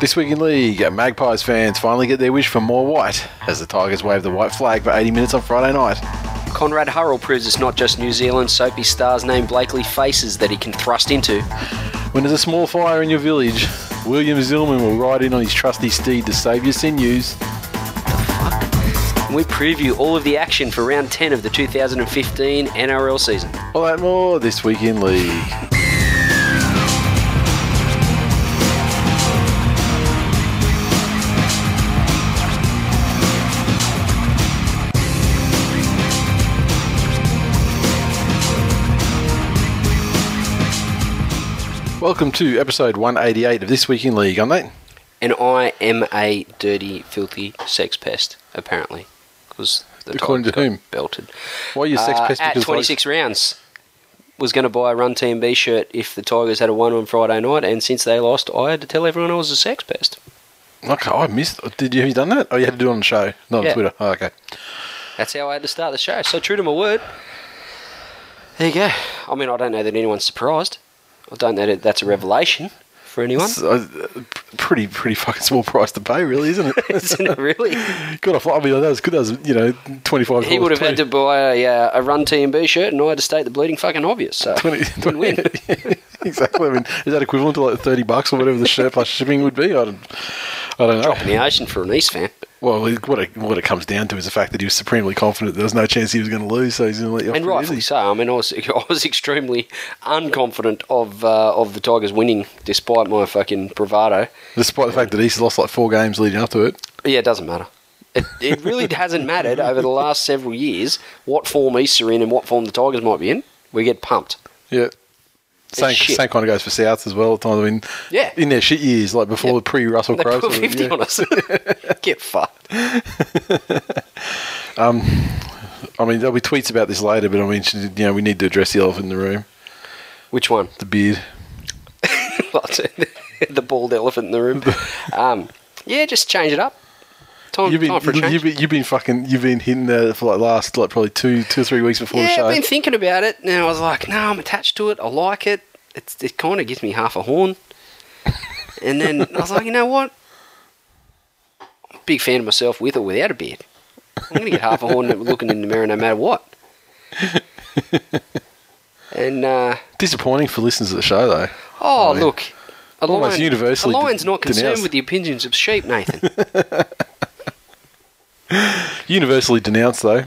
This week in league, Magpies fans finally get their wish for more white as the Tigers wave the white flag for 80 minutes on Friday night. Konrad Hurrell proves it's not just New Zealand soapy stars named Blakely faces that he can thrust into. When there's a small fire in your village, William Zillman will ride in on his trusty steed to save your sinews. We preview all of the action for round 10 of the 2015 NRL season. All that more this week in league. Welcome to episode 188 of This Week in League. I'm Nate. And I am a dirty, filthy sex pest, apparently. Because the According to got whom? Belted. Why are you a sex Uh, pest? at because 26 rounds. Was going to buy a Run TMB shirt if the Tigers had a one on Friday night, and since they lost, I had to tell everyone I was a sex pest. Okay, I missed. Did you have you done that? Oh, you had to do it on the show, not Yeah. on Twitter. Oh, okay. That's how I had to start the show. So true to my word. There you go. I mean, I don't know that anyone's surprised. I don't know that that's a revelation for anyone. It's a pretty, pretty fucking small price to pay, really, isn't it? Isn't it really? Good off. I mean, that was good. That was you know twenty five. He would have had to buy a, uh, a Run TMB shirt, and I had to state the bleeding fucking obvious. So 20, win-win. exactly. I mean, is that equivalent to like thirty bucks or whatever the shirt plus shipping would be? I don't. I don't know. Drop in the ocean for an East fan. Well, what it, what it comes down to is the fact that he was supremely confident there was no chance he was going to lose, so he's going to let you off And rightfully easy. so. I mean, I was, I was extremely unconfident of uh, of the Tigers winning, despite my fucking bravado. Despite the fact that he's lost like four games leading up to it. Yeah, it doesn't matter. It, it really hasn't mattered over the last several years what form East are in and what form the Tigers might be in. We get pumped. Yeah. Same, same kind of goes for Souths as well. At times, I mean, Yeah. in their shit years, like before the pre Russell Crowe. put sort of, 50 yeah. on us. get fucked. I mean, there'll be tweets about this later, but I mean, you know, we need to address the elephant in the room, Which one? the beard. the bald elephant in the room. Um, yeah, just change it up. You've been, for change. you've been, you've been fucking, you've been hitting that for like last, like probably two, two or three weeks before the yeah, show. I've been thinking about it, and I was like, no, I'm attached to it. I like it. It's, it kind of gives me half a horn. And then I was like, you know what? I'm a big fan of myself with or without a beard. I'm going to get half a horn looking in the mirror no matter what. And, uh, Disappointing for listeners of the show, though. oh, I mean, look. A almost lion, universally a lion's not concerned denounced. with the opinions of sheep, Nathan. Universally denounced, though.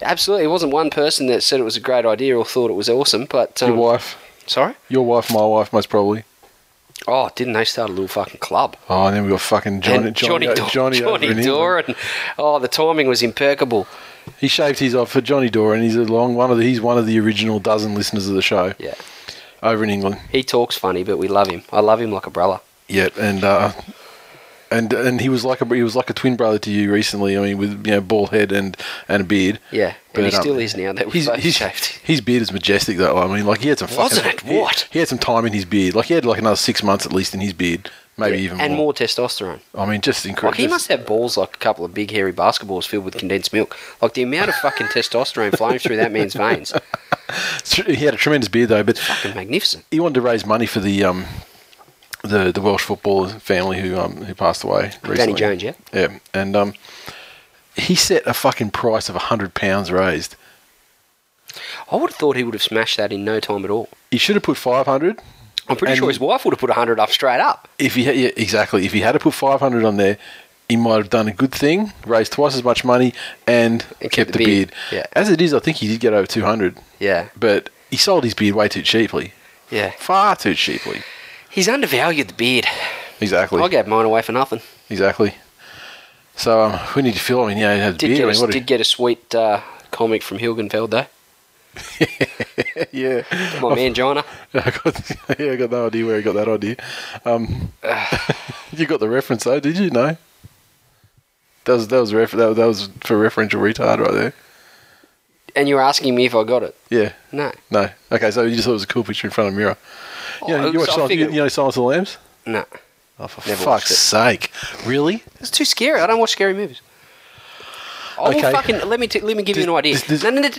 Absolutely. It wasn't one person that said it was a great idea or thought it was awesome, but. Um, Your wife, Sorry? your wife, my wife, most probably. Oh, didn't they start a little fucking club? Oh, and then we got fucking Johnny, And Johnny, Johnny, Johnny, Johnny. Dore, and oh, the timing was impeccable. He shaved his off for Johnny Dore, and he's a long one of the, he's one of the original dozen listeners of the show Yeah, over in England. he talks funny, but we love him. I love him like a brother. Yeah, and uh, and and he was like a he was like a twin brother to you recently. I mean, with you know bald head and and a beard. Yeah, But, and he um, still is now that both his, shaved. his beard is majestic though. I mean, like he had some fucking, Wasn't it? What? He, had some time in his beard. Like he had like another six months at least in his beard, maybe Yeah, even and more. more testosterone. I mean, just Like incredible. he must have balls like a couple of big hairy basketballs filled with condensed milk. Like the amount of fucking testosterone flowing through that man's veins, He had a tremendous beard though, but fucking magnificent. he wanted to raise money for the um the the Welsh football family who um who passed away recently. Danny Jones, yeah. Yeah, and um, he set a fucking price of hundred pounds raised. I would have thought he would have smashed that in no time at all. He should have put five hundred. I'm pretty sure his wife would have put a hundred up straight up. If he yeah, exactly, if he had to put five hundred on there, he might have done a good thing, raised twice as much money, and, And kept, the beard. Yeah. As it is, I think he did get over two hundred, Yeah, but he sold his beard way too cheaply, yeah. far too cheaply. He's undervalued the beard. Exactly, I gave mine away for nothing. exactly. So um, we need to feel. I mean, yeah, he had Did beard. get I mean, did get a sweet uh, comic from Hilgenfeld though. yeah. My man Jonah. I got, yeah, I got no idea where he got that idea. Um, you got the reference though, did you? No. That was that was refer- that, that was for referential retard right there. And you were asking me if I got it. Yeah. No. No. Okay, so you just thought it was a cool picture in front of a mirror. You know, you watch so Silence, you, you know Silence of the Lambs? No. Oh, for Never fuck's sake! Really? It's too scary. I don't watch scary movies. I will Okay. fucking let me t- let me give you an idea. this- this- no, no, no,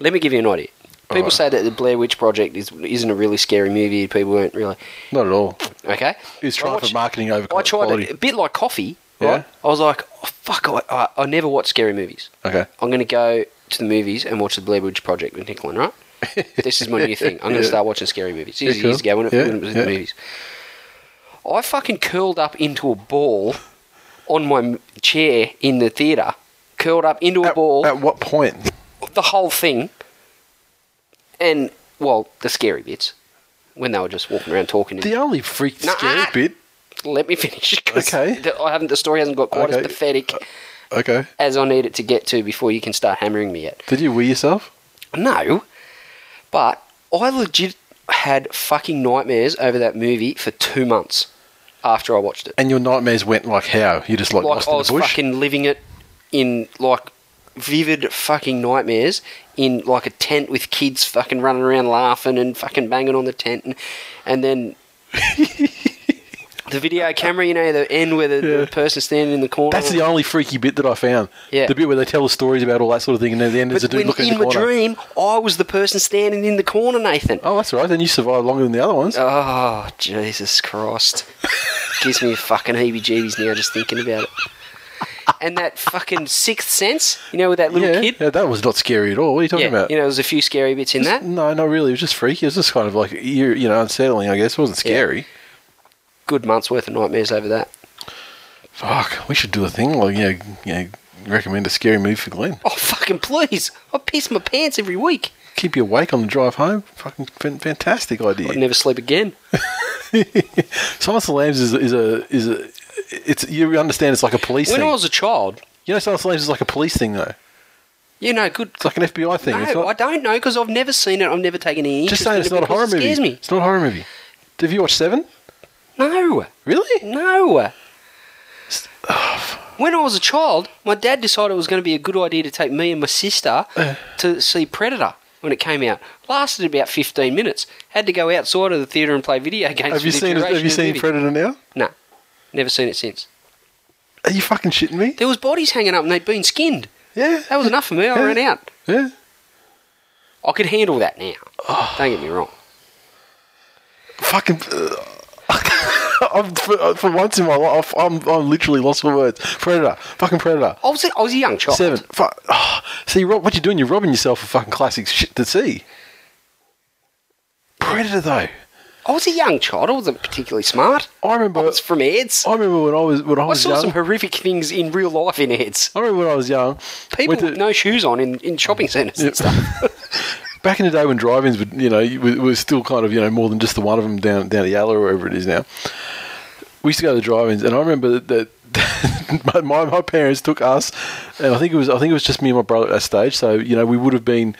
Let me give you an idea. People Alright. say that the Blair Witch Project is isn't a really scary movie. People weren't really Not at all. okay. He's I trying for marketing over I tried quality. it a bit like coffee. Yeah. Right? I was like, oh, fuck. I, I, I never watch scary movies. Okay. I'm going to go to the movies and watch the Blair Witch Project with Nicklin, right? this is my new thing. I'm going to Yeah. start watching scary movies. Years, Yeah, years cool. ago when it, Yeah, when it was in the movies. I fucking curled up into a ball on my chair in the theatre. Curled up into a At, ball, at what point? the whole thing. And, well, the scary bits. When they were just walking around talking. The only freak Nah. scary bit. Let me finish. Okay. The, I haven't, the story hasn't got quite Okay. as pathetic uh, Okay. as I need it to get to before you can start hammering me yet. Did you wee yourself? No, but I legit had fucking nightmares over that movie for two months after I watched it. And your nightmares went like how? You just like, Like lost I in was the bush? fucking living it in like vivid fucking nightmares in like a tent with kids fucking running around laughing and fucking banging on the tent and, and then the video camera, you know, the end where the, Yeah. the person standing in the corner. That's the only freaky bit that I found. Yeah. The bit where they tell the stories about all that sort of thing, and then the end there's a dude when looking in in the my dream, I was the person standing in the corner, Nathan. Oh, that's right. Then you survived longer than the other ones. Oh, Jesus Christ. Gives me a fucking heebie jeebies now just thinking about it. And that fucking sixth sense, you know, with that little yeah, kid? yeah, that was not scary at all. What are you talking yeah, about? you know, there's a few scary bits in that. No, not really. It was just freaky. It was just kind of like you you know unsettling. I guess it wasn't scary. Good month's worth of nightmares over that. Fuck, we should do a thing like you know, recommend a scary movie for Glenn. Oh, fucking please. I piss my pants every week. Keep you awake on the drive home. Fucking fan- fantastic I'd idea. never sleep again. Silence of the Lambs is, is a is a it's you understand it's like a police When thing. I was a child, you know, Silence of the Lambs is like a police thing though. you know, good. It's like an FBI thing. No, not, I don't know because I've never seen it. I've never taken any just saying, it's not a horror it movie. scares me. It's not a horror movie. Have you watched Seven? No. Really? No. When I was a child, my dad decided it was going to be a good idea to take me and my sister Uh. to see Predator when it came out. Lasted about 15 minutes. Had to go outside of the theatre and play video games. Have for you the seen duration Have you of the seen movie. Predator now? No. Never seen it since. Are you fucking shitting me? There was bodies hanging up and they'd been skinned. Yeah. That was enough for me. I Yeah. ran out. Yeah. I could handle that now. Don't get me wrong. Fucking. I'm, for, uh, for once in my life, I'm, I'm literally lost for words. Predator. Fucking Predator. I was a, I was a young child. Seven. Fuck. Oh, see, what you're doing, you're robbing yourself of fucking classic shit to see. Predator, though. I was a young child. I wasn't particularly smart. I I remember. was from Eds. I remember when I was when I I was saw young. some horrific things in real life in Eds. I remember when I was young. People went to- with no shoes on in, in shopping centres and stuff. back in the day when drive-ins would, you know, was still kind of, you know, more than just the one of them down down at Yatala or wherever it is now. We used to go to the drive-ins, and I remember that, that my, my my parents took us, and I think it was I think it was just me and my brother at that stage. So you know, we would have been,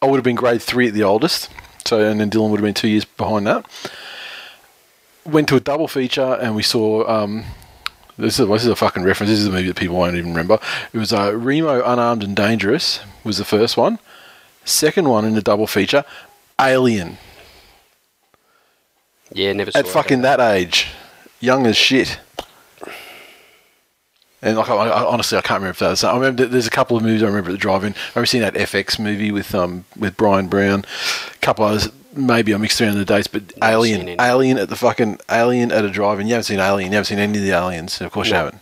I would have been grade three at the oldest. So and then Dylan would have been two years behind that. Went to a double feature, and we saw. Um, this is, this is a fucking reference. This is a movie that people won't even remember. It was uh, Remo Unarmed and Dangerous was the first one. Second one in the double feature, Alien. yeah, never saw At fucking that age, young as shit. And like, I, I, honestly, I can't remember if that was. I remember there's a couple of movies I remember at the drive-in. I remember seeing that FX movie with um with Bryan Brown. A couple others, maybe I mixed around the dates, but seen Alien. Alien at the fucking Alien at a drive-in. You haven't seen Alien. You haven't seen any of the aliens. Of course you haven't.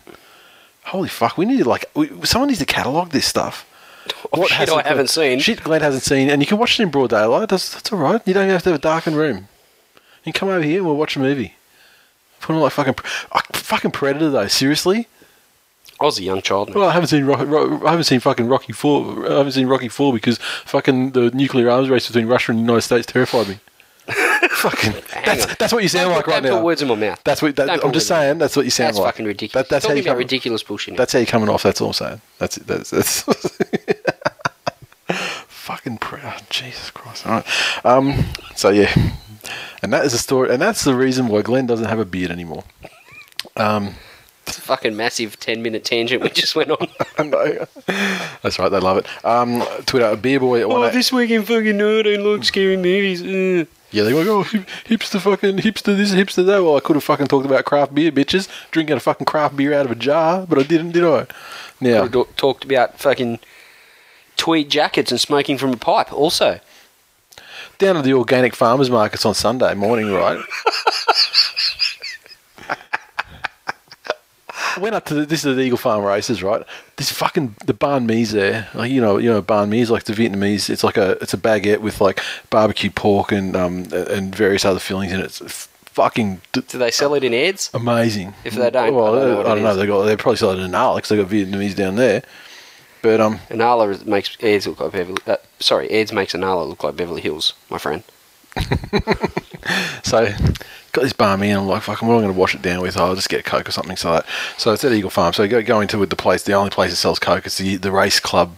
Holy fuck! We need to like, we, someone needs to catalog this stuff. Oh, shit I haven't seen. Shit Glenn hasn't seen, and you can watch it in broad daylight. That's that's all right. You don't even have to have a darkened room. You can come over here and we'll watch a movie. Put on like fucking fucking Predator though. Seriously? I was a young child. man. Well, I haven't seen Ro- Ro- I haven't seen fucking Rocky Four. I haven't seen Rocky Four because fucking the nuclear arms race between Russia and the United States terrified me. fucking that's, on. that's what you sound Don't like right don't now. put words in my mouth. That's what that, I'm just saying. That's what you sound That's like. fucking ridiculous. That, that's how you about ridiculous bullshit. That's how you're coming off. That's all I'm saying. That's it. That's that's. fucking proud. Jesus Christ. All right. Um, so, yeah. And that is the story. And that's the reason why Glenn doesn't have a beard anymore. Um, It's a fucking massive 10 minute tangent we just went on. I know. That's right. They love it. Um, Twitter, a beer boy. at one eight- Oh, week in fucking no, I like scary movies. Yeah, they go, oh, hip- hipster fucking, hipster this, hipster that. Well, I could have fucking talked about craft beer, bitches. Drinking a fucking craft beer out of a jar, but I didn't, did I? Now, We talk- talked about fucking tweed jackets and smoking from a pipe also. down at the organic farmers markets on Sunday morning, right? I went up to the, this is the Eagle Farm races, right? This fucking the banh mi's there, like you know, you know, banh mi is like the Vietnamese. It's like a it's a baguette with like barbecue pork and um and various other fillings in it. It's fucking Do they sell it in ads? amazing. If they don't, well, I don't know I don't know. They got they probably sell it in Alex. They got Vietnamese down there, but um, And Arla makes ads look like Beverly. Uh, sorry, ads makes an Arla look like Beverly Hills, my friend. So got this banh mi and I'm like, fucking, what am I going to wash it down with? Oh, I'll just get a Coke or something. So that, so it's at Eagle Farm. So go go into with the place. The only place that sells Coke. It's the the race club.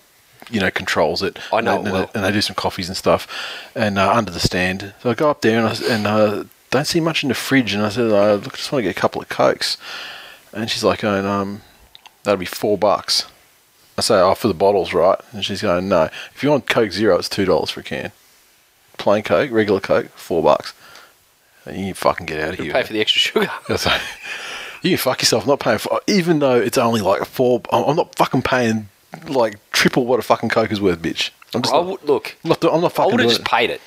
You know, controls it. I know and, it and, well. and they do some coffees and stuff, and uh, under the stand. So I go up there and I, and uh, don't see much in the fridge. And I said, uh, look, I just want to get a couple of cokes. And she's like, going, um, that'll be four bucks. I say, oh, for the bottles, right? And she's going, no. If you want Coke Zero, it's two dollars for a can. Plain Coke, regular Coke, four bucks. And you can fucking get out of here. pay for the extra sugar. That's like, you can fuck yourself. I'm not paying for, even though it's only like four. I'm not fucking paying like triple what a fucking Coke is worth, bitch. I'm just I not, would, look, I'm not, I'm not I would have just it. paid it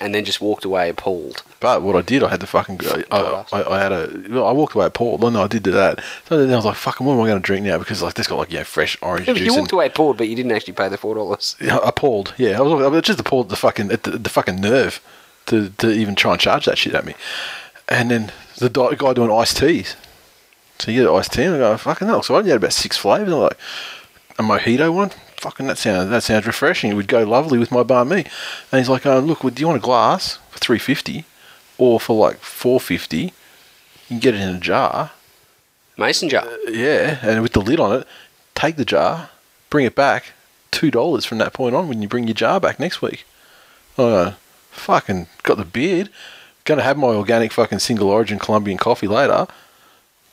and then just walked away appalled. But what I did, I had to fucking go. I, I, I had a. Well, I walked away appalled. No, no, I did do that. So then I was like, "Fucking, what am I going to drink now?" Because like this got like you know fresh orange Yeah, juice. you and- walked away appalled, but you didn't actually pay the four dollars. Yeah, appalled. Yeah, I was, I was just appalled at the fucking at the, the fucking nerve to, to even try and charge that shit at me. And then the guy doing iced teas. So you get iced tea, and I go, fucking hell. So I only had about six flavors. I'm like, a mojito one. Fucking that sounds that sounds refreshing. It would go lovely with my banh mi. And he's like, oh, look, well, do you want a glass for three fifty, or for like four fifty? You can get it in a jar. Mason jar. Uh, yeah, and with the lid on it, take the jar, bring it back, two dollars from that point on when you bring your jar back next week. Oh, fucking got the beard. Gonna have my organic fucking single origin Colombian coffee later.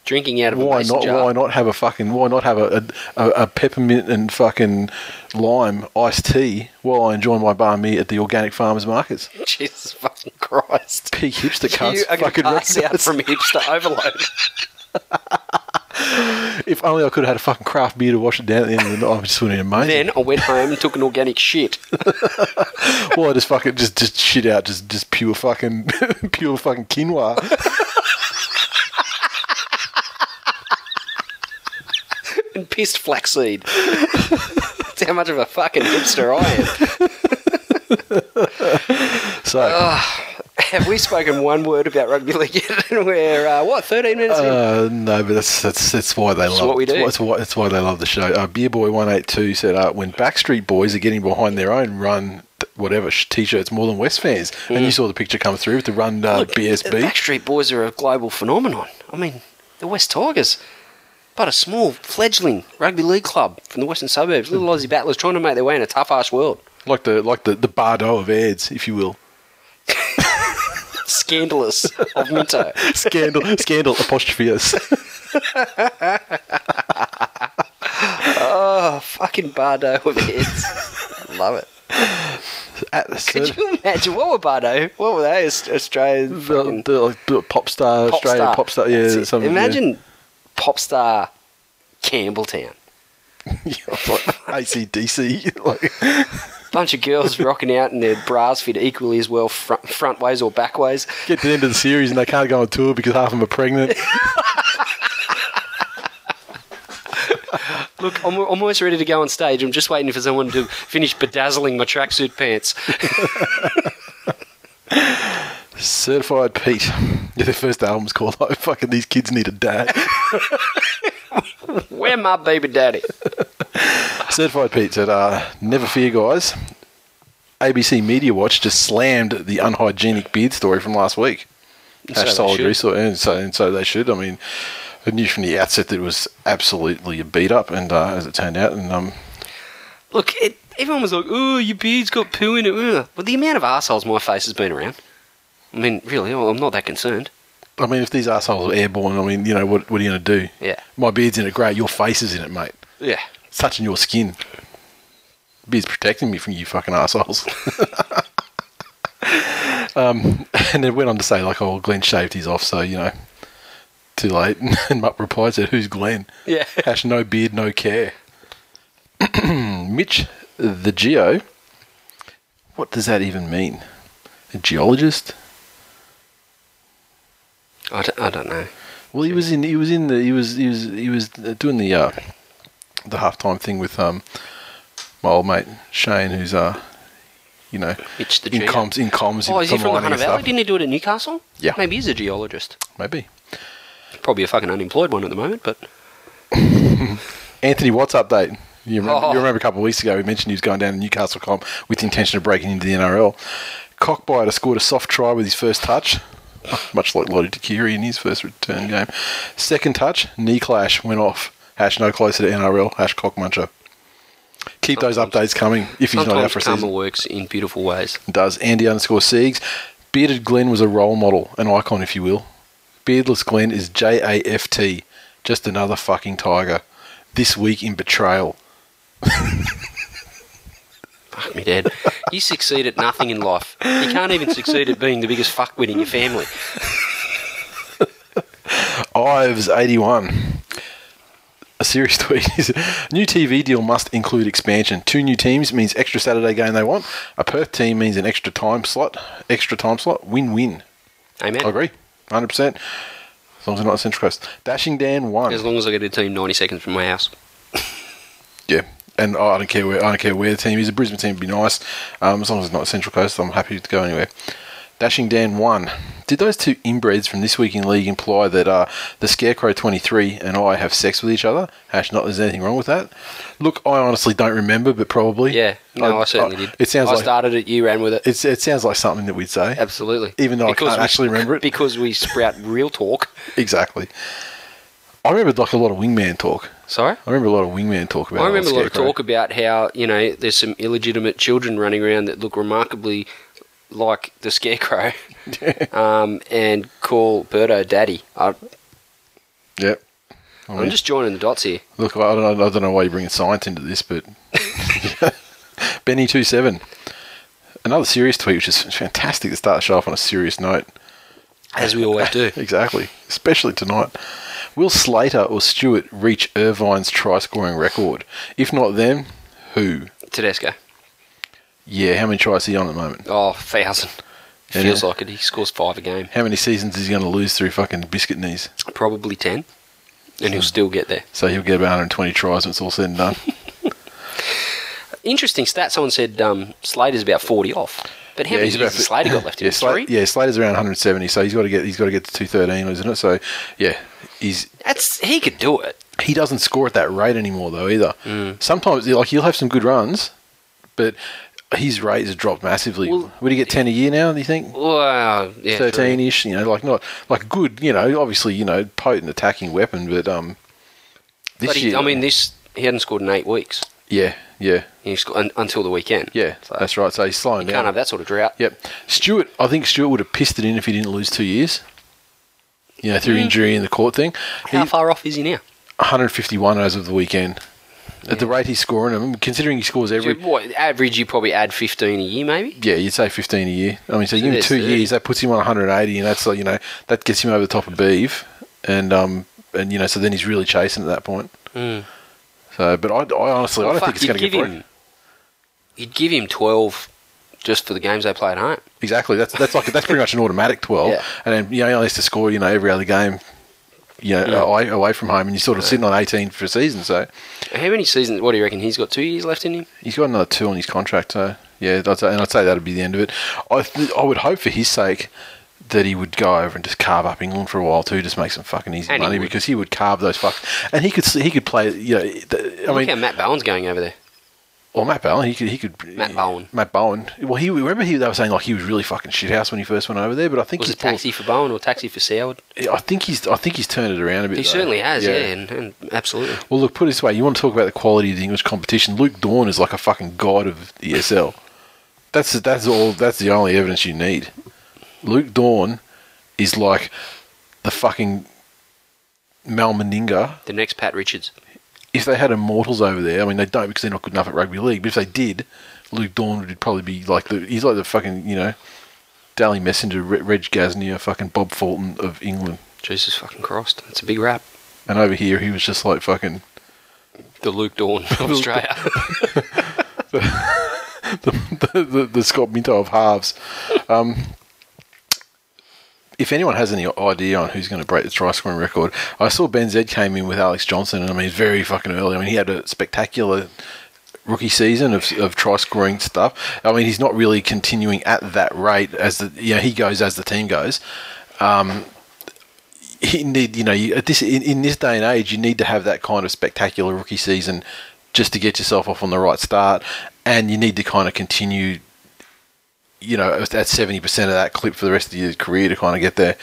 Drinking out of a Why mason not? jar. Why not have a fucking? Why not have a, a, a peppermint and fucking lime iced tea while I enjoy my banh mi at the organic farmers markets? Jesus fucking Christ. Peak hipster cunts. You are fucking pass out from hipster overload. If only I could have had a fucking craft beer to wash it down at the end of the night. I just would have then I went home and took an organic shit. Well, I just fucking just just shit out, just just pure fucking pure fucking quinoa. and pissed flaxseed. That's how much of a fucking hipster I am. So ah. Have we spoken one word about rugby league yet? And we're, uh, what, 13 minutes in? uh, no, but that's that's that's why they love. what we do. That's why, that's why they love the show. Uh, Beer Boy One Eight Two said, uh, "When Backstreet Boys are getting behind their own run, whatever t-shirts more than West fans." And you saw the picture come through with the run uh, Look, BSB. Backstreet Boys are a global phenomenon. I mean, the West Tigers, but a small fledgling rugby league club from the western suburbs. Little Aussie battlers trying to make their way in a tough ass world. like the like the the Bardot of ads, if you will. Scandal'us of Minto. Scandal, scandal apostrophe. Oh, fucking Bardot of heads. Love it. At the Could you imagine what were Bardot? What were they? Aus- Australian the, the, like, the pop star, pop Australian star. pop star. Yeah, something. Imagine pop star Campbelltown. yeah. ACDC. Like, Bunch of girls rocking out in their bras fit equally as well front, front ways or back ways. get to the end of the series and they can't go on tour because half of them are pregnant. Look, I'm I'm almost ready to go on stage. I'm just waiting for someone to finish bedazzling my tracksuit pants. Certified Pete. Yeah, their first album's called like fucking these kids need a dad. Where my baby daddy? Certified Pete said, uh, never fear guys. ABC Media Watch just slammed the unhygienic beard story from last week. So Ash they solid resource, and so and so they should. I mean, I knew from the outset that it was absolutely a beat up, and uh, as it turned out, and um, Look, it, everyone was like, "Oh, your beard's got poo in it." Ugh. But the amount of assholes my face has been around. I mean, really, I'm not that concerned. I mean, if these assholes are airborne, I mean, you know, what, what are you going to do? Yeah. My beard's in it, great. Your face is in it, mate. Yeah. It's touching your skin. Beard's protecting me from you fucking assholes. um, and it went on to say, like, oh, Glenn shaved his off, so, you know, too late. And Mutt replied, said, who's Glenn? Yeah. Hash no beard, no care. Mitch, the geo. What does that even mean? A geologist? I don't, I don't know. Well, he was in. He was in the. He was. He was. He was doing the uh, the halftime thing with um my old mate Shane, who's uh, you know, Mitch the in geo. comms in comms. Oh, in is he from the Hunter Valley? Didn't he do it at Newcastle? Yeah. Maybe he's a geologist. Maybe. Probably a fucking unemployed one at the moment, but Anthony Watts update. You remember, Oh. you remember a couple of weeks ago we mentioned he was going down to Newcastle comp with the intention of breaking into the NRL. Cockbiter scored a soft try with his first touch, much like Lote Tuqiri in his first return game. Second touch, knee clash, went off. Hash no closer to NRL. Hash cockmuncher. Keep those updates coming if he's not out for a season. works in beautiful ways. does. Andy underscore Siegs. Bearded Glenn was a role model, an icon, if you will. Beardless Glenn is J A F T, just another fucking tiger. This week in betrayal. Fuck me, Dad. You succeed at nothing in life. You can't even succeed at being the biggest fuckwit in your family. Ives eighty one. A serious tweet is new TV deal must include expansion. Two new teams means extra Saturday game they want. A Perth team means an extra time slot. Extra time slot. Win win. Amen. I agree. Hundred percent. As long as it's not Central Coast. Dashing Dan one. As long as I get a team 90 seconds from my house. Yeah, and I don't care where I don't care where the team is. A Brisbane team would be nice, um, as long as it's not Central Coast. I'm happy to go anywhere. Dashing Dan one. Did those two inbreds from this week in league imply that uh, the Scarecrow 23 and I have sex with each other? Hash not. There's anything wrong with that? Look, I honestly don't remember, but probably. Yeah, no, I, certainly did. It sounds like I like started it, you ran with it. it's, it sounds like something that we'd say. Absolutely. Even though I can't we- actually remember it. Because we sprout real talk. Exactly. I remember like a lot of wingman talk. Sorry? I remember a lot of wingman talk about. I remember a lot of talk about how, you know, there's some illegitimate children running around that look remarkably like the Scarecrow um, and call Birdo daddy. I, Yep. I I'm just joining the dots here. Look, I don't, know, I don't know why you're bringing science into this, but Benny two seven, another serious tweet, which is fantastic to start the show off on a serious note. As we always do. Exactly, especially tonight. Will Slater or Stewart reach Irvine's try-scoring record? If not them, who? Tedesco. Yeah, how many tries is he on at the moment? Oh, thousand. Feels like it. He scores five a game. How many seasons is he going to lose through fucking biscuit knees? Probably ten. And he'll still get there. So he'll get about 120 tries when it's all said and done. Interesting stat. Someone said um, Slater's about 40 off. But how many years has Slater got left yeah, his Sla- three? yeah, Slater's around 170, so he's got to get he's got to get to 213, isn't it? So yeah, he's That's He could do it. he doesn't score at that rate anymore though either. Mm. Sometimes like he'll have some good runs, but his rate has dropped massively. Well- Would he get 10 a year now? Do you think? Well, yeah, 13 ish, you know, like not like good, you know, obviously, you know, potent attacking weapon, but um, this But he, year, I mean, this he hadn't scored in eight weeks. Yeah, yeah, He scored, un, until the weekend. yeah, So that's right. So he's slowing you down. can't have that sort of drought. Yep. Stewart, I think Stewart would have pissed it in if he didn't lose two years. You know, through injury and the court thing. He, How far off is he now? 151 as of the weekend. At the rate he's scoring them, considering he scores every. So what, average, you probably add 15 a year, maybe? Yeah, you'd say 15 a year. I mean, so, So you give two 30. years, that puts him on 180, and that's like, you know, that gets him over the top of Beeve. And, um, and you know, so then he's really chasing at that point. Mm. So, but I, I honestly, I don't fuck, think it's going to get him. You'd give him 12 just for the games they play at home. Exactly. That's that's like that's pretty much an automatic 12. Yeah. And then, you know, he only has to score, you know, every other game, you know, Yeah. away, away from home, and you're sort of sitting on 18 for a season. So, How many seasons? What do you reckon? He's got two years left in him. He's got another two on his contract, so yeah, I'd say, and I'd say that'd be the end of it. I th- I would hope for his sake that he would go over and just carve up England for a while too, just make some fucking easy And money would. because he would carve those fuck, and he could he could play. You know, the, I Look mean, how Matt Bowen's going over there. Or Matt Bowen, he could, he could. Matt Bowen. Matt Bowen. Well, he remember he they were saying like he was really fucking shithouse when he first went over there, but I think Was he's it Taxi for Bowen or Taxi for Soward? pulled- I think he's I think he's turned it around a bit. He though. certainly has, yeah, and, and absolutely. Well, look, put it this way: you want to talk about the quality of the English competition? Luke Dorn is like a fucking god of ESL. That's that's all. That's the only evidence you need. Luke Dorn is like the fucking Mal Meninga. The next Pat Richards. If they had immortals over there, I mean, they don't because they're not good enough at rugby league. But if they did, Luke Dorn would probably be like the. He's like the fucking you know, Dally Messenger, Re- Reg Gasnier, fucking Bob Fulton of England. Jesus fucking Christ. That's a big rap. And over here, he was just like fucking The Luke Dorn of Australia. the, the, the Scott Minto of halves. Um, if anyone has any idea on who's going to break the try scoring record, I saw Ben Zed came in with Alex Johnson, and I mean, very fucking early. I mean, he had a spectacular rookie season of, of try scoring stuff. I mean, he's not really continuing at that rate as the you know he goes as the team goes. Um, he need you know you, at this in, in this day and age you need to have that kind of spectacular rookie season just to get yourself off on the right start and you need to kind of continue you know at 70% of that clip for the rest of your career to kind of get there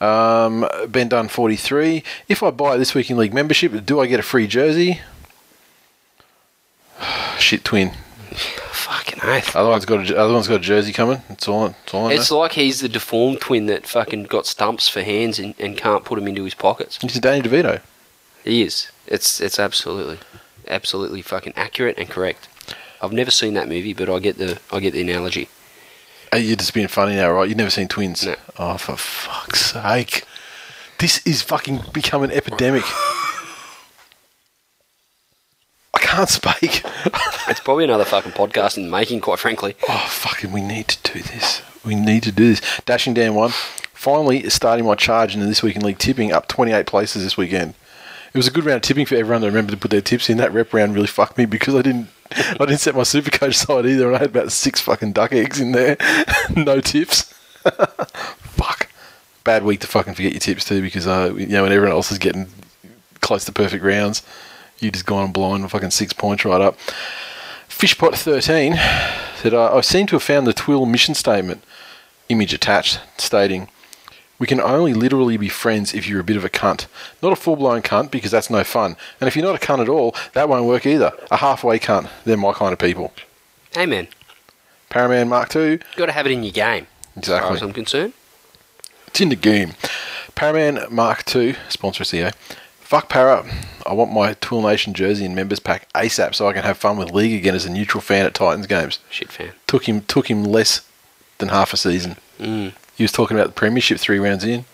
um, Ben Dunn 43 if I buy this week in league membership do I get a free jersey shit twin fucking oath. other one's got a, other one's got a jersey coming It's all, It's all. It's like he's the deformed twin that fucking got stumps for hands and, and can't put them into his pockets. it's Danny DeVito He is. It's it's absolutely, absolutely fucking accurate and correct. I've never seen that movie, but I get the I get the analogy. Hey, You're just being funny now, right? You've never seen twins? No. Oh, for fuck's sake. This is fucking become an epidemic. I can't speak. It's probably another fucking podcast in the making, quite frankly. Oh, fucking, we need to do this. We need to do this. Dashing Dan one. Finally, starting my charge into this week in league tipping, up 28 places this weekend. It was a good round of tipping for everyone to remember to put their tips in. That rep round really fucked me because I didn't, I didn't set my super coach side either, and I had about six fucking duck eggs in there, no tips. Fuck, bad week to fucking forget your tips too because uh, you know when everyone else is getting close to perfect rounds, you just gone blind fucking six points right up. Fishpot thirteen said I seem to have found the Twill mission statement, image attached, stating. We can only literally be friends if you're a bit of a cunt. Not a full blown cunt because that's no fun. And if you're not a cunt at all, that won't work either. A halfway cunt. They're my kind of people. Hey man, Paraman Mark II. got to have it in your game. As far Exactly. as I'm concerned. It's in the game. Paraman Mark II, sponsor here. Fuck Para. I want my Twill Nation jersey and members pack ASAP so I can have fun with League again as a neutral fan at Titans games. Shit fan. Took him took him less than half a season. Mm. He was talking about the premiership three rounds in.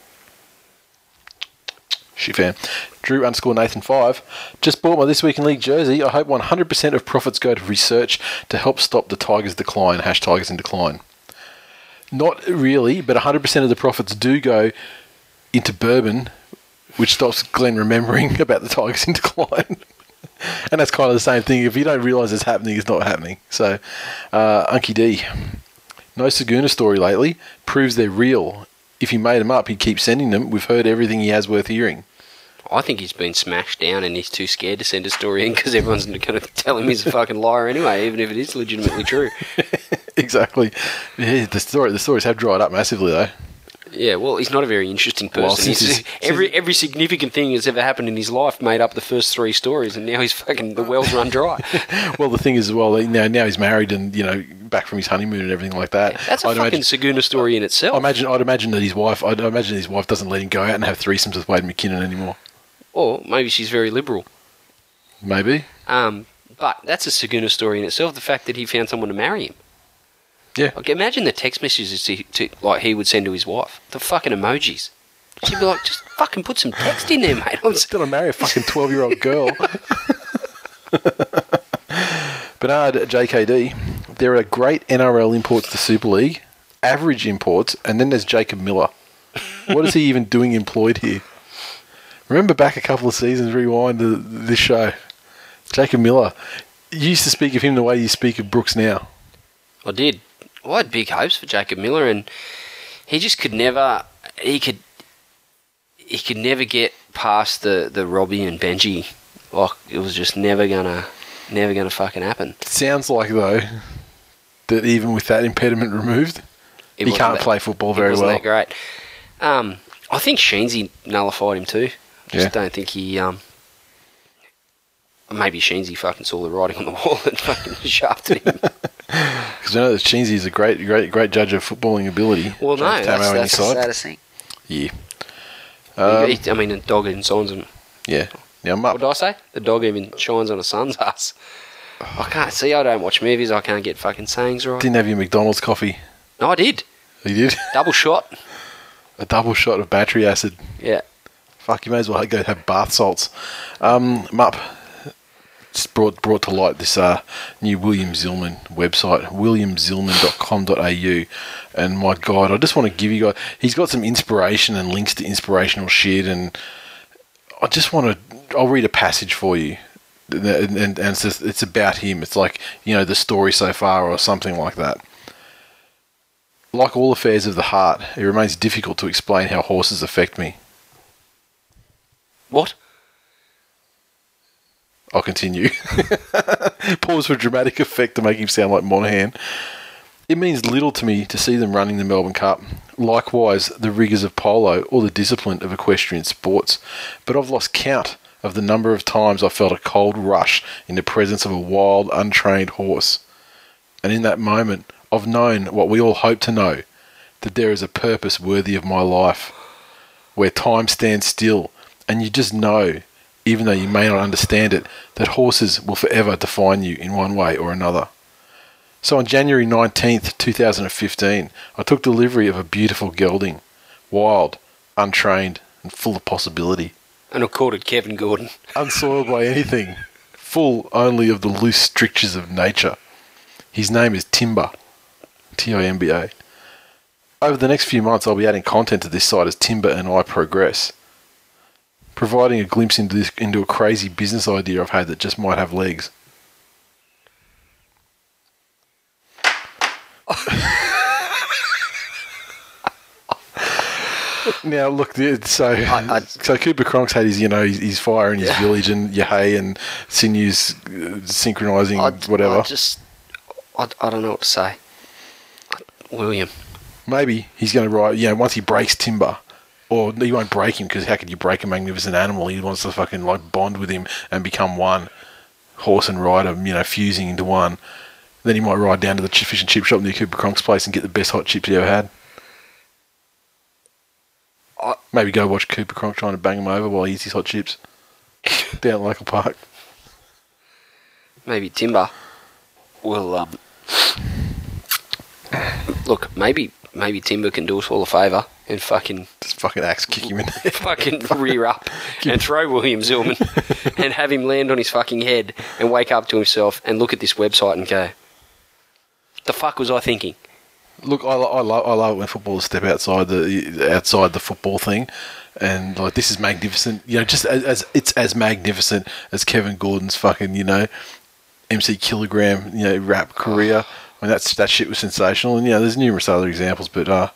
Shit fan. Drew underscore Nathan five. Just bought my this week in league jersey. I hope 100% of profits go to research to help stop the Tigers' decline. Hash Tigers in decline. Not really, but 100% of the profits do go into bourbon, which stops Glenn remembering about the Tigers in decline. and that's kind of the same thing. If you don't realise it's happening, it's not happening. So, uh, Unky D. No Saguna story lately. Proves they're real. If he made them up, he'd keep sending them. We've heard everything he has worth hearing. I think he's been smashed down and he's too scared to send a story in because everyone's going to tell him he's a fucking liar anyway, even if it is legitimately true. exactly. Yeah, the story. The stories have dried up massively, though. Yeah, well, he's not a very interesting person. Well, since He's- he's- every every significant thing that's ever happened in his life made up the first three stories, and now he's fucking the wells run dry. Well, the thing is, well, now now he's married and you know back from his honeymoon and everything like that. That's a I'd fucking imagine, Saguna story in itself. I imagine. I'd imagine that his wife. I'd imagine his wife doesn't let him go out and have threesomes with Wade McKinnon anymore. or maybe she's very liberal. Maybe. Um, but that's a Saguna story in itself. The fact that he found someone to marry him. Yeah. Like, imagine the text messages to, to like he would send to his wife. The fucking emojis. She'd be like, just fucking put some text in there, mate. I'm still marry a fucking twelve-year-old girl? Bernard JKD. There are great NRL imports to Super League, average imports, and then there's Jacob Miller. What is he even doing employed here? Remember back a couple of seasons, rewind to this show. Jacob Miller. You used to speak of him the way you speak of Brooks now. I did. Well, I had big hopes for Jacob Miller, and he just could never. He could. He could never get past the the Robbie and Benji. Like it was just never gonna, never going to fucking happen. Sounds like though that even with that impediment removed, It he can't that- play football very wasn't well. That great. Um, I think Sheensy nullified him too. I just Yeah. don't think he. Um, maybe Sheensy fucking saw the writing on the wall and fucking shafted him. Because I know that is a great, great, great judge of footballing ability. well, no, James that's, that's the saddest thing. Yeah. Um, He- I mean, the dog even shines on. yeah. Now, What did I say? The dog even shines on a son's ass. I can't see. I don't watch movies. I can't get fucking sayings right. didn't have your McDonald's coffee. No, I did. He did. Double shot. a double shot of battery acid. Yeah. Fuck, you may as well go have bath salts. Um, Mup, just brought brought to light this uh, new William Zillman website, williamzillman.com.au. And my God, I just want to give you guys, he's got some inspiration and links to inspirational shit. And I just want to, I'll read a passage for you. And, and, and it's, just, it's about him. It's like, you know, the story so far or something like that. Like all affairs of the heart, it remains difficult to explain how horses affect me. What? I'll continue. Pause for dramatic effect to make him sound like Monahan. It means little to me to see them running the Melbourne Cup. Likewise, the rigours of polo or the discipline of equestrian sports. But I've lost count of the number of times I felt a cold rush in the presence of a wild, untrained horse. And in that moment, I've known what we all hope to know that there is a purpose worthy of my life, where time stands still, and you just know, even though you may not understand it, that horses will forever define you in one way or another. So on January 19th, 2015, I took delivery of a beautiful gelding, wild, untrained, and full of possibility And I called it Kevin Gordon. unsoiled by anything, full only of the loose strictures of nature. His name is Timber, T I M B A. Over the next few months, I'll be adding content to this site as Timber and I progress, providing a glimpse into this into a crazy business idea I've had that just might have legs. Now look, the- so I- so Cooper Cronk's had his you know his, his fire in his Yeah. village and Yahey and Sinews uh, synchronising I, whatever. I just, I, I don't know what to say. William. Maybe he's going to ride. You know, once he breaks Timber, or you won't break him because how could you break a magnificent animal? He wants to fucking like bond with him and become one, horse and rider. You know, fusing into one. Then he might ride down to the fish and chip shop near Cooper Cronk's place and get the best hot chips he ever had. I- Maybe go watch Cooper Cronk trying to bang him over while he eats his hot chips down at local park. maybe Timber will um, look. Maybe maybe Timber can do us all a favour and fucking Just fucking axe kick him in. the fucking rear up and throw William Zillman and have him land on his fucking head and wake up to himself and look at this website and go, "The fuck was I thinking?" Look, I, I love I love it when footballers step outside the outside the football thing, and like this is magnificent. You know, just as, as it's as magnificent as Kevin Gordon's fucking you know MC kilogram you know rap career. I mean that's that shit was sensational, and you know there's numerous other examples, but uh,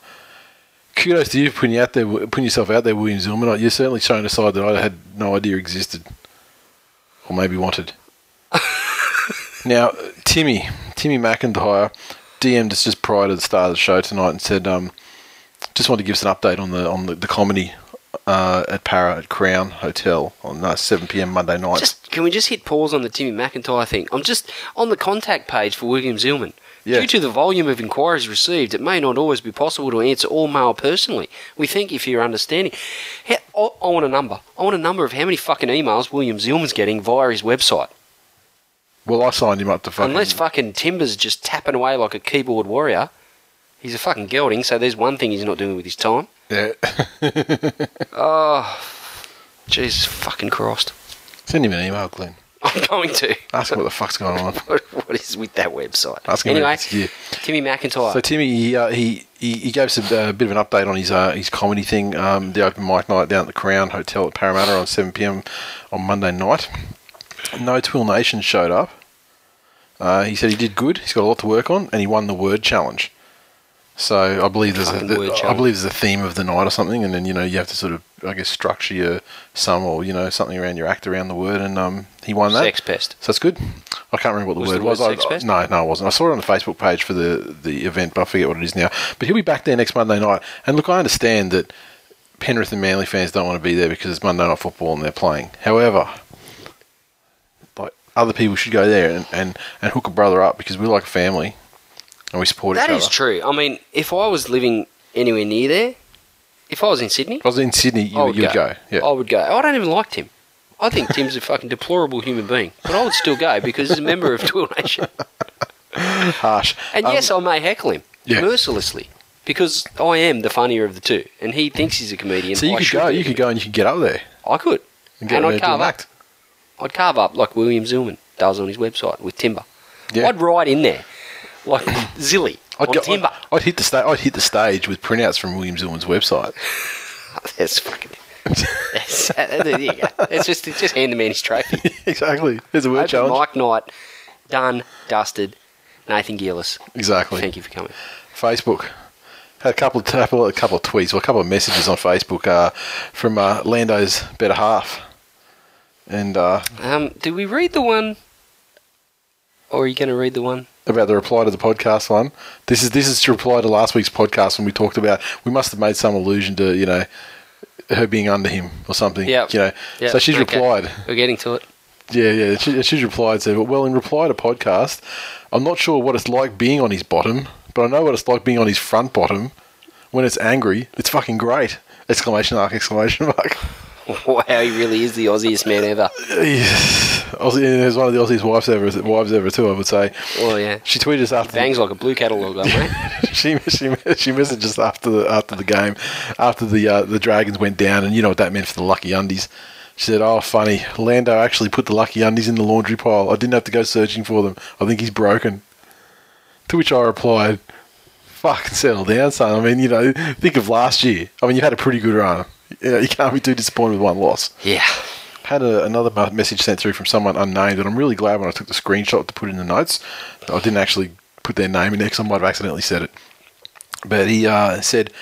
kudos to you for putting you out there, putting yourself out there, William Zillman. You're certainly showing a side that I had no idea existed, or maybe wanted. Now, Timmy, Timmy McIntyre, DM'd us just prior to the start of the show tonight and said, um, just wanted to give us an update on the on the, the comedy uh, at Para at Crown Hotel on uh, 7 p.m. Monday night. Just can we just hit pause on the Timmy McIntyre thing? I'm just on the contact page for William Zillman. Yeah. Due to the volume of inquiries received, it may not always be possible to answer all mail personally. We thank you for your understanding. I want a number. I want a number of how many fucking emails William Zillman's getting via his website. well, I signed him up to fucking. Unless fucking Timber's just tapping away like a keyboard warrior. He's a fucking gelding, so there's one thing he's not doing with his time. yeah. Oh, Jesus fucking Christ. Send him an email, Glenn. I'm going to. Ask what the fuck's going on. What, what is with that website? Ask him anyway. Timmy McIntyre. So Timmy, he, uh, he he he gave us a, uh, bit of an update on his uh, his comedy thing, um, the open mic night down at the Crown Hotel at Parramatta on 7 p.m. on Monday night. No Twill Nation showed up. Uh, he said he did good. He's got a lot to work on, and he won the word challenge. So I believe there's Fucking a, word I believe there's a theme of the night or something, and then you know you have to sort of I guess, structure your sum or you know something around your act around the word, and um, he won that. Sex pest. So that's good. I can't remember what the Was word the was. word I- sex I- pest? no, no, it wasn't. I saw it on the Facebook page for the the event, but I forget what it is now. But he'll be back there next Monday night. And look, I understand that Penrith and Manly fans don't want to be there because it's Monday night football and they're playing. However, like other people should go there and, and, and hook a brother up because we're like a family and we support That each is other. true. I mean, if I was living anywhere near there, if I was in Sydney, If I was in Sydney, you, I would you'd go. go. Yeah. I would go. I don't even like Tim. I think Tim's a fucking deplorable human being, but I would still go because he's a member of Twill Nation. Harsh. And Um, yes, I may heckle him Yeah. mercilessly because I am the funnier of the two, and he thinks he's a comedian. so you I could go. You could go and you could get up there I could, and get and I'd carve up. act. I'd carve up like William Zillman does on his website with timber. Yeah. I'd ride in there like Zilly I'd, on go, timber. I'd, I'd hit the sta- I'd hit the stage with printouts from William Zillman's website. That's fucking. That's, there you go. It's just just hand the man his trophy. exactly. There's a word Open challenge. Mike Knight, done, dusted. Nathan Gillis, Exactly. thank you for coming. Facebook. Had a couple of couple, a couple of tweets or a couple of messages on Facebook uh, from uh, Lando's better half, and uh, Um, did we read the one, or are you going to read the one? About the reply to the podcast one. This is this is to reply to last week's podcast when we talked about we must have made some allusion to you know her being under him or something. Yeah. You know. Yeah, So she's okay. replied. We're getting to it. Yeah, yeah. She, she's replied, said, well, in reply to podcast, I'm not sure what it's like being on his bottom, but I know what it's like being on his front bottom. When it's angry, it's fucking great! Exclamation mark! Exclamation mark! Wow, he really is the Aussiest man ever. Aussie, there's one of the Aussies' wives ever, wives ever too. I would say. Oh yeah, She tweeted us after. bangs like a blue catalogue, mate. she she she messaged us after the after the game, after the uh, the Dragons went down, and you know what that meant for the lucky undies. She said, "Oh, funny. Lando actually put the lucky undies in the laundry pile. I didn't have to go searching for them. I think he's broken." To which I replied, "Fucking settle down, son. I mean, you know, think of last year. I mean, you had a pretty good run. You, know, you can't be too disappointed with one loss." Yeah. had a, another message sent through from someone unnamed, and I'm really glad when I took the screenshot to put in the notes. that I didn't actually put their name in there because I might have accidentally said it. But he uh, said,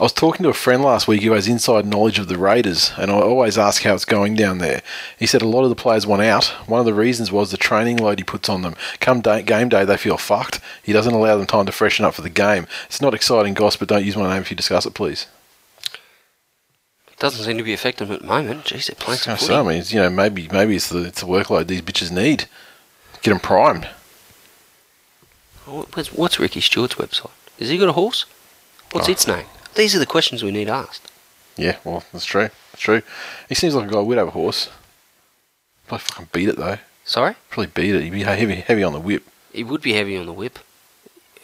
I was talking to a friend last week who has inside knowledge of the Raiders, and I always ask how it's going down there. He said a lot of the players want out. One of the reasons was the training load he puts on them. Come day, game day, they feel fucked. He doesn't allow them time to freshen up for the game. It's not exciting gossip, but don't use my name if you discuss it, please. Doesn't seem to be affecting them at the moment. Jeez, they're playing some So. I mean, you know, maybe maybe it's the it's the workload these bitches need. Get them primed. What's, what's Ricky Stewart's website? Has he got a horse? What's Oh. its name? These are the questions we need asked. Yeah, well, that's true. That's true. He seems like a guy who would have a horse. Probably fucking beat it though. Sorry? Probably beat it. He'd be heavy, heavy on the whip. He would be heavy on the whip.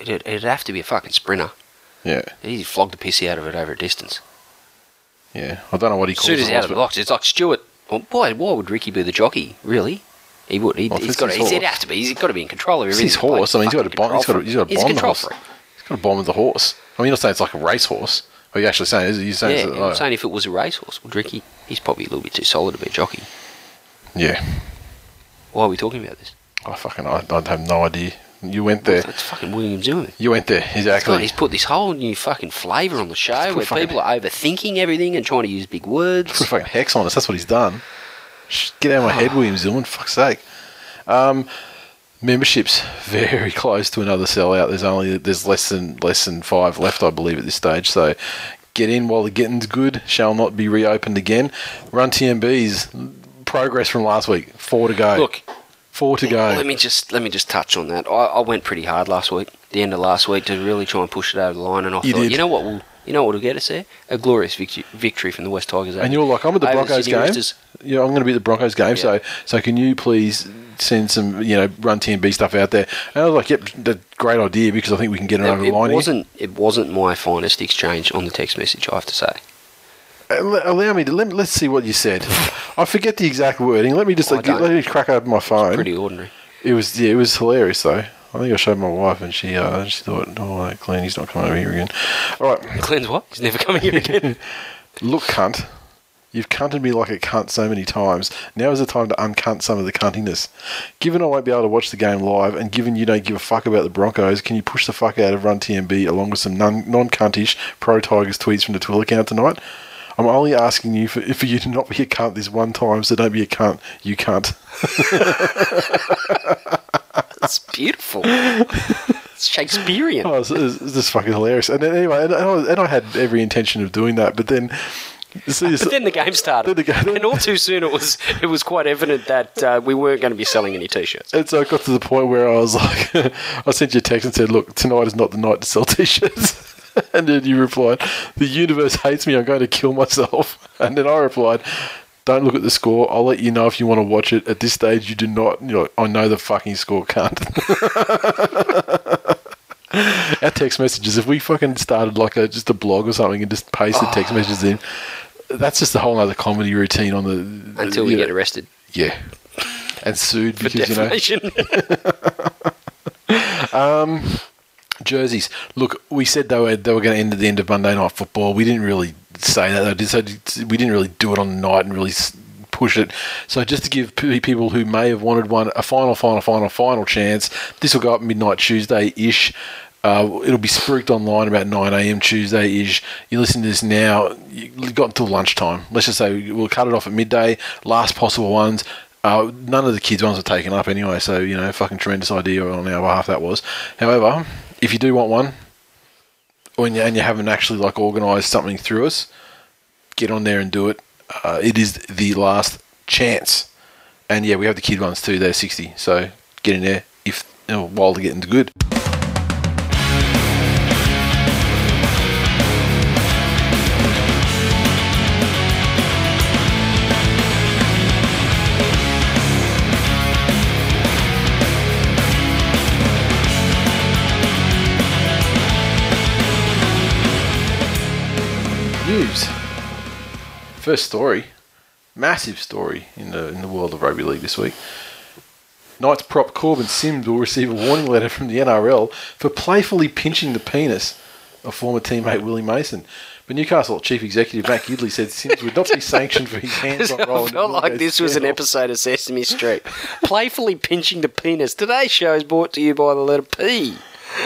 It'd, it'd have to be a fucking sprinter. Yeah, He'd flog the piss out of it over a distance. Yeah. I don't know what he As calls soon as he's out of the box, it's like Stewart. Well, why, why would Ricky be the jockey? Really? He would. He'd, Well, it's got. To, he's, horse. he'd have to be. He's got to be in control of it's everything. his horse. I mean, he's got to bond. He's got to, he's got to. He's bond the horse. He's got to bond with the horse. I mean, you're not saying it's like a racehorse. Are you actually saying? Is you saying? Yeah, it's, I'm oh, saying if it was a racehorse, well, Ricky, he's probably a little bit too solid to be a jockey. yeah. Why are we talking about this? I fucking I, I have no idea. You went there. That's fucking William Zimmerman. You went there God, exactly. he's put this whole new fucking flavour on the show where people are overthinking everything and trying to use big words. Put a fucking hex on us. That's what he's done. Get out of my head, William Zillman. Fuck's sake. Um, memberships very close to another sellout. There's only there's less than less than five left, I believe, at this stage. So get in while the getting's good. Shall not be reopened again. Run TMB's progress from last week. Four to go. Look, four to go. let me just let me just touch on that. I, I went pretty hard last week, the end of last week, to really try and push it over the line. And I You thought, did. you know what will you know what will get us there? A glorious victory, victory from the West Tigers. Eh? and you're like, I'm at the Broncos Sydney game. Roosters. Yeah, I'm going to be at the Broncos game. So, so can you please send some, you know, run TMB stuff out there? And I was like, yep, that's great idea because I think we can get it over It, the line. It wasn't it wasn't my finest exchange on the text message. I have to say. Al- Allow me to let, let's see what you said. I forget the exact wording. Let me just like, let me crack open my phone. Pretty ordinary. It was yeah, it was hilarious though. I think I showed my wife and she uh, she thought, oh, Glenn, he's not coming over here again. All right, Glenn's what? He's never coming here again. look, cunt. You've cunted me like a cunt so many times. Now is the time to uncunt some of the cuntiness. Given I won't be able to watch the game live, and given you don't give a fuck about the Broncos, can you push the fuck out of Run TMB along with some non cuntish pro Tigers tweets from the Twitter account tonight? I'm only asking you for, for you to not be a cunt this one time, so don't be a cunt, you cunt. It's beautiful. it's Shakespearean. Oh, it's, it's, it's just fucking hilarious. And then, anyway, and, I, and I had every intention of doing that, but then. so- But then the game started, the game- and all too soon it was it was quite evident that uh, we weren't going to be selling any t-shirts. And so it got to the point where I was like, I sent you a text and said, look, tonight is not the night to sell t-shirts. and then you replied, the universe hates me, I'm going to kill myself. And then I replied, don't look at the score. I'll let you know if you want to watch it. At this stage, you do not, you know, I know the fucking score can't. Our text messages, if we fucking started like a, just a blog or something and just pasted text ah. messages in, that's just a whole other comedy routine on the... Until we you get arrested Yeah. And sued for because, you know... defamation. Um, jerseys. Look, we said they were they were going to end at the end of Monday Night Football. We didn't really say that. Though. So we didn't really do it on the night and really push it. So just to give people who may have wanted one a final, final, final, final chance, this will go up midnight Tuesday ish. Uh, it'll be spruiked online about 9 a.m. Tuesday ish. You listen to this now, you've got until lunchtime. Let's just say we'll cut it off at midday, last possible ones. Uh, none of the kids' ones are taken up anyway, so you know, fucking tremendous idea on our behalf that was. However, if you do want one, or you, and you haven't actually like organised something through us, get on there and do it. Uh, it is the last chance, and yeah, we have the kid ones too. They're sixty, so get in there if you know, while they're getting good. News. First story, massive story in the in the world of rugby league this week. Knights prop Korbin Sims will receive a warning letter from the NRL for playfully pinching the penis of former teammate Willie Mason. But Newcastle chief executive Matt Gidley said Sims would not be sanctioned for his hands-on role. I felt like this was an episode of Sesame Street. Playfully pinching the penis. Today's show is brought to you by the letter P.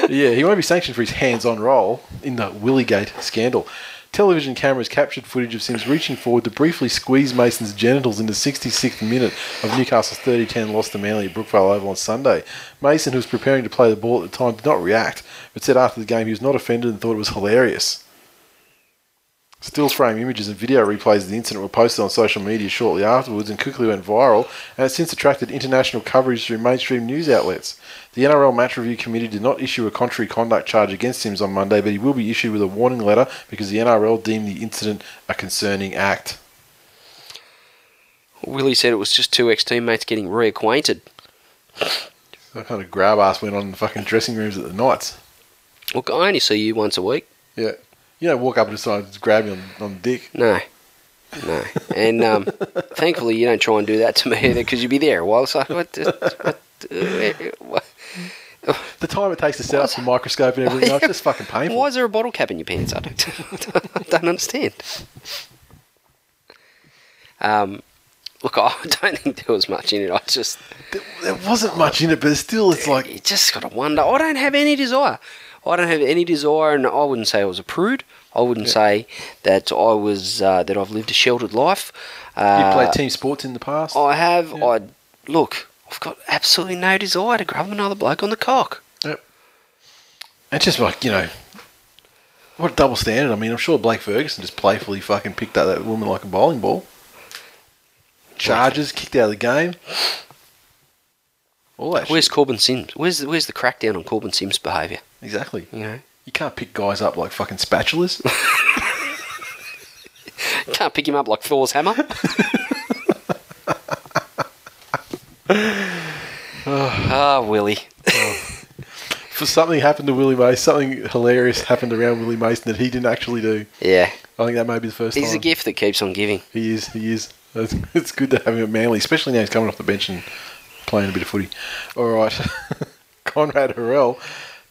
Yeah, he won't be sanctioned for his hands-on role in the Willygate scandal. Television cameras captured footage of Sims reaching forward to briefly squeeze Mason's genitals in the 66th minute of Newcastle's 30-10 loss to Manly at Brookvale Oval on Sunday. Mason, who was preparing to play the ball at the time, did not react, but said after the game he was not offended and thought it was hilarious. Still frame images and video replays of the incident were posted on social media shortly afterwards and quickly went viral and has since attracted international coverage through mainstream news outlets. The NRL Match Review Committee did not issue a contrary conduct charge against Sims on Monday, but he will be issued with a warning letter because the NRL deemed the incident a concerning act. Willie said it was just two ex teammates getting reacquainted. That kind of grab ass went on in the fucking dressing rooms at the Knights. Look, I only see you once a week. Yeah. You don't walk up and decide to grab me on, on the dick. No. No. And um, thankfully, you don't try and do that to me either because you'd be there a while. It's like, what? the- what, uh, what The time it takes to set up the microscope and everything, else, it's just fucking painful. why is there a bottle cap in your pants? I don't, I don't understand. Um, look, I don't think there was much in it. I just, There, there wasn't much in it, but still, it's like you just got to wonder. I don't have any desire. I don't have any desire, and I wouldn't say I was a prude. I wouldn't say that I was uh, that I've lived a sheltered life. Uh, you played team sports in the past. I have. Yeah. I look. I've got absolutely no desire to grab another bloke on the cock. Yep. It's just like, you know, what a double standard. I mean, I'm sure Blake Ferguson just playfully fucking picked up that woman like a bowling ball. Charges, kicked out of the game. All that Where's shit. Korbin Sims? Where's where's the crackdown on Korbin Sims' behaviour? Exactly. You know, You can't pick guys up like fucking spatulas. can't pick him up like Thor's hammer. Ah, Willie. For something happened to Willie Mason, something hilarious happened around Willie Mason that he didn't actually do. Yeah, I think that may be the first he's a gift that keeps on giving. He is, he is. It's, it's good to have him at Manly, especially now he's coming off the bench and playing a bit of footy. All right. Konrad Hurrell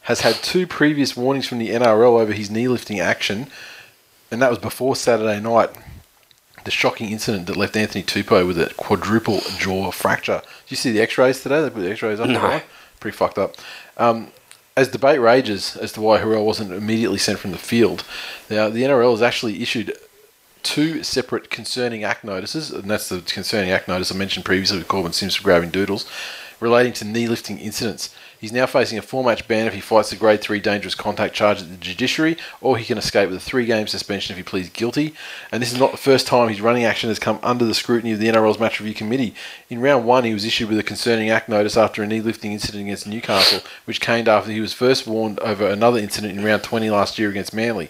has had two previous warnings from the NRL over his knee lifting action, and that was before Saturday night. The shocking incident that left Anthony Tupou with a quadruple jaw fracture. Did you see the X-rays today? They put the X-rays up. No. right? Pretty fucked up. Um, as debate rages as to why Hurrell wasn't immediately sent from the field, now the NRL has actually issued two separate concerning act notices, and that's the concerning act notice I mentioned previously with Korbin Sims for grabbing doodles, relating to knee lifting incidents. He's now facing a four match ban if he fights the grade 3 dangerous contact charge at the judiciary, or he can escape with a three game suspension if he pleads guilty. And this is not the first time his running action has come under the scrutiny of the NRL's match review committee. In round one, he was issued with a concerning act notice after a knee lifting incident against Newcastle, which came after he was first warned over another incident in round 20 last year against Manly.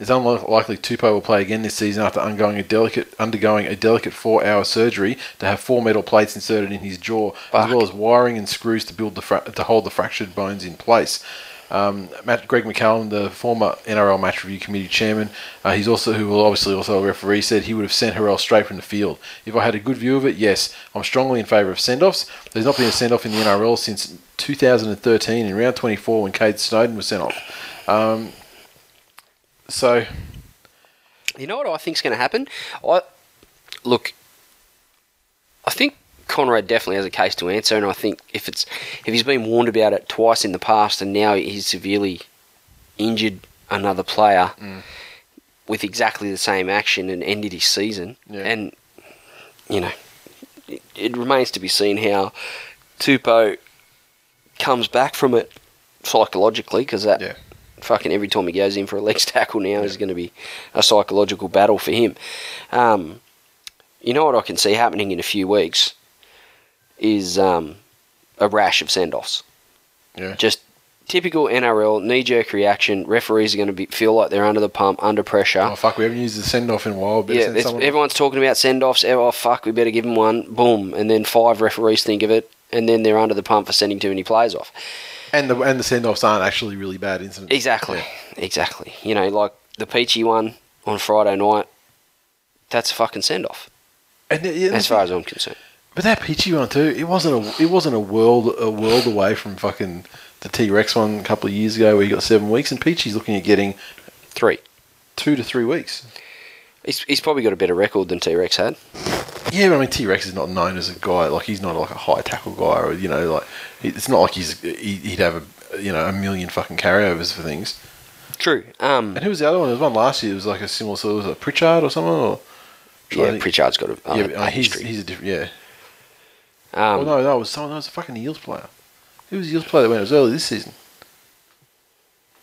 It's unlikely Tupou will play again this season after undergoing a delicate undergoing a delicate four-hour surgery to have four metal plates inserted in his jaw, Fuck. as well as wiring and screws to build the fra- to hold the fractured bones in place. Um, Matt, Greg McCallum, the former NRL Match Review Committee chairman, uh, he's also who will obviously also a referee, said he would have sent Hurrell straight from the field. If I had a good view of it, yes, I'm strongly in favour of send-offs. There's not been a send-off in the NRL since 2013 in round 24 when Kade Snowden was sent off. Um, so You know what I think's going to happen? I look. I think Konrad definitely has a case to answer, and I think if it's if he's been warned about it twice in the past, and now he's severely injured another player Mm. with exactly the same action and ended his season, Yeah. and you know, it, it remains to be seen how Tupou comes back from it psychologically, because that Yeah. Fucking every time he goes in for a legs tackle now is going to be a psychological battle for him. Um, you know what I can see happening in a few weeks is um, a rash of send offs. yeah, Just typical NRL knee jerk reaction. Referees are going to be feel like they're under the pump, under pressure. oh fuck, we haven't used the send-off in a while. Better yeah, someone- everyone's talking about send offs. Oh fuck, we better give them one. Boom, and then five referees think of it, and then they're under the pump for sending too many players off. And the and the send-offs aren't actually really bad incidents. Exactly, Yeah. exactly. You know, like the Peachy one on Friday night. That's a fucking send off, And, yeah, as far as I'm concerned. But that Peachy one too, it wasn't a it wasn't a world a world away from fucking the T Rex one a couple of years ago where he got seven weeks, and Peachy's looking at getting Three. two to three weeks. He's, he's probably got a better record than T Rex had. Yeah, but I mean T Rex is not known as a guy like he's not like a high tackle guy, or you know like it's not like he's he- he'd have a you know a million fucking carryovers for things. True. Um, And who was the other one? There was one last year. It was like a similar sort of was it Pritchard or something. Or yeah, Pritchard's got a, a, yeah, a uh, he's history. he's a different yeah. um, oh no, it was someone. That was a fucking Eels player. Who was the Eels player that went? It was early this season.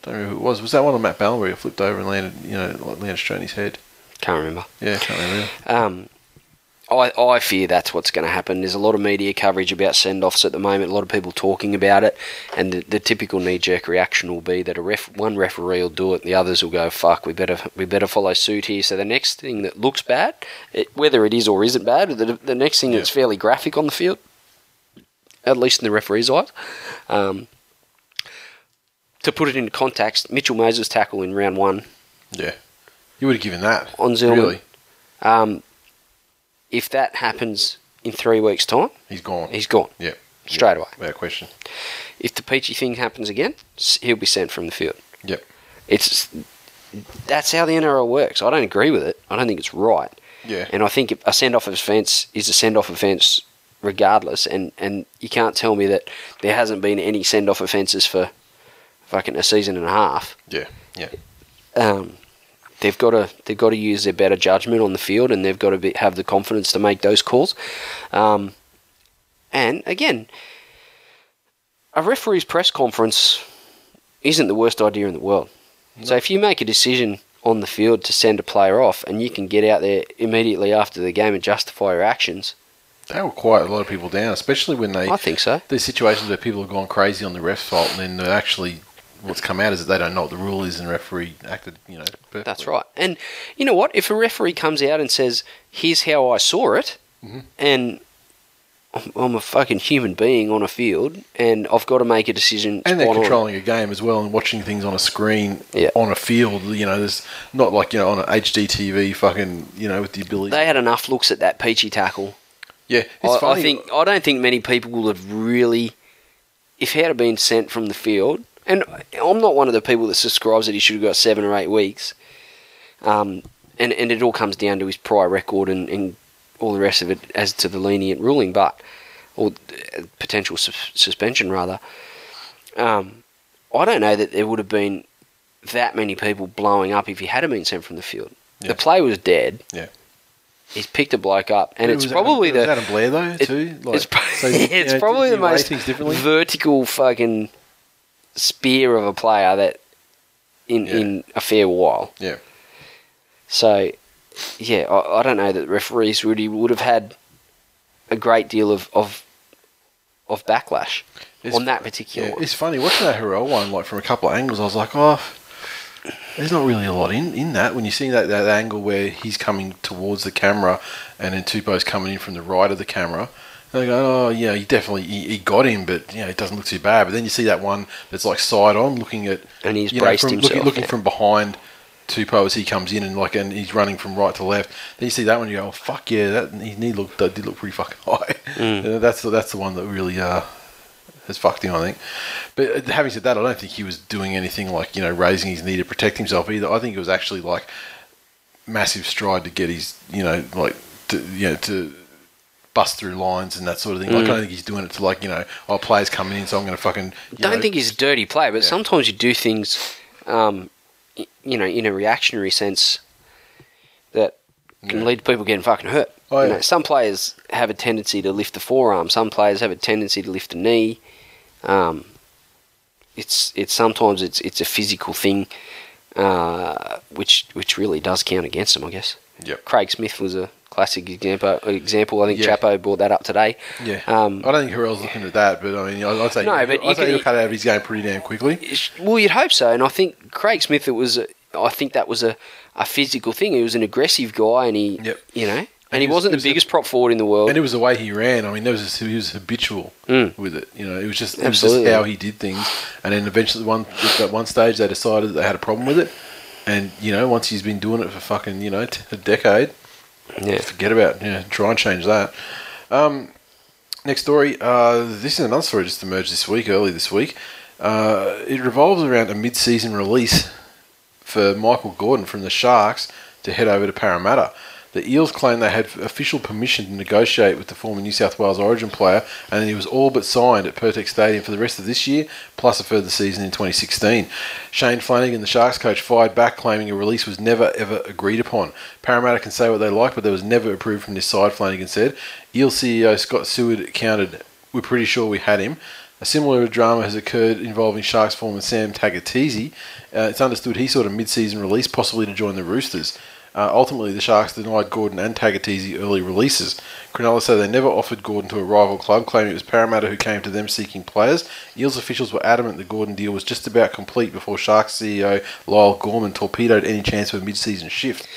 Don't remember who it was. Was that one on Matt Ballin where he flipped over and landed, you know, like landed straight on his head? Can't remember. Yeah, can't remember. Um, I, I fear that's what's going to happen. There's a lot of media coverage about send offs at the moment, a lot of people talking about it, and the, the typical knee jerk reaction will be that a ref, one referee will do it, and the others will go, fuck, we better we better follow suit here. So the next thing that looks bad, it, whether it is or isn't bad, the, the next thing Yeah. that's fairly graphic on the field, at least in the referee's eyes. Um, to put it into context, Mitchell Moses' tackle in round one Yeah, you would have given that on Zillman. Really, Um, if that happens in three weeks' time, he's gone. he's gone yeah, straight away. without question. If the Peachy thing happens again, he'll be sent from the field. Yep. It's that's how the NRL works. I don't agree with it. I don't think it's right. Yeah. And I think a send off offence is a send off offence regardless. And, and you can't tell me that there hasn't been any send off offences for fucking a season and a half. Yeah. Yeah. Um, they've got to they've got to use their better judgment on the field, and they've got to be, have the confidence to make those calls. Um, and again, a referee's press conference isn't the worst idea in the world. So if you make a decision on the field to send a player off, and you can get out there immediately after the game and justify your actions, That will quiet a lot of people down, especially when they I think so. there's situations where people have gone crazy on the ref's fault, and then they're actually what's come out is that they don't know what the rule is, and the referee acted, you know. Perfectly. That's right. And you know what? If a referee comes out and says, "Here's how I saw it," Mhm. and I'm- a fucking human being on a field, and I've got to make a decision. And they're spot on. controlling a game as well and watching things on a screen Yeah. on a field. You know, there's not like you know on an HD TV, fucking you know, with the ability. They had enough looks at that peachy tackle. yeah, it's I. I think I don't think many people will have really, if he had been sent from the field. And I'm not one of the people that subscribes that he should have got seven or eight weeks. Um, and and it all comes down to his prior record and, and all the rest of it as to the lenient ruling, but or uh, potential sus- suspension rather. Um, I don't know that there would have been that many people blowing up if he had been sent from the field. Yeah. The play was dead. Yeah. He's picked a bloke up, and It it's was probably Adam, the was Adam Blair though it- too. Like, it's, pro- so, you it's know, probably the most vertical fucking spear of a player that in Yeah. in a fair while. Yeah. So, yeah, I, I don't know that referees really would have had a great deal of of, of backlash It's- on that particular Yeah, one. it's funny watching that Hurrell one, like from a couple of angles. I was like, oh, there's not really a lot in, in that. When you see that, that angle where he's coming towards the camera, and then Tupou's coming in from the right of the camera, they go, oh yeah, he definitely he, he got him, but you know it doesn't look too bad. But then you see that one that's like side on, looking at And he's you know, from, himself, looking, looking yeah. from behind. Tupou as he comes in and like and he's running from right to left. Then you see that one, you go, oh, "Fuck yeah!" That he knee looked that did look pretty fucking high. Mm. And that's the, that's the one that really uh, has fucked him, I think. But uh, having said that, I don't think he was doing anything like you know raising his knee to protect himself either. I think it was actually like massive stride to get his you know like to you know to bust through lines and that sort of thing. Like I don't think he's doing it to like you know oh players coming in, so I'm going to fucking. don't know, think he's a dirty player, but Yeah. sometimes you do things, um, y- you know, in a reactionary sense that can Yeah. lead to people getting fucking hurt. Oh, You know, some players have a tendency to lift the forearm. Some players have a tendency to lift the knee. Um, it's it's sometimes it's it's a physical thing, uh, which which really does count against them, I guess. Yep. Craig Smith was a classic example. Example, I think Yeah. Chapo brought that up today. Yeah, Um, I don't think Hurrell's looking at that, but I mean, I'd say No, but I'd say he'll cut out of his game pretty damn quickly. Well, you'd hope so, and I think Craig Smith. It was. A, I think that was a, a physical thing. He was an aggressive guy, and he, Yep. you know, and, And he was- wasn't the was a- biggest prop forward in the world. And it was the way he ran. I mean, there was just, he was habitual Mm. with it. You know, it was just it was just how he did things. And then eventually, one at one stage, they decided they had a problem with it. And you know, once he's been doing it for fucking you know a decade, yeah, forget about yeah. Try and change that. Um, next story. Uh, this is another story just emerged this week, early this week. Uh, it revolves around a mid-season release for Michael Gordon from the Sharks to head over to Parramatta. The Eels claim they had official permission to negotiate with the former New South Wales Origin player, and he was all but signed at Pirtek Stadium for the rest of this year, plus a further season in 2016. Shane Flanagan, the Sharks coach, fired back, claiming a release was never ever agreed upon. Parramatta can say what they like, but there was never approved from this side, Flanagan said. Eel CEO Scott Seward countered, We're pretty sure we had him. A similar drama has occurred involving Sharks former Sam Tagataese. Uh, it's understood he sought a mid-season release, possibly to join the Roosters. Uh, ultimately, the Sharks denied Gordon and Tagataese early releases. Cronulla said they never offered Gordon to a rival club, claiming it was Parramatta who came to them seeking players. Eels officials were adamant the Gordon deal was just about complete before Sharks CEO Lyall Gorman torpedoed any chance of a mid-season shift.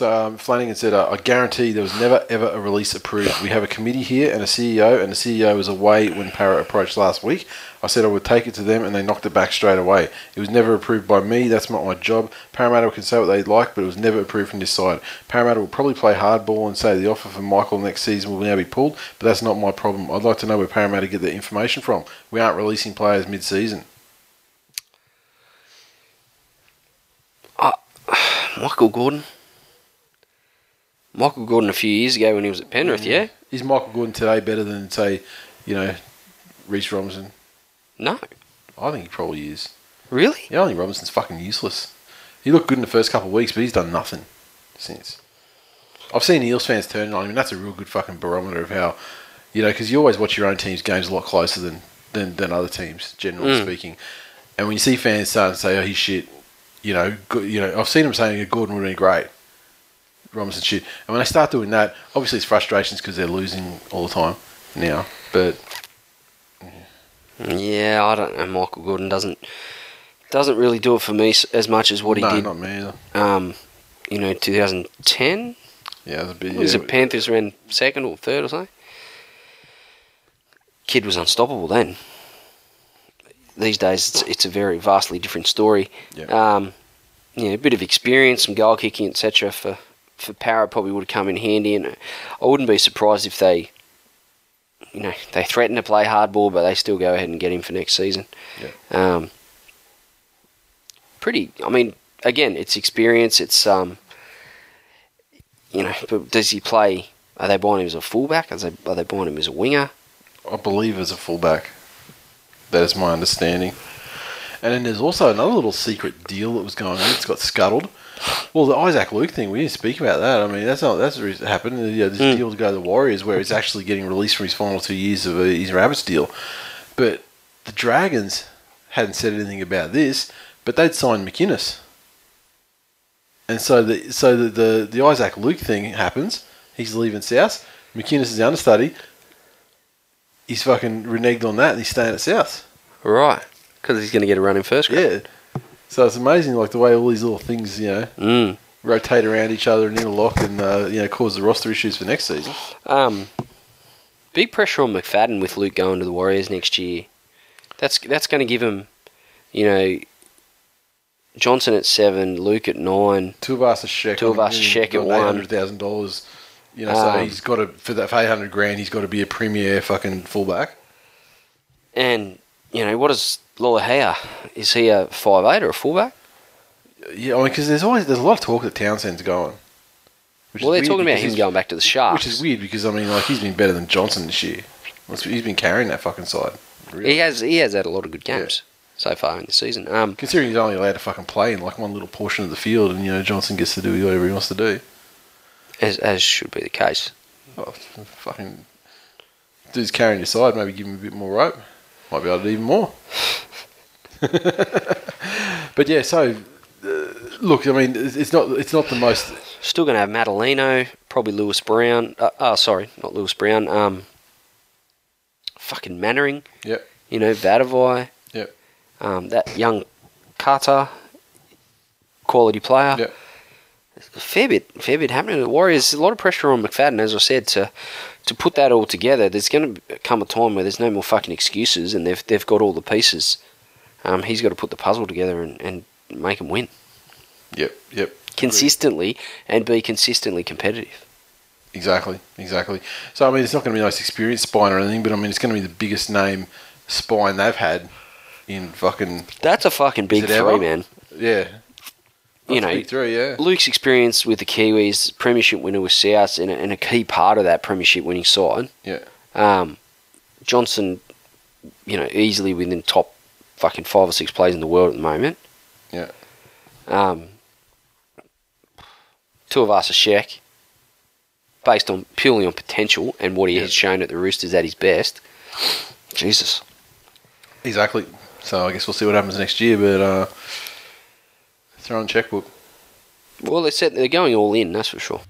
So um, Flanagan said, uh, I guarantee there was never ever a release approved. We have a committee here and a CEO, and the CEO was away when Parrot approached last week. I said I would take it to them, and they knocked it back straight away. It was never approved by me. That's not my job. Parramatta can say what they like, but it was never approved from this side. Parramatta will probably play hardball and say the offer for Michael next season will now be pulled, but that's not my problem. I'd like to know where Parramatta get their information from. We aren't releasing players mid-season. Michael Gordon. Michael Gordon a few years ago when he was at Penrith, yeah? Is Michael Gordon today better than say, you know, Reece Robinson? No, I think he probably is. really? Yeah, I think Robinson's fucking useless. He looked good in the first couple of weeks, but he's done nothing since. I've seen Eels fans turning on him, and that's a real good fucking barometer of how, you know, because you always watch your own team's games a lot closer than, than, than other teams, generally Mm. speaking. And when you see fans starting to say, oh, he's shit, you know, go, you know, I've seen them saying Gordon would have been great. Robinson shit. And when they start doing that, obviously it's frustrations because they're losing all the time now. But Yeah, I don't know. Michael Gordon doesn't doesn't really do it for me as much as what he no, did. not me either. Um, you know, 2010 Yeah, it was a bit. was yeah, it Panthers ran second or third or something? Kid was unstoppable then. These days, it's, it's a very vastly different story. Yeah. Um, you know, a bit of experience, some goal kicking, etc. For for Power probably would have come in handy, and I wouldn't be surprised if they, you know, they threaten to play hardball, but they still go ahead and get him for next season. Yeah. Um, pretty. I mean, again, it's experience. It's um, you know, but does he play? Are they buying him as a fullback? Are they, are they buying him as a winger? I believe as a fullback. That is my understanding. And then there's also another little secret deal that was going on. It's got scuttled. Well, the Isaac Luke thing, we didn't speak about that. I mean, that's not that's happened. You know, this Mm. deal to go to the Warriors, where he's actually getting released from his final two years of uh, his Rabbits deal. But the Dragons hadn't said anything about this, but they'd signed McInnes. And so the so the, the, the Isaac Luke thing happens. He's leaving South. McInnes is the understudy. He's fucking reneged on that and he's staying at South. Right. Because he's going to get a run in first grade. Yeah. So it's amazing, like the way all these little things, you know, Mm. rotate around each other and interlock, and uh, you know, cause the roster issues for next season. Um, big pressure on McFadden with Luke going to the Warriors next year. That's that's going to give him, you know, Johnson at seven, Luke at nine. Tuivasa Sheck, Tuivasa Sheck at one. eight hundred thousand dollars. You know, so Um, he's got to for that eight hundred grand, he's got to be a premier fucking fullback. And, you know, what is Lolohea? Is he a five eight or a fullback? Yeah, I mean, because there's always there's a lot of talk that Townsend's going. Which well, they're talking about him going back to the Sharks. which is weird because I mean, like he's been better than Johnson this year. He's been carrying that fucking side. Really. He has he has had a lot of good games so far in the season. Um, Considering he's only allowed to fucking play in like one little portion of the field, and you know Johnson gets to do whatever he wants to do. as as should be the case. Oh, fucking dude's carrying your side. Maybe give him a bit more rope. Might be able to do even more. but yeah, so uh, look, I mean, it's not it's not the most. Still going to have Matulino, probably Lewis Brown. Uh, oh, sorry, not Lewis Brown. Um, fucking Mannering. Yep. You know, Vatuvei. Yep. Um, that young Carter, quality player. Yep. A fair bit, fair bit happening the Warriors. A lot of pressure on McFadden, as I said, to to put that all together. There's going to come a time where there's no more fucking excuses, and they've they've got all the pieces. Um, he's got to put the puzzle together and, and make them win Yep. Yep. consistently and be consistently competitive. Exactly. Exactly. So I mean, it's not going to be the most experienced spine or anything, but I mean, it's going to be the biggest name spine they've had in fucking That's a fucking big three, ever? man. yeah. You That's a know, three. Yeah. Luke's experience with the Kiwis, premiership winner with South, and a, and a key part of that premiership winning side. Yeah. Um, Johnson, you know, easily within top fucking five or six players in the world at the moment. Yeah. Um, Tuivasa Sheck, based on purely on potential and what he Yeah. has shown at the Roosters at his best. Jesus. Exactly. So I guess we'll see what happens next year, but uh, throw in checkbook. Well, they said they're going all in, that's for sure.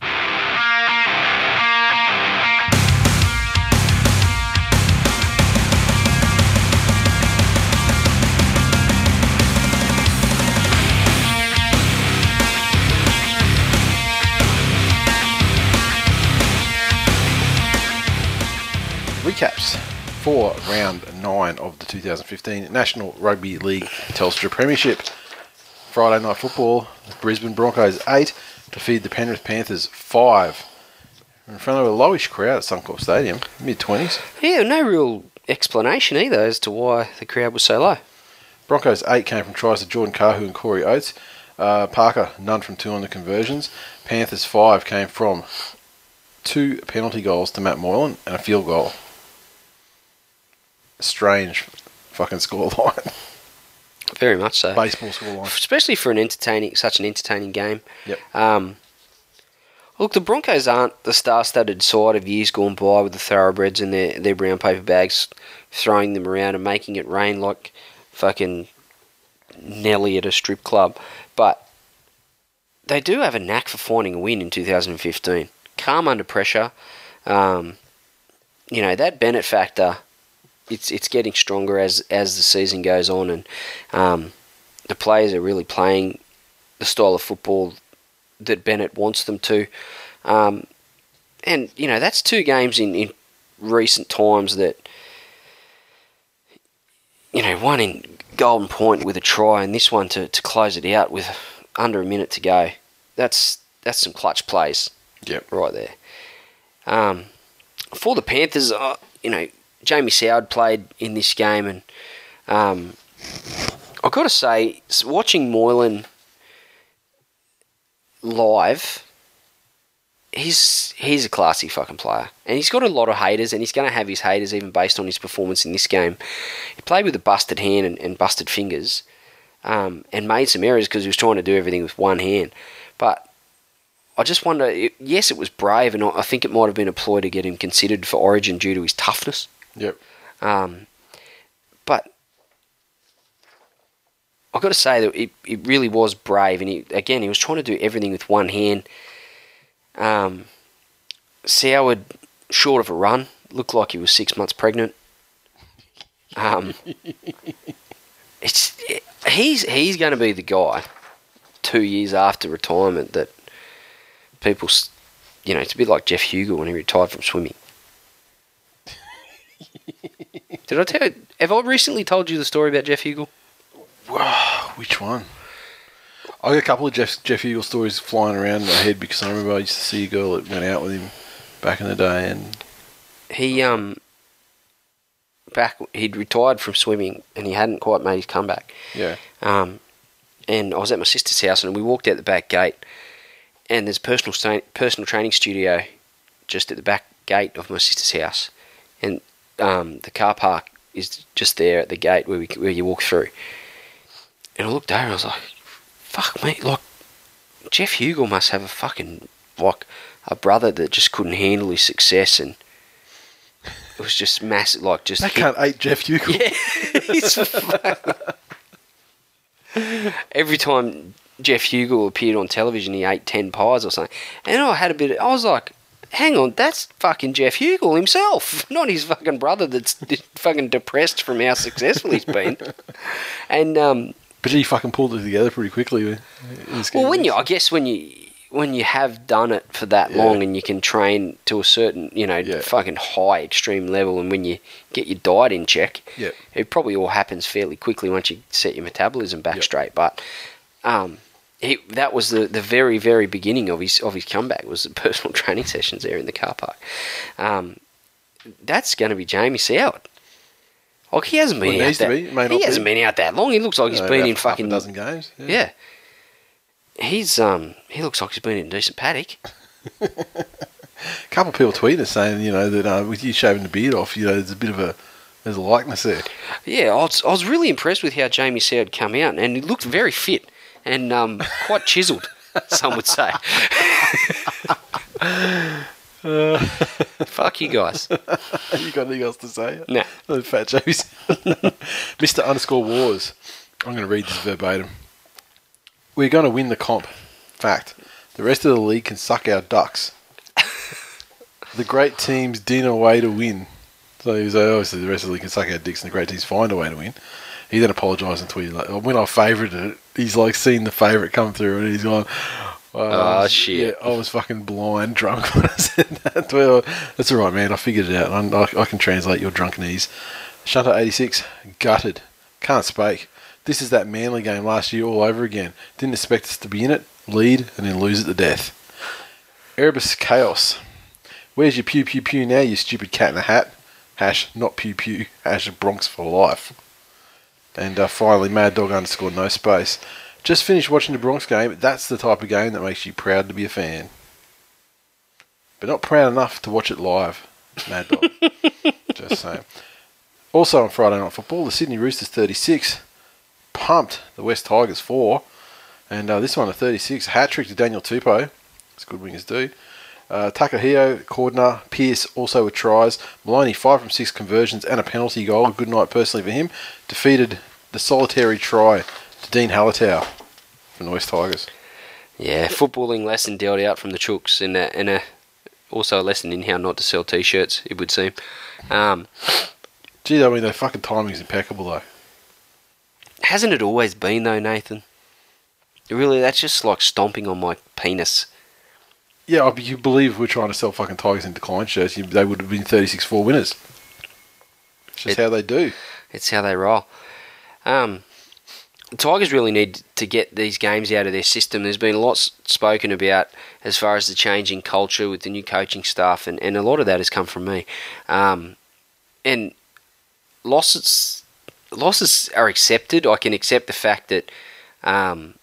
Recaps for round nine of the 2015 National Rugby League Telstra Premiership. Friday night football, Brisbane Broncos eight defeated the Penrith Panthers five. In front of a lowish crowd at Suncorp Stadium, mid twenties. Yeah, no real explanation either as to why the crowd was so low. Broncos eight came from tries to Jordan Kahu and Corey Oates. Uh, Parker none from two on the conversions. Panthers five came from two penalty goals to Matt Moylan and a field goal. Strange fucking scoreline. Very much so. Baseball scoreline. Especially for an entertaining, such an entertaining game. Yep. Um, look, the Broncos aren't the star-studded side of years gone by with the thoroughbreds in their, their brown paper bags, throwing them around and making it rain like fucking Nelly at a strip club. But they do have a knack for finding a win in 2015. Calm under pressure. Um, you know that Bennett factor. It's it's getting stronger as as the season goes on, and um, the players are really playing the style of football that Bennett wants them to. Um, and, you know, that's two games in, in recent times that, you know, one in Golden Point with a try and this one to, to close it out with under a minute to go. That's that's some clutch plays Yep. right there. Um, for the Panthers, uh, you know, Jamie Soward played in this game, and um, I've got to say, watching Moylan live, he's he's a classy fucking player, and he's got a lot of haters, and he's going to have his haters even based on his performance in this game. He played with a busted hand and, and busted fingers, um, and made some errors because he was trying to do everything with one hand. But I just wonder. Yes, it was brave, and I I think it might have been a ploy to get him considered for Origin due to his toughness. Yep. Um, but I've got to say that it, it really was brave, and he, again, he was trying to do everything with one hand. Um, Soward, short of a run, looked like he was six months pregnant. Um, it's he's he's going to be the guy two years after retirement that people, you know, it's a bit like Geoff Huegill when he retired from swimming. Did I tell you? Have I recently told you the story about Geoff Huegill? Which one? I got a couple of Jeff Geoff Huegill stories flying around in my head because I remember I used to see a girl that went out with him back in the day, and He um back he'd retired from swimming and he hadn't quite made his comeback. yeah, Um, and I was at my sister's house and we walked out the back gate and there's a personal personal training studio just at the back gate of my sister's house um, the car park is just there at the gate where we where you walk through. And I looked over and I was like, "Fuck me!" Like Geoff Huegill must have a fucking like a brother that just couldn't handle his success and it was just massive. Like just that can't ate Geoff Huegill. yeah, Every time Geoff Huegill appeared on television, he ate ten pies or something. And I had a bit. I was like, "Hang on, that's fucking Geoff Huegill himself, not his fucking brother that's fucking depressed from how successful he's been." And um, But he fucking pulled it together pretty quickly. man. in the scheme well, when you. I guess when you when you have done it for that Yeah. long and you can train to a certain, you know, Yeah. fucking high extreme level, and when you get your diet in check, Yep. it probably all happens fairly quickly once you set your metabolism back Yep. straight. But um, he, that was the, the very very beginning of his of his comeback was the personal training sessions there in the car park. Um, that's going to be Jamie Soward. Like he hasn't been Well, out that, be. He hasn't be. been out that long. He looks like he's Uh, been in half a fucking dozen games. Yeah. yeah. He's um he looks like he's been in a decent paddock. A couple of people tweeting us saying, you know, that uh, with you shaving the beard off, you know, there's a bit of a there's a likeness there. Yeah, I was, I was really impressed with how Jamie Soward came out, and he looked very fit and um, quite chiselled. Some would say. Fuck you guys. you got anything else to say? No. Oh, Fat James. Mr. Underscore Wars. I'm going to read this verbatim. We're going to win the comp. Fact. The rest of the league can suck our ducks. the great teams din a way to win. So he was like, obviously the rest of the league can suck our dicks and the great teams find a way to win. He then apologised and tweeted, like, when I favoured it, he's like seen the favourite come through and he's gone, Oh, ah, yeah, shit. I was fucking blind drunk when I said that. Well, that's all right, man. I figured it out. I, I, I can translate your drunkenese. Shunter 86, gutted. Can't spake. This is that Manly game last year all over again. Didn't expect us to be in it, lead, and then lose it to death. Erebus Chaos. Where's your pew pew pew now, you stupid cat in a hat? Hash, not pew pew. Hash, Bronx for life. And uh, finally, Mad Dog underscore no space. Just finished watching the Bronx game. That's the type of game that makes you proud to be a fan. But not proud enough to watch it live. Mad Dog. Just saying. Also on Friday Night Football, the Sydney Roosters 36 pumped the West Tigers 4. And uh, this one, a 36, hat trick to Daniel Tupou. As good wingers do. Uh, Taukeiaho, Cordner, Pearce also with tries. Maloney, 5 from 6 conversions and a penalty goal. Good night personally for him. Defeated the solitary try to Dean Hallertau for the West Tigers. Yeah, footballing lesson dealt out from the Chooks, and a, and a also a lesson in how not to sell T-shirts. It would seem. Um, Gee, I mean, their fucking timing's impeccable though. hasn't it always been though, Nathan? Really, that's just like stomping on my penis. Yeah, you believe we're trying to sell fucking Tigers in decline shirts, they would have been 36 4 winners. It's just It- how they do. It's how they roll. Um, Tigers really need to get these games out of their system. There's been lots spoken about as far as the changing culture with the new coaching staff, and, and a lot of that has come from me. Um, and losses losses are accepted. I can accept the fact that um,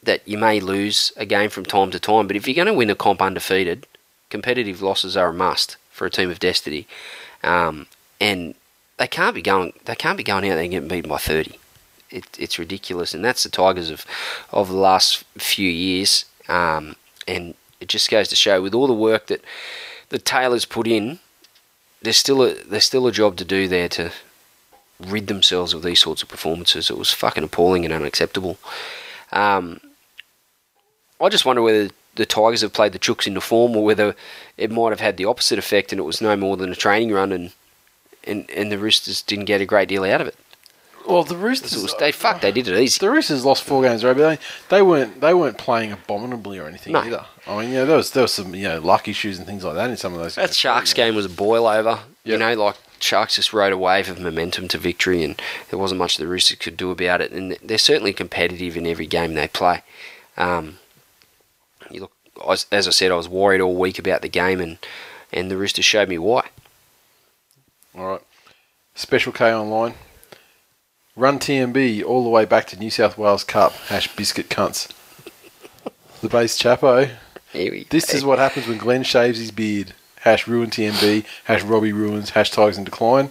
that you may lose a game from time to time, but if you're going to win a comp undefeated, competitive losses are a must for a team of destiny. Um, and they can't be going. They can't be going out there and getting beaten by thirty. it, it's ridiculous, and that's the Tigers of of the last few years. Um, and it just goes to show, with all the work that the Taylors put in, there's still a there's still a job to do there to rid themselves of these sorts of performances. It was fucking appalling and unacceptable. Um, I just wonder whether the Tigers have played the Chooks into form, or whether it might have had the opposite effect, and it was no more than a training run, and and, and the Roosters didn't get a great deal out of it. Well, the Roosters was, they fuck, they did it easy. The Roosters lost four games, right? But they, they weren't they weren't playing abominably or anything No. either. I mean, you know, there was there was some you know luck issues and things like that in some of those. That games. Sharks game was a boil over. You know, like Sharks just rode a wave of momentum to victory, and there wasn't much the Roosters could do about it. And they're certainly competitive in every game they play. Um, you look, as I said, I was worried all week about the game, and and the Roosters showed me why. All right. Special K online. Run TMB all the way back to New South Wales Cup. Hash biscuit cunts. The base chapo. Here we This go. is what happens when Glenn shaves his beard. Hash ruin TMB. Hash Robbie ruins. Hash Tigers in decline.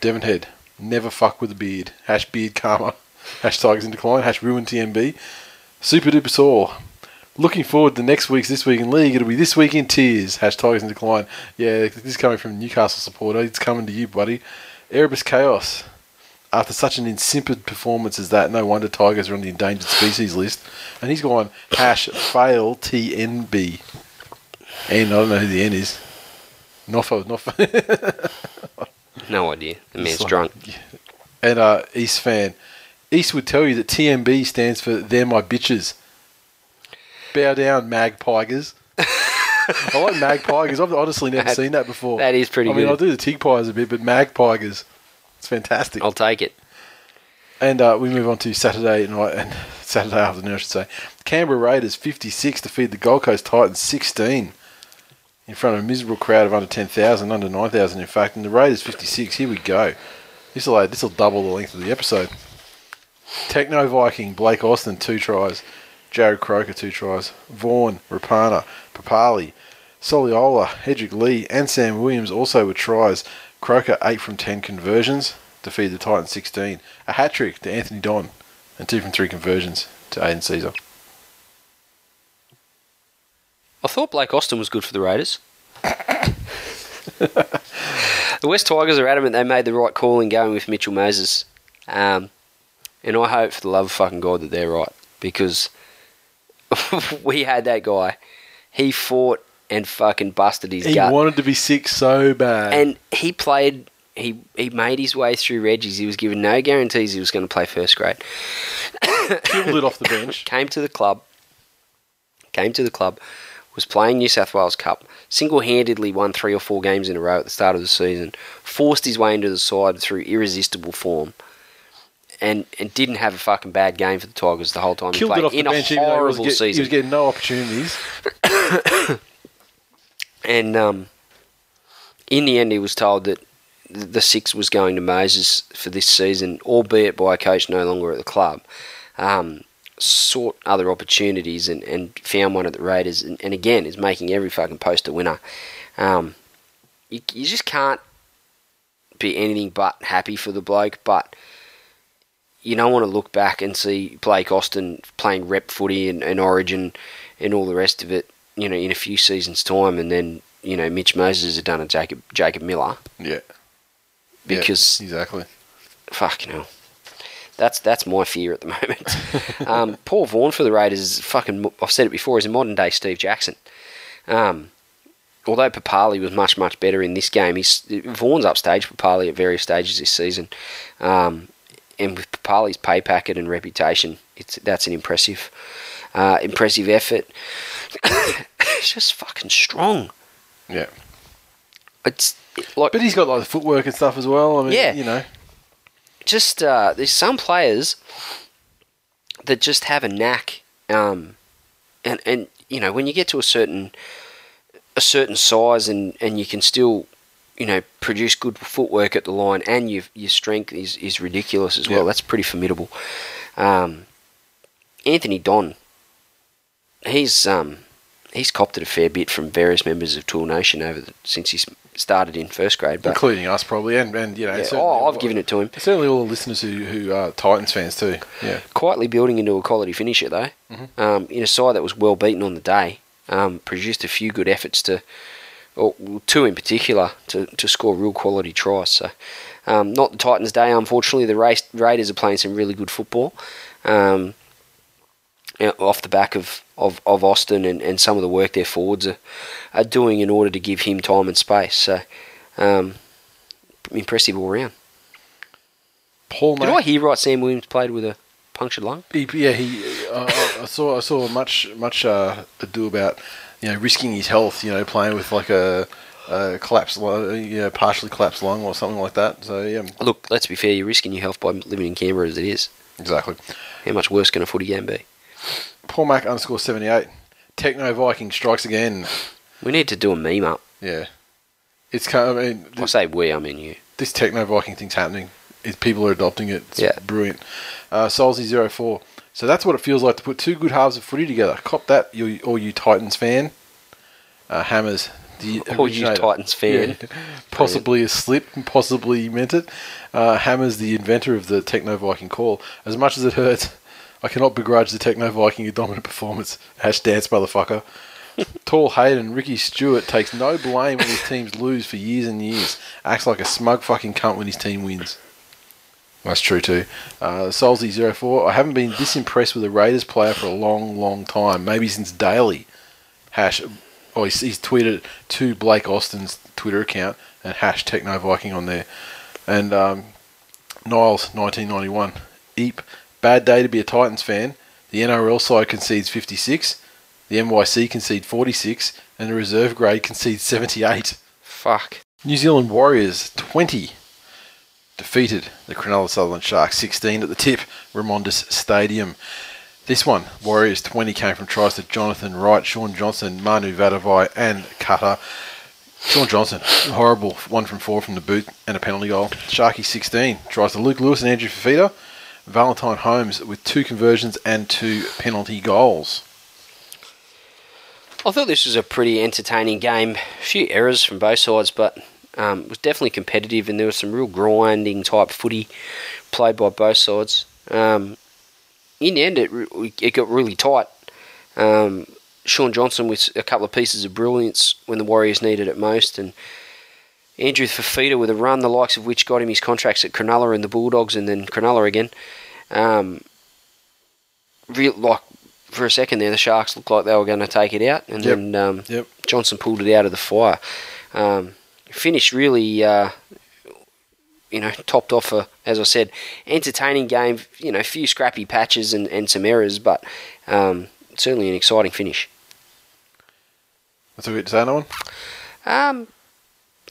Devon Head. Never fuck with a beard. Hash beard karma. Hash Tigers in decline. Hash ruin TMB. Super duper sore. Looking forward to next week's This Week in League. It'll be This Week in Tears. Hash Tigers in decline. Yeah, this is coming from Newcastle supporter. It's coming to you, buddy. Erebus Chaos. After such an insipid performance as that, no wonder Tigers are on the endangered species list. And he's gone hash fail TNB. N, I don't know who the N is. Noffo, Noffo. no idea. The man's like- drunk. and uh, East fan. East would tell you that TMB stands for They're My Bitches. Bow down, magpigers. I like magpigers. I've honestly never That- seen that before. that is pretty I mean, good. I do the tigpies a bit, but magpigers. It's fantastic. I'll take it. And uh, we move on to Saturday night and Saturday afternoon, I should say. Canberra Raiders 56 to feed the Gold Coast Titans 16 in front of a miserable crowd of under 10,000, under 9,000 in fact. And the Raiders 56. Here we go. This will this will double the length of the episode. Techno Viking Blake Austin two tries, Jarrod Croker two tries, Vaughan, Rapana, Papalii, Soliola, Edrick Lee, and Sam Williams also with tries. Croker eight from ten conversions to feed the Titans sixteen. A hat trick to Anthony Don, and two from three conversions to Aidan Sezer. I thought Blake Austin was good for the Raiders. the West Tigers are adamant they made the right call in going with Mitchell Moses. Um, and I hope for the love of fucking God that they're right. Because we had that guy. He fought and fucking busted his He gut. wanted to be sick so bad. and he played. He, he made his way through Reggie's. He was given no guarantees he was going to play first grade. killed it off the bench. came to the club, came to the club, was playing New South Wales Cup, single handedly won three or four games in a row at the start of the season, forced his way into the side through irresistible form, and, and didn't have a fucking bad game for the Tigers the whole time Killed he it played in bench. a even though he was horrible get- He was getting no opportunities. And um, in the end, he was told that the six was going to Moses for this season, albeit by a coach no longer at the club. Um, sought other opportunities and, and found one at the Raiders, and, and again is making every fucking post a winner. Um, you, you just can't be anything but happy for the bloke, but you don't want to look back and see Blake Austin playing rep footy and, and Origin and all the rest of it, you know, in a few seasons' time, and then you know Mitch Moses has done a Jacob Jacob Miller Yeah. because yeah, exactly. fuck you know. That's that's my fear at the moment. um, Paul Vaughan for the Raiders is fucking. I've said it before. He's a modern day Steve Jackson. Um, although Papalii was much much better in this game, he's Vaughan's upstaged Papalii at various stages this season. Um, and with Papalii's pay packet and reputation, it's that's an impressive, uh, impressive effort. it's just fucking strong. Yeah. It's like But he's got like the footwork and stuff as well. I mean, Yeah. you know. just uh, there's some players that just have a knack, um, and and you know when you get to a certain a certain size and and you can still you know produce good footwork at the line and your your strength is is ridiculous as well. Yeah. That's pretty formidable. Um, Anthony Don, he's um he's copped it a fair bit from various members of Tool Nation over the, since he s- started in first grade. But including us probably, and and you know, yeah, oh, I've given it to him. Certainly, all the listeners who who are Titans fans too. Yeah, quietly building into a quality finisher though. Um, in a side that was well beaten on the day, um, produced a few good efforts to, or well, two in particular, to, to score real quality tries. So, um, not the Titans' day, unfortunately. The race, Raiders are playing some really good football. Um, you know, off the back of, of, of Austin and, and some of the work their forwards are, are doing in order to give him time and space. So, um, impressive all round. Paul. Did Mack- I hear right? Sam Williams played with a punctured lung. He, yeah, he. Uh, I saw. I saw much much uh, ado about you know risking his health. You know, playing with like a, a collapsed, you know, partially collapsed lung or something like that. So yeah, Look, let's be fair, you're risking your health by living in Canberra as it is. exactly. How much worse can a footy game be? Paul Mac underscore seventy eight. Techno Viking strikes again. We need to do a meme up. Yeah, it's kind of. I mean, I say we, I mean you. this techno Viking thing's happening. It, people are adopting it. It's Yeah. brilliant. Uh, Solzy 04. So that's what it feels like to put two good halves of footy together. Cop that, you or you Titans fan. Uh, Hammers, the Or you. Titans fan. Yeah. Possibly a slip, possibly he meant it. Uh, Hammers, the inventor of the Techno Viking call. As much as it hurts, I cannot begrudge the Techno Viking a dominant performance. Hash dance, motherfucker. Tall Hayden, Ricky Stuart takes no blame when his teams lose for years and years. Acts like a smug fucking cunt when his team wins. That's true too. Uh, Solzy04, I haven't been this impressed with a Raiders player for a long, long time. Maybe since Daley. Hash, oh, he's, he's tweeted to Blake Austin's Twitter account and hash Techno Viking on there. And um, Niles, 1991. Eep, bad day to be a Titans fan. The NRL side concedes 56, the NYC concede 46, and the reserve grade concedes 78. Fuck. New Zealand Warriors 20 defeated the Cronulla Sutherland Sharks 16 at the tip Remondis Stadium. This one, Warriors 20 came from tries to Jonathan Wright, Shaun Johnson, Manu Vatuvei, and Cutter. Shaun Johnson, horrible one from four from the boot and a penalty goal. Sharky 16 tries to Luke Lewis and Andrew Fifita. Valentine Holmes with two conversions and two penalty goals. I thought this was a pretty entertaining game. A few errors from both sides, but um, it was definitely competitive, and there was some real grinding type footy played by both sides. Um, in the end, it it got really tight. Um, Shaun Johnson with a couple of pieces of brilliance when the Warriors needed it most, and Andrew Fifita with a run, the likes of which got him his contracts at Cronulla and the Bulldogs, and then Cronulla again. Um, real like for a second there, the Sharks looked like they were going to take it out, and Yep. then um, Yep. Johnson pulled it out of the fire. Um, finished really, uh, you know, topped off a, as I said, entertaining game. You know, a few scrappy patches and, and some errors, but um, certainly an exciting finish. That's a bit to say on. Um,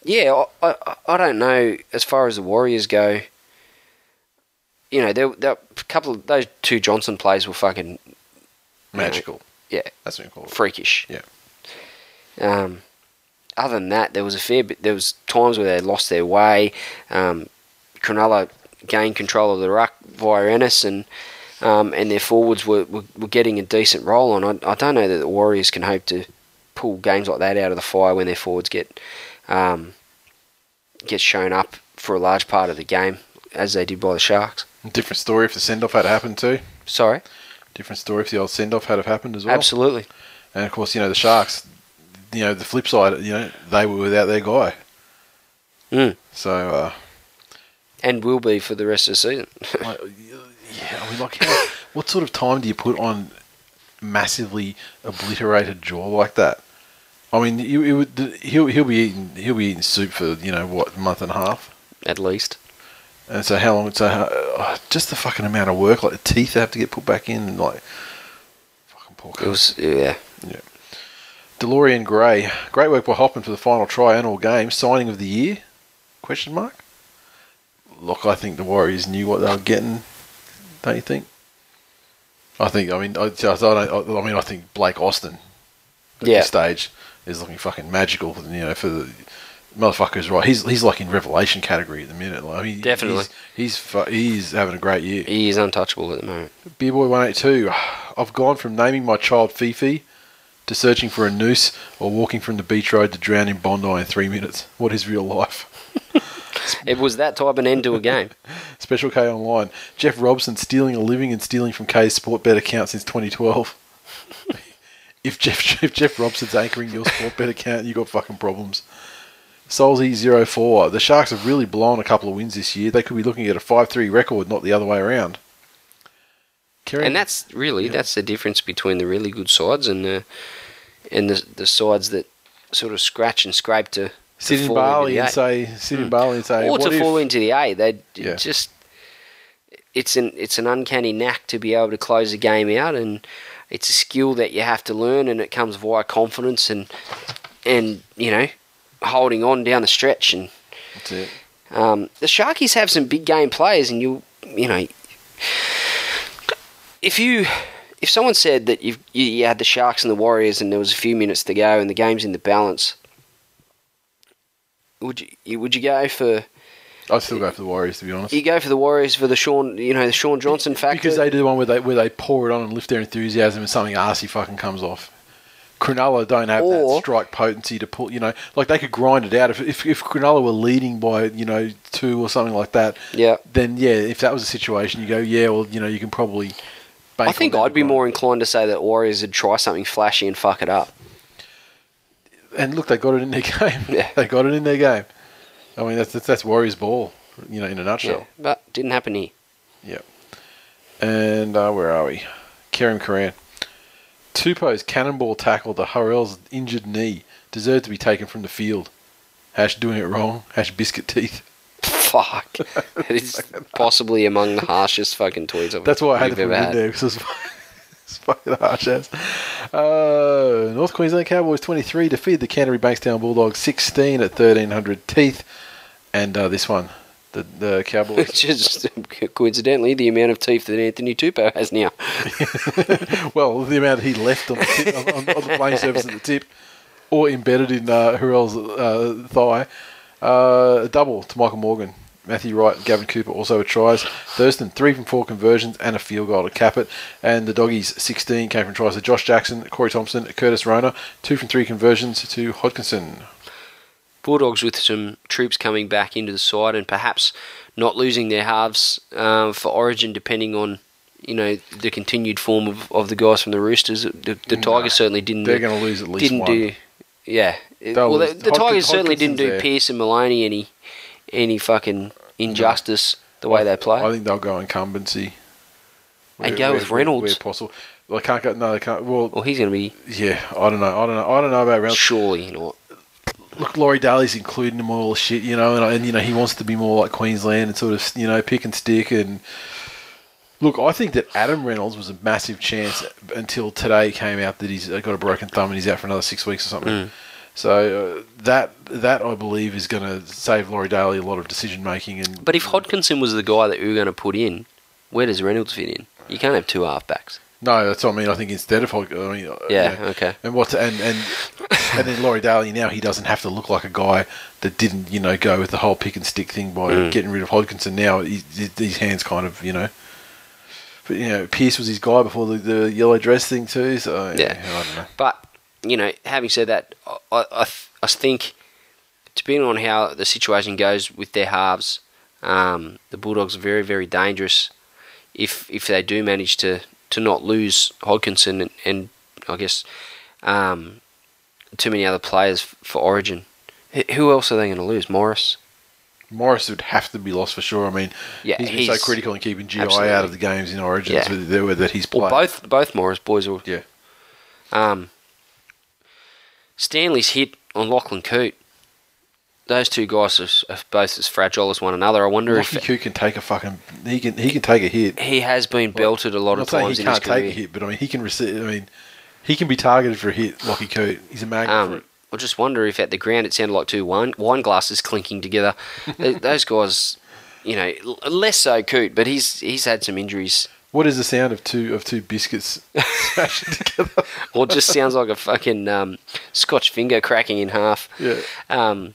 yeah, I, I, I don't know as far as the Warriors go. You know, there, there a couple of those two Johnson plays were fucking Magical. yeah That's what you call it. freakish. Yeah. Um, other than that, there was a fair bit. There was times where they lost their way. Um, Cronulla gained control of the ruck via Ennis, and um, and their forwards were, were, were getting a decent roll on. I, I don't know that the Warriors can hope to pull games like that out of the fire when their forwards get um, get shown up for a large part of the game, as they did by the Sharks. Different story if the send off had happened too. Sorry, Different story if the old send off had have happened as well. absolutely. And of course, you know the Sharks. You know the flip side. You know they were without their guy. Mm. So uh, And will be for the rest of the season. like, yeah, I mean, like, how, what sort of time do you put on massively obliterated jaw like that? I mean, you, it would, he'll he'll be eating he'll be eating soup for you know what a month and a half. at least. And so how long? So uh, just the fucking amount of work, like the teeth have to get put back in, and like fucking poor. It was yeah. DeLorean Gray, great work by Hoffman for the final try and all game. Signing of the year? Question mark. Look, I think the Warriors knew what they were getting. Don't you think? I think. I mean, I, I, don't, I mean, I think Blake Austin at Yeah. this stage is looking fucking magical. You know, for the motherfucker's right. He's he's like in revelation category at the minute. Like, I mean, Definitely. he's he's, he's having a great year. He is untouchable at the moment. Beerboy one eight two. I've gone from naming my child Fifi to searching for a noose or walking from the beach road to drown in Bondi in three minutes. What is real life? It was that type of an end to a game. Special K Online. Jeff Robson stealing a living and stealing from K's Sport Bet account since 2012. if Jeff if Jeff Robson's anchoring your Sport Bet account, you got fucking problems. Solzy 04. The Sharks have really blown a couple of wins this year. They could be looking at a 5-3 record, not the other way around. And that's really that's the difference between the really good sides and the and the the sides that sort of scratch and scrape to, to sit in fall into Bali the and say sit in Bali and say or what to if fall into the eight. They Yeah. just it's an it's an uncanny knack to be able to close a game out, and it's a skill that you have to learn, and it comes via confidence and and you know holding on down the stretch. And That's it. um, the Sharkies have some big game players, and you you know if you if someone said that you've, you you had the Sharks and the Warriors, and there was a few minutes to go, and the game's in the balance. Would you- would you go for I'd still go for the Warriors to be honest. you go for the Warriors for the Shaun, you know, the Shaun Johnson factor. Because they do the one where they where they pour it on and lift their enthusiasm and something arsey fucking comes off. Cronulla don't have that strike potency to pull. You know, like they could grind it out if if, if Cronulla were leading by you know two or something like that. Yeah. Then yeah, if that was a situation, you go yeah, well you know you can probably. I think I'd be more inclined to say that Warriors would try something flashy and fuck it up. And look, they got it in their game. Yeah. they got it in their game. I mean that's that's, that's Warriors ball. You know, in a nutshell. Yeah, but didn't happen here. Yep. And uh, where are we? Kerem Karan. Tupou's cannonball tackle to Hurrell's injured knee deserved to be taken from the field. Hash doing it wrong. Hash biscuit teeth. Fuck. it is possibly among the harshest fucking tweets I've That's why I had to put it in there because it's, it's fucking harsh ass. Uh, North Queensland Cowboys 23 defeated the Canterbury Bankstown Bulldogs 16 at 1300 teeth. And uh, this one, the, the Cowboys. Which is coincidentally the amount of teeth that Anthony Tupou has now. well, the amount he left on the, tip, on, on, the playing surface at the tip, or embedded in uh, Hurrell's uh, thigh. Uh, a double to Michael Morgan. Matthew Wright and Gavin Cooper also with tries. Thurston, three from four conversions and a field goal to cap it. And the Doggies, 16 came from tries to Josh Jackson, Corey Thompson, Curtis Rona, two from three conversions to Hodkinson. Bulldogs with some troops coming back into the side and perhaps not losing their halves um, for Origin, depending on you know the continued form of, of the guys from the Roosters. The, the Tigers certainly didn't. They're going to lose at least didn't one. do. Yeah, They'll well, the, the Tigers certainly didn't do there. Pearce and Maloney any any fucking injustice the way they play. I think they'll go incumbency. And go with Reynolds. Where possible. Well, they can't go. No, they can't. Well, well, he's going to be yeah, I don't know. I don't know. I don't know about Reynolds. surely not. look, Laurie Daley's including him all the shit, you know, and, and you know he wants to be more like Queensland and sort of you know pick and stick and look. I think that Adam Reynolds was a massive chance until today came out that he's got a broken thumb and he's out for another six weeks or something. Hmm. So uh, that that I believe is going to save Laurie Daley a lot of decision making and. But if Hodkinson was the guy that we were going to put in, where does Reynolds fit in? You can't have two halfbacks. no, that's what I mean. I think instead of I mean, uh, Yeah, okay. And what and and and then Laurie Daley now he doesn't have to look like a guy that didn't you know go with the whole pick and stick thing by Mm. getting rid of Hodkinson. Now he, his hands kind of you know. But you know, Pearce was his guy before the, the yellow dress thing too. So Yeah. I don't know. But you know, having said that, I, I, I think depending on how the situation goes with their halves, um, the Bulldogs are very very dangerous. If if they do manage to, to not lose Hodkinson and, and I guess um, too many other players for Origin, who else are they going to lose? Morris. Morris would have to be lost for sure. I mean, Yeah, he's been he's- so critical in keeping GI absolutely. out of the games in Origins Yeah. that, that he's played. Well, both both Morris boys are. Yeah. Um, Stanley's hit on Lachlan Coote. Those two guys are, are both as fragile as one another. I wonder if Coote can take a fucking he can he can take a hit. he has been belted a lot of times he in can't take career. a hit, but I mean he can receive. I mean he can be targeted for a hit. Lockie Coote, he's a magnet for Um, it. I just wonder if at the ground it sounded like two wine, wine glasses clinking together. Those guys, you know, less so Coote, but he's he's had some injuries. What is the sound of two of two biscuits smashing together? Or just sounds like a fucking um, Scotch finger cracking in half. Yeah. Um,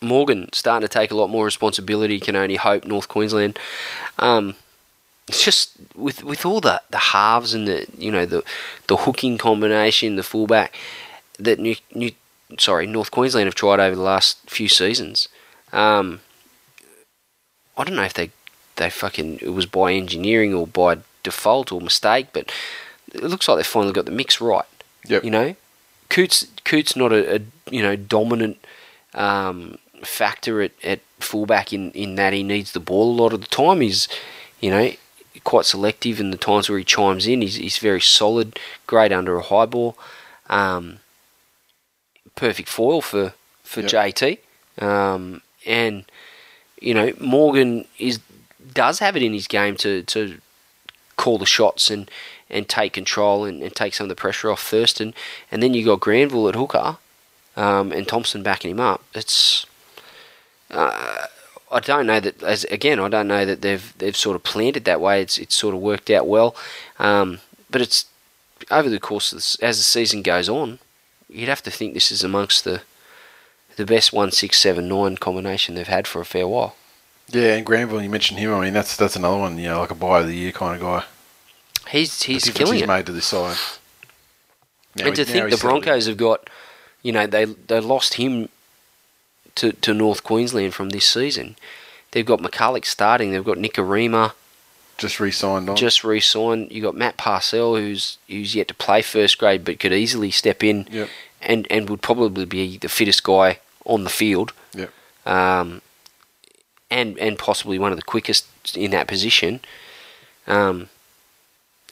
Morgan starting to take a lot more responsibility. Can only hope North Queensland. Um, it's just with with all the, the halves and the you know the the hooking combination, the fullback that New, New sorry North Queensland have tried over the last few seasons. Um, I don't know if they they fucking it was by engineering or by default or mistake, but it looks like they finally got the mix right. Yep. You know, Coots Coots not a, a you know dominant um, factor at, at fullback in, in that he needs the ball a lot of the time. He's you know quite selective in the times where he chimes in. He's, he's very solid, great under a high ball. Um, perfect foil for for Yep. JT. Um, and you know Morgan is does have it in his game to to call the shots and and take control and, and take some of the pressure off Thurston. And then you got Granville at hooker um, and Thompson backing him up. It's uh, I don't know that as again I don't know that they've they've sort of planned it that way. It's it's sort of worked out well, um, but it's over the course of as the season goes on, you'd have to think this is amongst the the best one six seven nine combination they've had for a fair while. Yeah, and Granville, you mentioned him. I mean, that's that's another one. You know, like a buy of the year kind of guy. He's he's killing he's it. made to this side. Now and to he- now think the. Broncos have got, you know, they they lost him to to North Queensland from this season. They've got McCullough starting. They've got Nikorima just re-signed on. just re-signed. You got Matt Parcell, who's who's yet to play first grade, but could easily step in Yep. and and would probably be the fittest guy on the field. Yep. Um, and and possibly one of the quickest in that position. Um,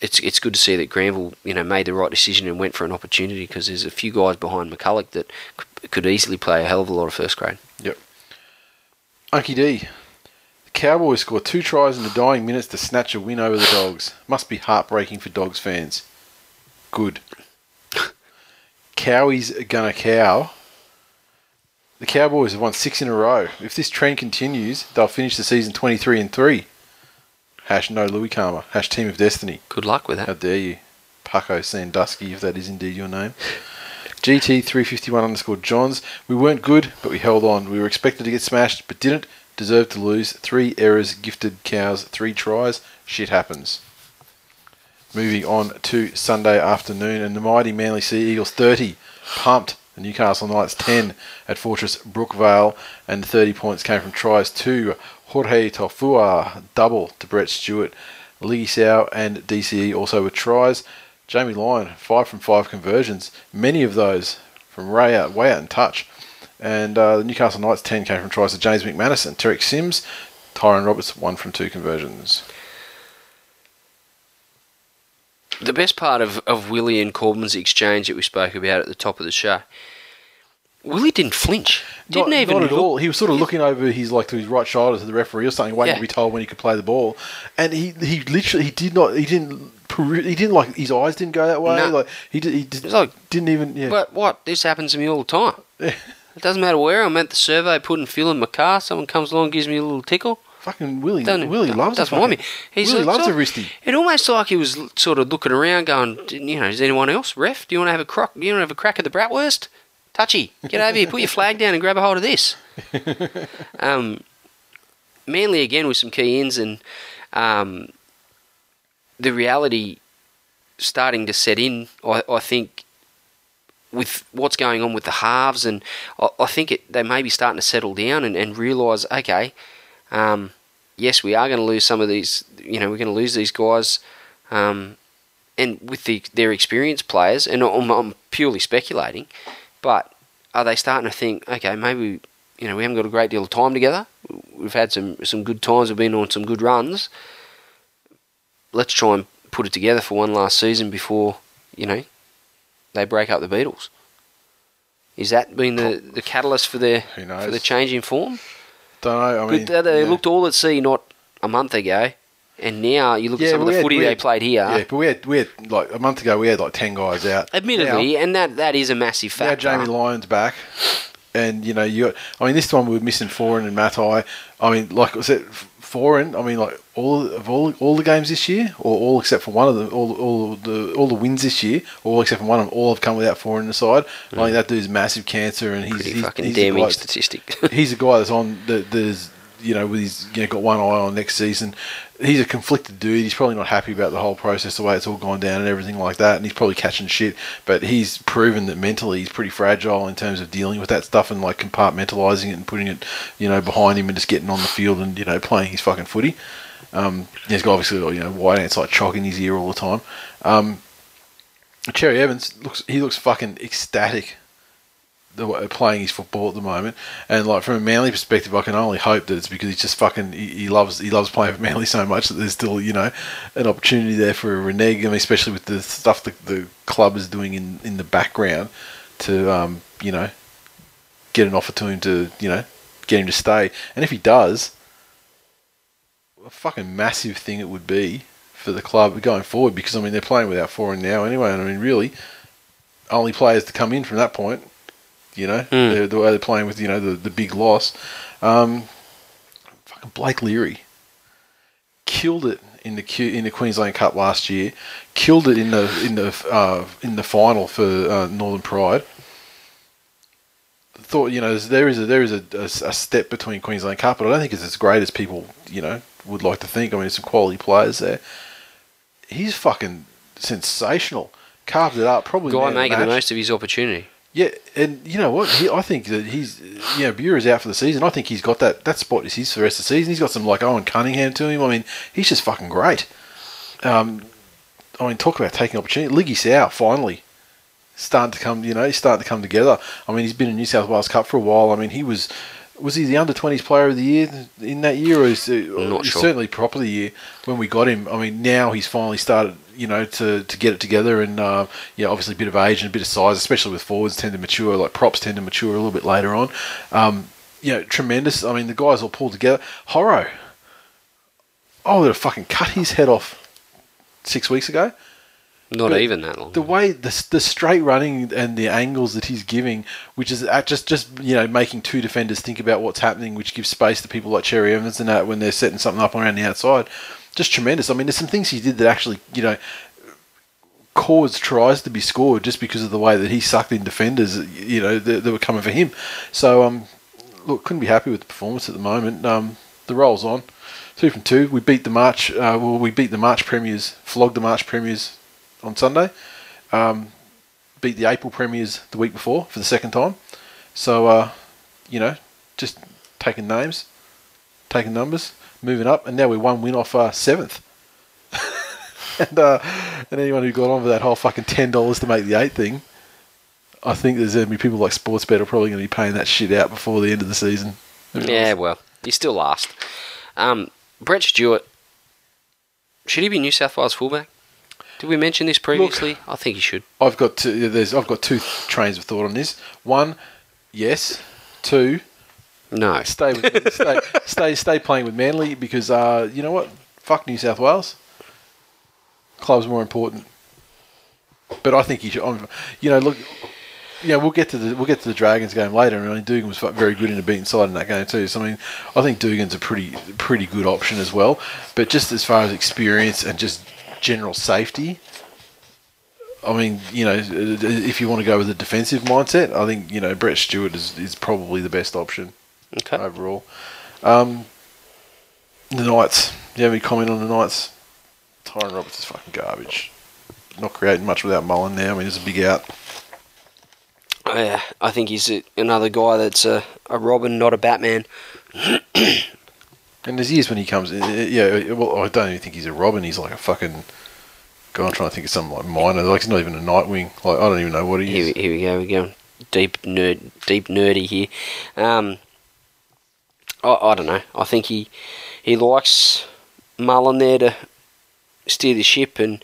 it's it's good to see that Granville, you know, made the right decision and went for an opportunity because there's a few guys behind McCullough that c- could easily play a hell of a lot of first grade. Yep. Unky D. The Cowboys scored two tries in the dying minutes to snatch a win over the Dogs. Must be heartbreaking for Dogs fans. Good. Cowies gonna cow. The Cowboys have won six in a row. If this trend continues, they'll finish the season 23 and 3. Hash no Louis Karma. Hash Team of Destiny. Good luck with that. How dare you? Paco Sandusky, if that is indeed your name. GT351 underscore Johns. We weren't good, but we held on. We were expected to get smashed, but didn't. Deserved to lose. Three errors, gifted cows, three tries. Shit happens. Moving on to Sunday afternoon, and the mighty Manly Sea Eagles 30 pumped the Newcastle Knights 10 at Fortress Brookvale, and 30 points came from tries to Jorge Taufua, double to Brett Stewart, Lee Sau and DCE also with tries. Jamie Lyon, 5 from 5 conversions, many of those from way out, way out in touch. And uh, the Newcastle Knights 10 came from tries to James McManus and Tariq Sims. Tyrone Roberts, 1 from 2 conversions. The best part of, of Willie and Korbin's exchange that we spoke about at the top of the show, Willie didn't flinch. Didn't not, even not at look- all. He was sort of looking over his like to his right shoulder to the referee or something, waiting Yeah. to be told when he could play the ball. And he he literally he did not he didn't he didn't like his eyes didn't go that way. No. Like he did, he did, like- didn't even yeah. But what? This happens to me all the time. It doesn't matter where I'm at the survey, putting fuel in my car. Someone comes along, gives me a little tickle. Fucking Willie Willie loves doesn't mind me. He's Willie loves a wristy. It almost like he was sort of looking around, going, you know, is anyone else? Ref, do you want to have a crock? Do you want to have a crack at the bratwurst? Touchy, get over here, put your flag down, and grab a hold of this. um, Manly again with some key ins and um, the reality starting to set in. I, I think with what's going on with the halves, and I, I think it, they may be starting to settle down and, and realise, okay, um, yes, we are going to lose some of these. You know, we're going to lose these guys, um, and with the, their experienced players. And I'm, I'm purely speculating, but are they starting to think, okay, maybe you know we haven't got a great deal of time together. We've had some some good times. We've been on some good runs. Let's try and put it together for one last season before you know they break up the Beatles. Is that been the, the catalyst for their Who for the change in form? Don't know. I mean, But they yeah. looked all at sea not a month ago, and now you look Yeah, at some of the had- footy we they played here. Yeah, but we had we had like a month ago we had like ten guys out. Admittedly, and that that is a massive Now, now. Jamie Lyon's back, and you know you. Got, I mean, this time we were missing Foran and Matai. I mean, like I said, Foran. I mean, like all of all all the games this year, or all except for one of them, all all the all the wins this year, all except for one of them, all have come without Foran in the side. I think that dude's massive cancer, and he's Pretty he's, fucking he's the damning guy- statistic. he's a guy that's on that there's you know, with his you know, got one eye on next season. He's a conflicted dude. He's probably not happy about the whole process, the way it's all gone down, and everything like that. And he's probably catching shit. But he's proven that mentally he's pretty fragile in terms of dealing with that stuff and like compartmentalizing it and putting it, you know, behind him and just getting on the field and you know playing his fucking footy. Um, he's got obviously you know white ants like chalk in his ear all the time. Um, Cherry Evans looks he looks fucking ecstatic playing his football at the moment. And like from a Manly perspective, I can only hope that it's because he's just fucking he, loves he loves playing for Manly so much that there's still you know an opportunity there for a renege. I mean, especially with the stuff that the club is doing in in the background to um, you know get an offer to him to you know get him to stay. And if he does, a fucking massive thing it would be for the club going forward because I mean they're playing without Foran now anyway, and I mean really only players to come in from that point. You know, the, the way they're playing with you know the, the big loss. Um, fucking Blake Leary killed it in the Q, in the Queensland Cup last year. Killed it in the in the uh, in the final for uh, Northern Pride. Thought you know there is a there is a, a, a step between Queensland Cup, but I don't think it's as great as people you know would like to think. I mean, there's some quality players there. He's fucking sensational. Carved it up. Probably Guy of the making the most of his opportunity. Yeah, and you know what? He, I think that he's, you know, Bureau's out for the season. I think he's got that that spot is his for the rest of the season. He's got some like Owen Cunningham to him. I mean, he's just fucking great. Um, I mean, talk about taking opportunity. Liggy Sow finally starting to come. You know, he's starting to come together. I mean, he's been in New South Wales Cup for a while. I mean, he was was he the under twenties player of the year in that year, or is I'm not he's sure. certainly proper of the year when we got him. I mean, now he's finally started, you know, to, to get it together, and uh, yeah, obviously a bit of age and a bit of size, especially with forwards tend to mature, like props tend to mature a little bit later on. Um, you know, tremendous. I mean, the guys all pulled together. Horro, I would have fucking cut his head off six weeks ago Not But even that long. the way the the straight running and the angles that he's giving, which is at just just you know making two defenders think about what's happening, which gives space to people like Cherry Evans and that when they're setting something up around the outside, just tremendous. I mean, there's some things he did that actually you know caused tries to be scored just because of the way that he sucked in defenders, you know, that, that were coming for him. So um, look, couldn't be happy with the performance at the moment. Um, the roll's on. Two from two. We beat the March. Uh, well, we beat the March premiers. Flogged the March premiers on Sunday. Um, beat the April premiers the week before for the second time. So uh, you know, just taking names, taking numbers, moving up, and now we're one win off uh, seventh. and uh, and anyone who got on for that whole fucking ten dollars to make the eight thing, I think there's going to be people like Sportsbet are probably going to be paying that shit out before the end of the season. Yeah, well, he's still last. Um, Brett Stewart, should he be New South Wales fullback? Did we mention this previously? I think he should. I've got two, there's I've got two trains of thought on this. One, yes. Two, No. stay with stay, stay stay playing with Manly because uh, you know what? Fuck New South Wales. Club's more important. But I think he should. I'm, you know, look. Yeah, we'll get to the we'll get to the Dragons game later. and I mean, Dugan was very good in the beaten side in that game too. So I mean, I think Dugan's a pretty pretty good option as well. But just as far as experience and just general safety, I mean, you know, if you want to go with a defensive mindset, I think you know Brett Stewart is, is probably the best option Okay. overall. Um, the Knights. Do you have any comment on the Knights? Tyrone Roberts is fucking garbage. Not creating much without Mullen now. I mean, he's a big out. Yeah, I think he's a, another guy that's a, a Robin, not a Batman. And there's years when he comes in. uh, Yeah, well, I don't even think he's a Robin. He's like a fucking. God, I'm trying to think of something like minor. Like he's not even a Nightwing. Like I don't even know what he is. we- here we go. We're going deep nerd, deep nerdy here. Um, I, I don't know. I think he he likes Mullen there to steer the ship and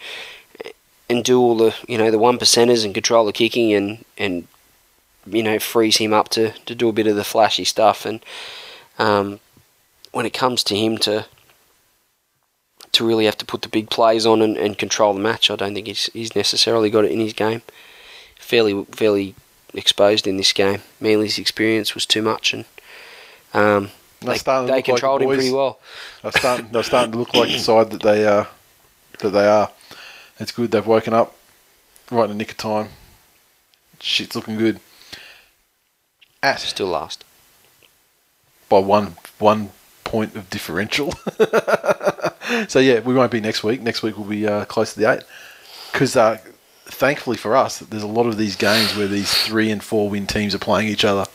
and do all the you know the one percenters and control the kicking and and you know frees him up to, to do a bit of the flashy stuff and um, when it comes to him to to really have to put the big plays on and, and control the match, I don't think he's he's necessarily got it in his game fairly fairly exposed in this game. Manly's experience was too much, and um, they, they look like the controlled him pretty well. They're starting. They're starting to look like the side that they uh, that they are. It's good. They've woken up right in the nick of time. Shit's looking good. At Still last. by one one point of differential. so yeah, we won't be next week. Next week we'll be uh, close to the eight because uh, thankfully for us, there's a lot of these games where these three and four win teams are playing each other.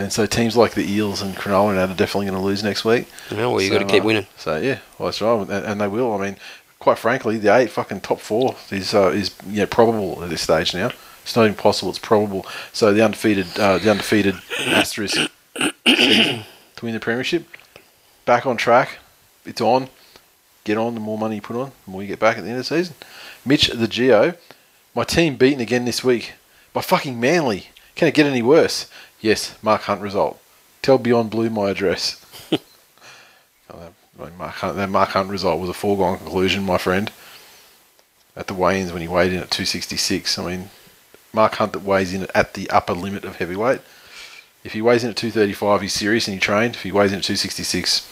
And so teams like the Eels and Cronulla are definitely going to lose next week. No, well, you So, got to keep uh, winning. So yeah, well that's right, and, they will. I mean, quite frankly, the eight fucking top four is uh, is you know, probable at this stage now. It's not even possible; it's probable. So the undefeated, uh, the undefeated asterisk to win the premiership, back on track. It's on. Get on. The more money you put on, the more you get back at the end of the season. Mitch the Geo, my team beaten again this week by fucking Manly. Can it get any worse? Yes, Mark Hunt result. Tell Beyond Blue my address. Oh, that, Mark Hunt, that Mark Hunt result was a foregone conclusion, my friend. At the weigh-ins when he weighed in at 266. I mean, Mark Hunt that weighs in at the upper limit of heavyweight. If he weighs in at 235, he's serious and he trained. If he weighs in at 266,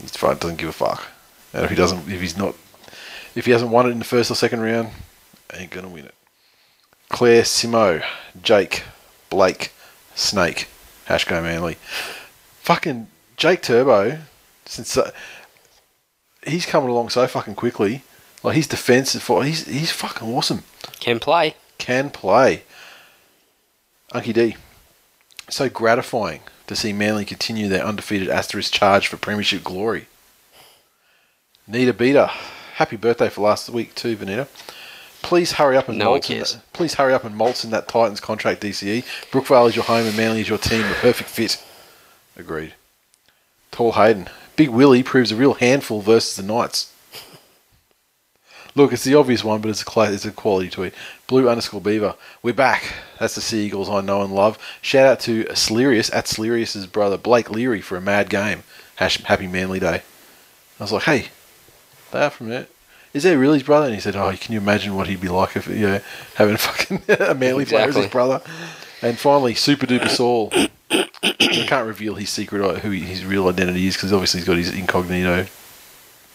he's fine, doesn't give a fuck. And if he doesn't, if he's not, if he hasn't won it in the first or second round, ain't gonna win it. Claire Simo, Jake, Blake, Snake, Hashko Manly. Fucking Jake Turbo, since uh, he's coming along so fucking quickly. Like his defense is for he's he's fucking awesome. Can play. Can play. Unky D. So gratifying to see Manly continue their undefeated asterisk charge for premiership glory. Nita Beater, happy birthday for last week too, Vanita. Please hurry up and No molts in that, please hurry up and molts in that Titans contract DCE. Brookvale is your home and Manly is your team. A perfect fit. Agreed. Tall Hayden. Big Willie proves a real handful versus the Knights. Look, it's the obvious one, but it's a cla- it's a quality tweet. Blue underscore Beaver. We're back. That's the Seagulls I know and love. Shout out to Slerius at Slerius's brother Blake Leary for a mad game. Hash, happy Manly Day. I was like, hey, they are from there. Is that really his brother? And he said, oh, can you imagine what he'd be like if you know having a fucking a Manly player as his brother? And finally, Super Duper Saul. I can't reveal his secret or who his real identity is because obviously he's got his incognito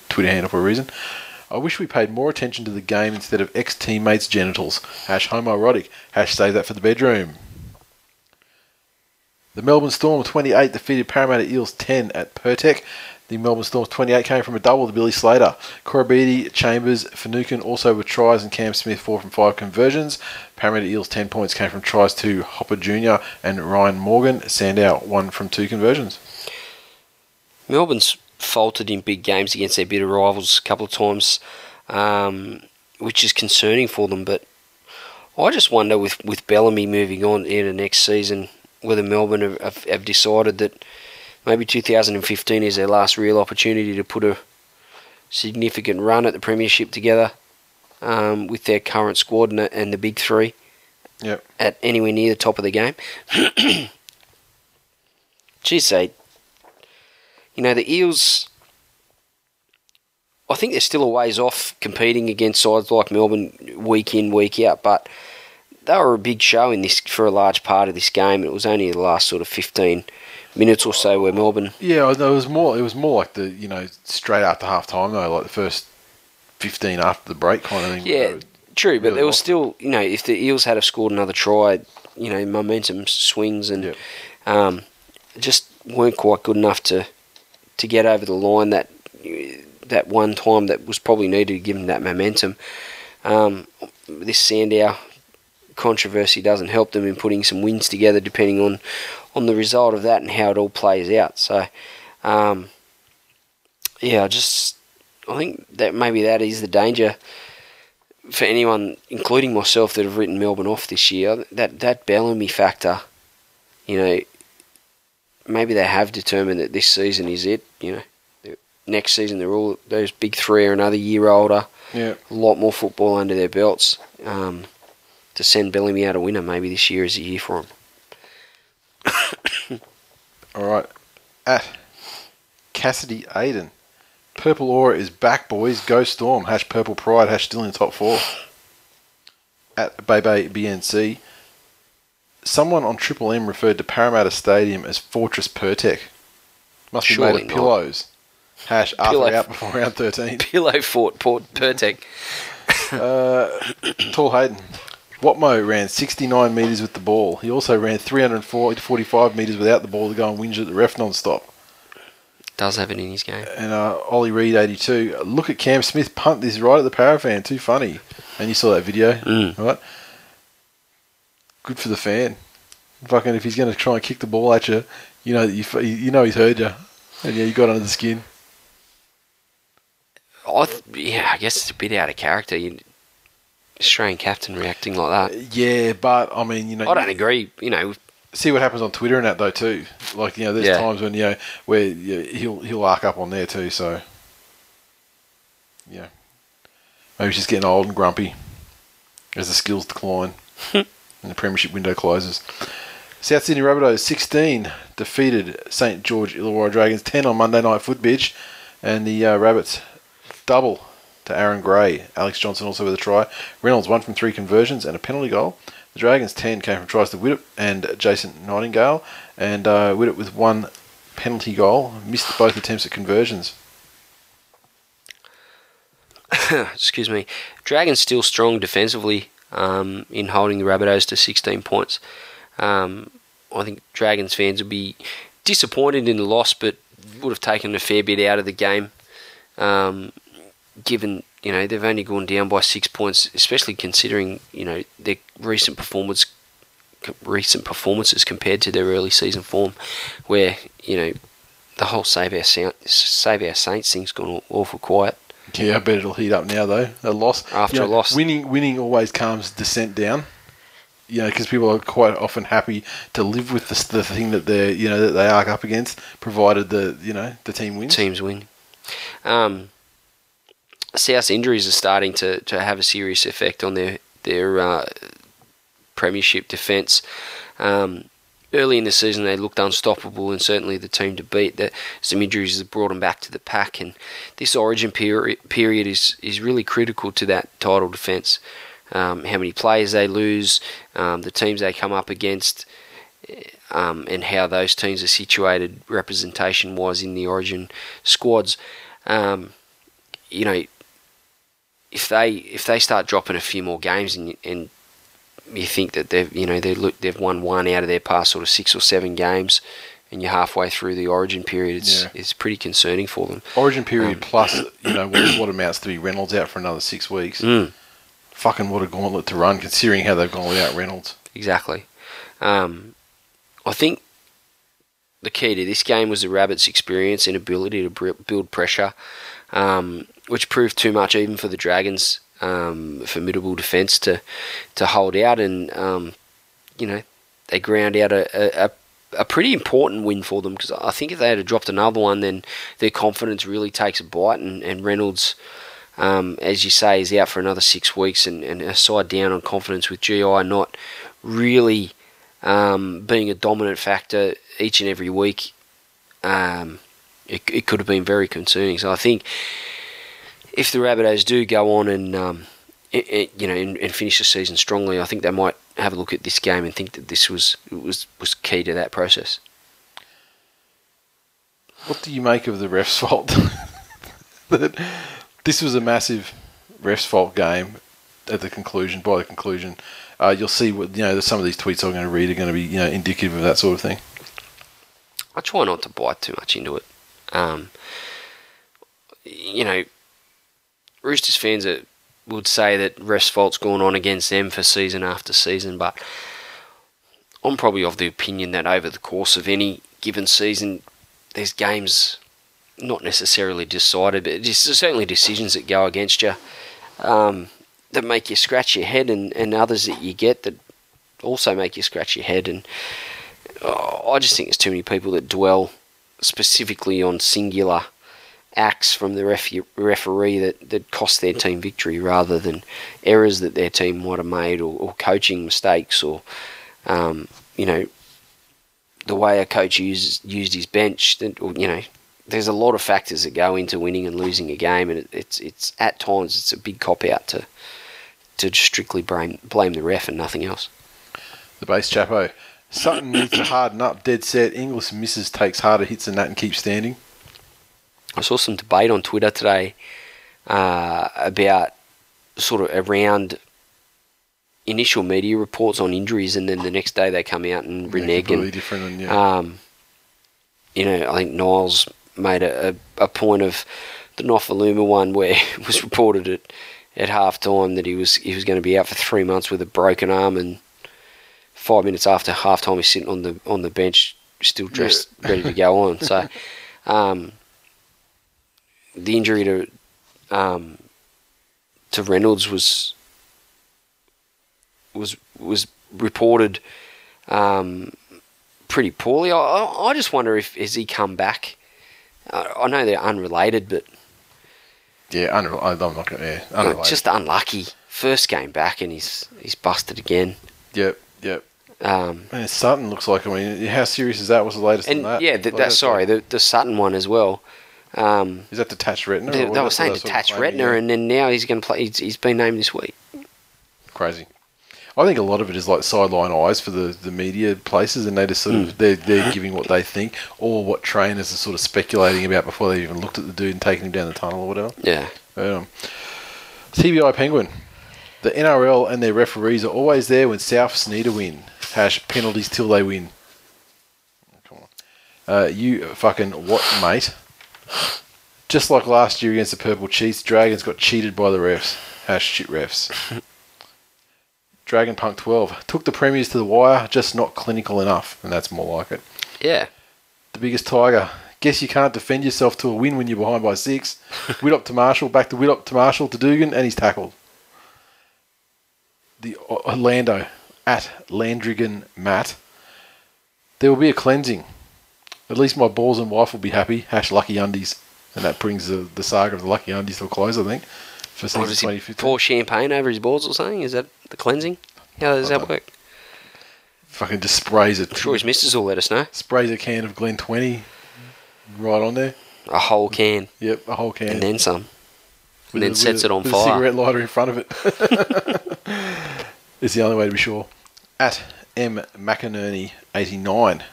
Twitter handle for a reason. I wish we paid more attention to the game instead of ex teammates' genitals. Hash homoerotic. Hash save that for the bedroom. The Melbourne Storm 28 defeated Parramatta Eels 10 at Pirtek. The Melbourne Storm 28 came from a double to Billy Slater. Koroibete, Chambers, Finucane also with tries and Cam Smith 4 from 5 conversions. Parramatta Eels 10 points came from tries to Hopper Jr. and Ryan Morgan. Sandow 1 from 2 conversions. Melbourne's faltered in big games against their bitter rivals a couple of times, um, which is concerning for them. But I just wonder with, with Bellamy moving on into next season, whether Melbourne have, have, have decided that maybe 2015 is their last real opportunity to put a significant run at the Premiership together um, with their current squad and, the- and the big three Yep. at anywhere near the top of the game. Geez, they, you know, the Eels. I think they're still a ways off competing against sides like Melbourne week in week out, but they were a big show in this for a large part of this game. It was only the last sort of fifteen minutes or so where Melbourne. Yeah, it was more. It was more like the you know straight after half time though, like the first fifteen after the break kind of thing. Yeah, true, but really there was still, you know, if the Eels had have scored another try, you know, momentum swings and Yep. um, just weren't quite good enough to to get over the line that that one time that was probably needed to give them that momentum. Um, this Sandow controversy doesn't help them in putting some wins together, depending on on the result of that and how it all plays out. So, um, yeah, I just I think that maybe that is the danger for anyone, including myself, that have written Melbourne off this year. That that Bellamy factor, you know, maybe they have determined that this season is it. You know, next season they're all those big three are another year older, Yeah. a lot more football under their belts. Um, to send Bellamy out a winner, maybe this year is a year for him. All right. At Cassidy Aiden. Purple Aura is back, boys. Go Storm. Hash Purple Pride. Hash still in the top four. At Bebe BNC. Someone on Triple M referred to Parramatta Stadium as Fortress Pirtek. Must be Surely made of not. pillows. Hash Arthur Pillow- out before round 13. Pillow Fort Port Pirtek. Uh, Tall Hayden. Watmough ran 69 metres with the ball. He also ran 345 metres without the ball to go and whinge at the ref non-stop. Does have it in his game. And uh, Ollie Reed, 82. Look at Cam Smith punt this right at the Parafan. Too funny. And you saw that video, Mm. right? Good for the fan. Fucking, if he's going to try and kick the ball at you, you know you, you know he's heard you. And yeah, you got under the skin. I th- yeah, I guess it's a bit out of character. You, Australian captain reacting like that. Yeah, but I mean, you know, I don't agree. You know, see what happens on Twitter and that though too. Like you know, there's Yeah. times when you know where you know, he'll he'll arc up on there too. So yeah, maybe he's just getting old and grumpy as the skills decline and the premiership window closes. South Sydney Rabbitohs 16 defeated St George Illawarra Dragons 10 on Monday night foot bitch, and the uh, Rabbits double to Aaron Gray. Alex Johnson also with a try. Reynolds one from three conversions and a penalty goal. The Dragons 10 came from tries to Widdop and Jason Nightingale, and uh, Widdop with one penalty goal missed both attempts at conversions. excuse me. Dragons still strong defensively um, in holding the Rabbitohs to 16 points. Um, I think Dragons fans would be disappointed in the loss, but would have taken a fair bit out of the game. Um, given you know they've only gone down by six points, especially considering you know their recent performance, recent performances compared to their early season form, where you know the whole save our save our Saints thing's gone awful quiet. Yeah, I bet it'll heat up now though. A loss After You a loss. winning winning always calms descent down. You know, because people are quite often happy to live with the, the thing that they're you know that they arc up against, provided the you know the team wins. teams win. Um, South's injuries are starting to, to have a serious effect on their their uh, premiership defence. Um, early in the season, they looked unstoppable and certainly the team to beat. That some injuries have brought them back to the pack, and this Origin period period is is really critical to that title defence. Um, how many players they lose, um, the teams they come up against, um, and how those teams are situated representation wise in the Origin squads. Um, you know, if they if they start dropping a few more games and and you think that they've you know they look they've won one out of their past sort of six or seven games, and you're halfway through the Origin period, it's Yeah. it's pretty concerning for them. Origin period Um, plus you know what, what amounts to be Reynolds out for another six weeks. Mm. Fucking what a gauntlet to run, considering how they've gone without Reynolds. Exactly. Um, I think the key to this game was the Rabbits' experience and ability to build pressure, um, which proved too much even for the Dragons' um, formidable defence to to hold out. And um, you know they ground out a, a, a pretty important win for them because I think if they had dropped another one, then their confidence really takes a bite. And, and Reynolds, um, as you say, is out for another six weeks, and, and a side down on confidence with GI not really um, being a dominant factor each and every week. Um, it, it could have been very concerning. So I think if the Rabbitohs do go on and um, i- i- you know and, and finish the season strongly, I think they might have a look at this game and think that this was was was key to that process. What do you make of the ref's fault? that this was a massive ref's fault game at the conclusion. By the conclusion, uh, you'll see what you know. Some of these tweets I'm going to read are going to be you know indicative of that sort of thing. I try not to bite too much into it. Um, you know, Roosters fans are, would say that ref's fault's gone on against them for season after season, but I'm probably of the opinion that over the course of any given season, there's games not necessarily decided, but just certainly decisions that go against you um, that make you scratch your head, and, and others that you get that also make you scratch your head. And oh, I just think there's too many people that dwell specifically on singular acts from the ref- referee that, that cost their team victory rather than errors that their team might have made or, or coaching mistakes or, um, you know, the way a coach used, used his bench. That, or, you know, there's a lot of factors that go into winning and losing a game, and it, it's it's at times it's a big cop out to to strictly blame blame the ref and nothing else. The base chapo. Sutton needs to harden up. Dead set. Inglis misses, takes harder hits than that, and keeps standing. I saw some debate on Twitter today uh, about sort of around initial media reports on injuries, and then the next day they come out and renege. And, different. Yeah, um, you know, I think Niles made a, a, a point of the Nofoaluma one where it was reported at, at half time that he was he was going to be out for three months with a broken arm, and five minutes after half time he's sitting on the on the bench, still dressed, ready to go on. So, um, the injury to um, to Reynolds was was was reported um, pretty poorly. I, I just wonder if has he come back. I I know they're unrelated, but Yeah, unrel- I'm not going. Yeah, unrelated. just unlucky. First game back and he's he's busted again. Yep, yep. Um, And Sutton looks like. I mean, how serious is that? What's the latest and yeah, th- Like, that, sorry, the, the Sutton one as well. Um, is that detached retina? they, they were saying detached retina, and then now he's going to play. He's, he's been named this week. crazy. I think a lot of it is like sideline eyes for the, the media places, and they just sort Hmm. of they're, they're giving what they think or what trainers are sort of speculating about before they even looked at the dude and taken him down the tunnel or whatever. Yeah, Um, TBI Penguin. The NRL and their referees are always there when Souths need a win. Hash penalties till they win. Come on. Uh, you fucking what, mate? Just like last year against the Purple Chiefs, Dragons got cheated by the refs. Hash shit refs. Dragon Punk 12. Took the premiers to the wire, just not clinical enough. And that's more like it. yeah. The biggest tiger. Guess you can't defend yourself to a win when you're behind by six. Widdop to Marshall, back to Widdop to Marshall to Dugan, and he's tackled. The uh, Orlando at Landrigan Matt. There will be a cleansing. At least my balls and wife will be happy. Hash lucky undies. And that brings the, the saga of the lucky undies to a close, I think. For season does 2015. pour champagne over his balls or something? Is that the cleansing? How does that work? Fucking just sprays it. I'm sure his missus will let us know. Sprays a can of Glen 20 right on there. A whole can Yep, a whole can. and then some, With and then a- sets with it on with A fire. cigarette lighter in front of it. it's the only way to be sure. At M McInerney eighty nine.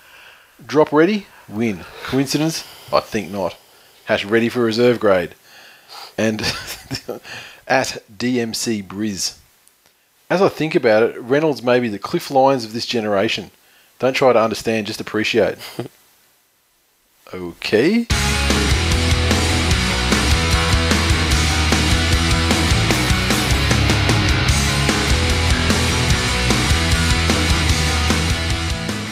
Drop ready, win. Coincidence? I think not. Hash ready for reserve grade. And at DMC Briz. As I think about it, Reynolds may be the Cliff Lyons of this generation. Don't try to understand, just appreciate. okay.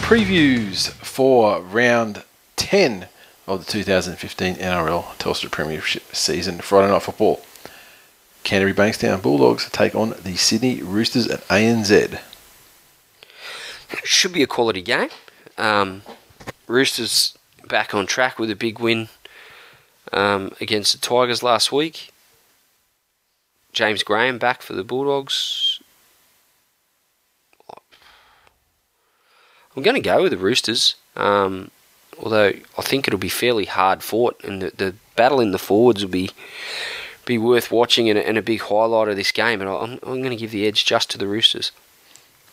previews for round 10 of the 2015 NRL Telstra Premiership season. Friday night football. Canterbury Bankstown Bulldogs take on the Sydney Roosters at ANZ. Should be a quality game. Um, Roosters back on track with a big win um, against the Tigers last week. James Graham back for the Bulldogs. I'm going to go with the Roosters, um, although I think it'll be fairly hard fought, and the, the battle in the forwards will be be worth watching and a, and a big highlight of this game. And I'm, I'm going to give the edge just to the Roosters.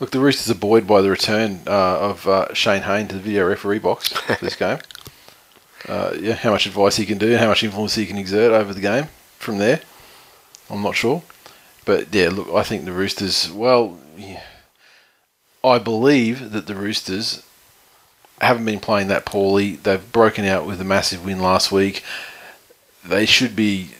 Look, the Roosters are buoyed by the return uh, of uh, Shayne Hayne to the video referee box for this game. Uh, yeah, how much advice he can do how much influence he can exert over the game from there, I'm not sure. But yeah, look, I think the Roosters, well, yeah, I believe that the Roosters haven't been playing that poorly. They've broken out with a massive win last week. They should be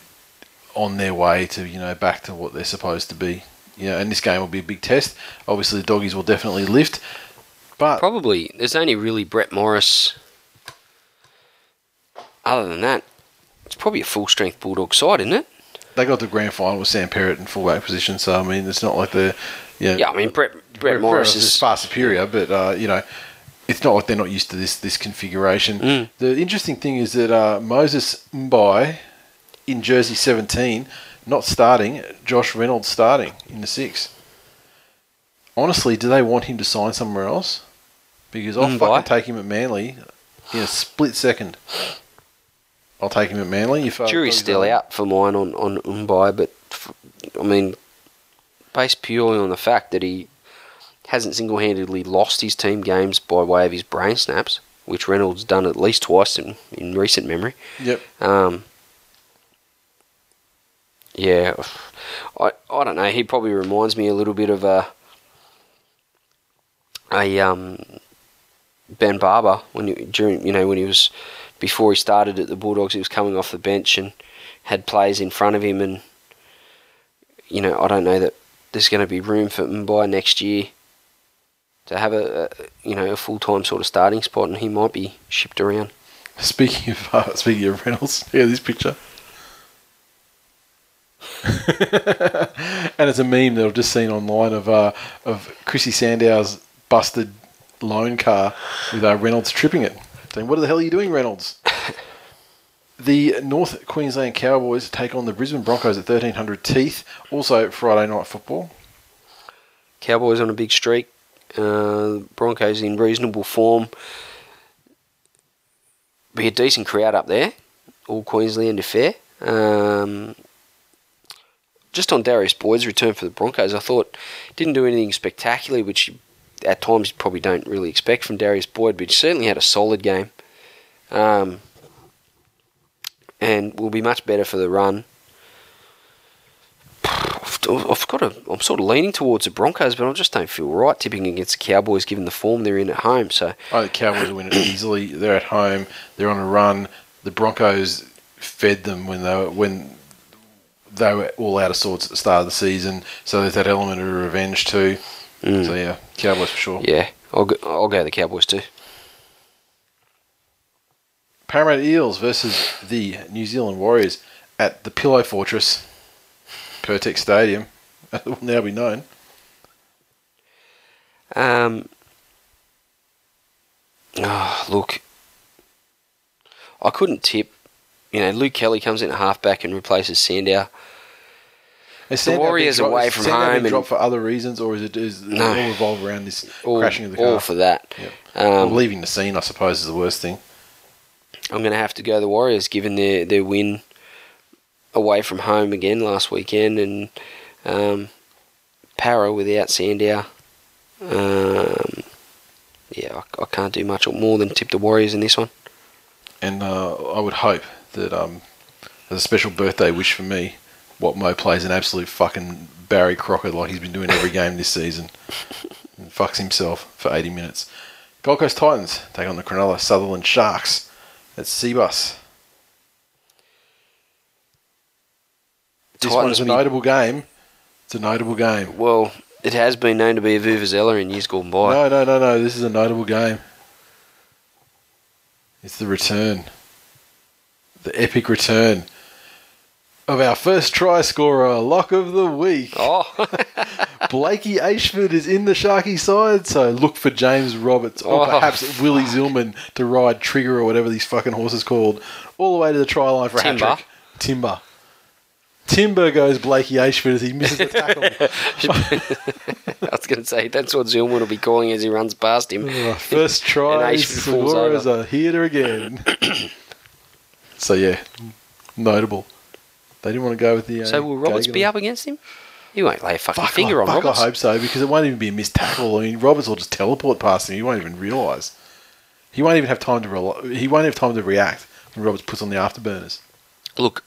on their way to, you know, back to what they're supposed to be. You know, and this game will be a big test. Obviously, the doggies will definitely lift. But Probably. There's only really Brett Morris. Other than that, it's probably a full strength Bulldog side, isn't it? they got the grand final with Sam Perrett in fullback position, so I mean, it's not like they're, you know, Yeah, I mean Brett Brett, Morris is far superior, but uh, you know, it's not like they're not used to this this configuration. Mm. The interesting thing is that uh, Moses Mbye in jersey 17 not starting, Josh Reynolds starting in the six. Honestly, do they want him to sign somewhere else? Because I'll Mbye? fucking take him at Manly in a split second. I'll take him at Manly if uh, jury's still out for mine on on Mbye, but f- I mean, based purely on the fact that he hasn't single-handedly lost his team games by way of his brain snaps, which Reynolds done at least twice in, in recent memory. Yep. Um, yeah, I I don't know. He probably reminds me a little bit of a a um, Ben Barba when he, during you know when he was before he started at the Bulldogs, he was coming off the bench and had plays in front of him, and you know, I don't know that there's going to be room for him by next year to have a, a you know a full time sort of starting spot, and he might be shipped around. Speaking of uh, speaking of Reynolds, at this picture. and it's a meme that I've just seen online of uh, of Chrissy Sandow's busted loan car with uh, Reynolds tripping it. Saying, "What the hell are you doing, Reynolds?" the North Queensland Cowboys take on the Brisbane Broncos at thirteen hundred teeth. Also Friday night football. Cowboys on a big streak. Uh, Broncos in reasonable form. Be a decent crowd up there. All Queensland affair. Um, just on Darius Boyd's return for the Broncos, I thought didn't do anything spectacular, which at times you probably don't really expect from Darius Boyd, but he certainly had a solid game. Um, and will be much better for the run. I've got a, I'm sort of leaning towards the Broncos, but I just don't feel right tipping against the Cowboys given the form they're in at home. So I think the Cowboys will win it easily. They're at home. They're on a run. The Broncos fed them when they were, when they were all out of sorts at the start of the season. So there's that element of revenge too. Mm. So yeah, Cowboys for sure. yeah, I'll go, I'll go the Cowboys too. Parramatta Eels versus the New Zealand Warriors at the Pillow Fortress, Pirtek Stadium. It will now be known. Um, oh, look, I couldn't tip. You know, Luke Kelly comes in at halfback and replaces Sandow. Is The Sandow Warriors been dro- away from Sandow home and- dropped for other reasons, or is it is it No. all revolve around this All, crashing of the car? all for that. Yep. Um, Well, leaving the scene, I suppose, is the worst thing. I'm going to have to go the Warriors, given their their win away from home again last weekend, and um, Para without Sandow. Um, yeah, I, I can't do much more than tip the Warriors in this one. And uh, I would hope that um, as a special birthday wish for me, what Mo plays an absolute fucking Barry Crocker like he's been doing every game this season. and fucks himself for 80 minutes. Gold Coast Titans take on the Cronulla Sutherland Sharks at Cbus. Titans one's a notable game. It's a notable game. Well, it has been known to be a Vuvuzela in years gone by. No, no, no, no. This is a notable game. It's the return. The epic return of our first try scorer, lock of the week. Oh, Blakey Ashford is in the Sharky side, so look for James Roberts or Oh, perhaps Willie Zillman to ride Trigger or whatever these fucking horses called all the way to the try line for a hat trick. Timber. Timber goes Blakey Ashford as he misses the tackle. I was going to say that's what Zillman will be calling as he runs past him. Oh, First try, Ashford falls Sugores over. are here again. so yeah, notable. They didn't want to go with the. Uh, So will Roberts be up against him? He won't lay a fucking Fuck, finger I, on fuck Roberts. I hope so because it won't even be a missed tackle. I mean, Roberts will just teleport past him. He won't even realise. He won't even have time to. Re- he won't have time to react when Roberts puts on the afterburners. Look,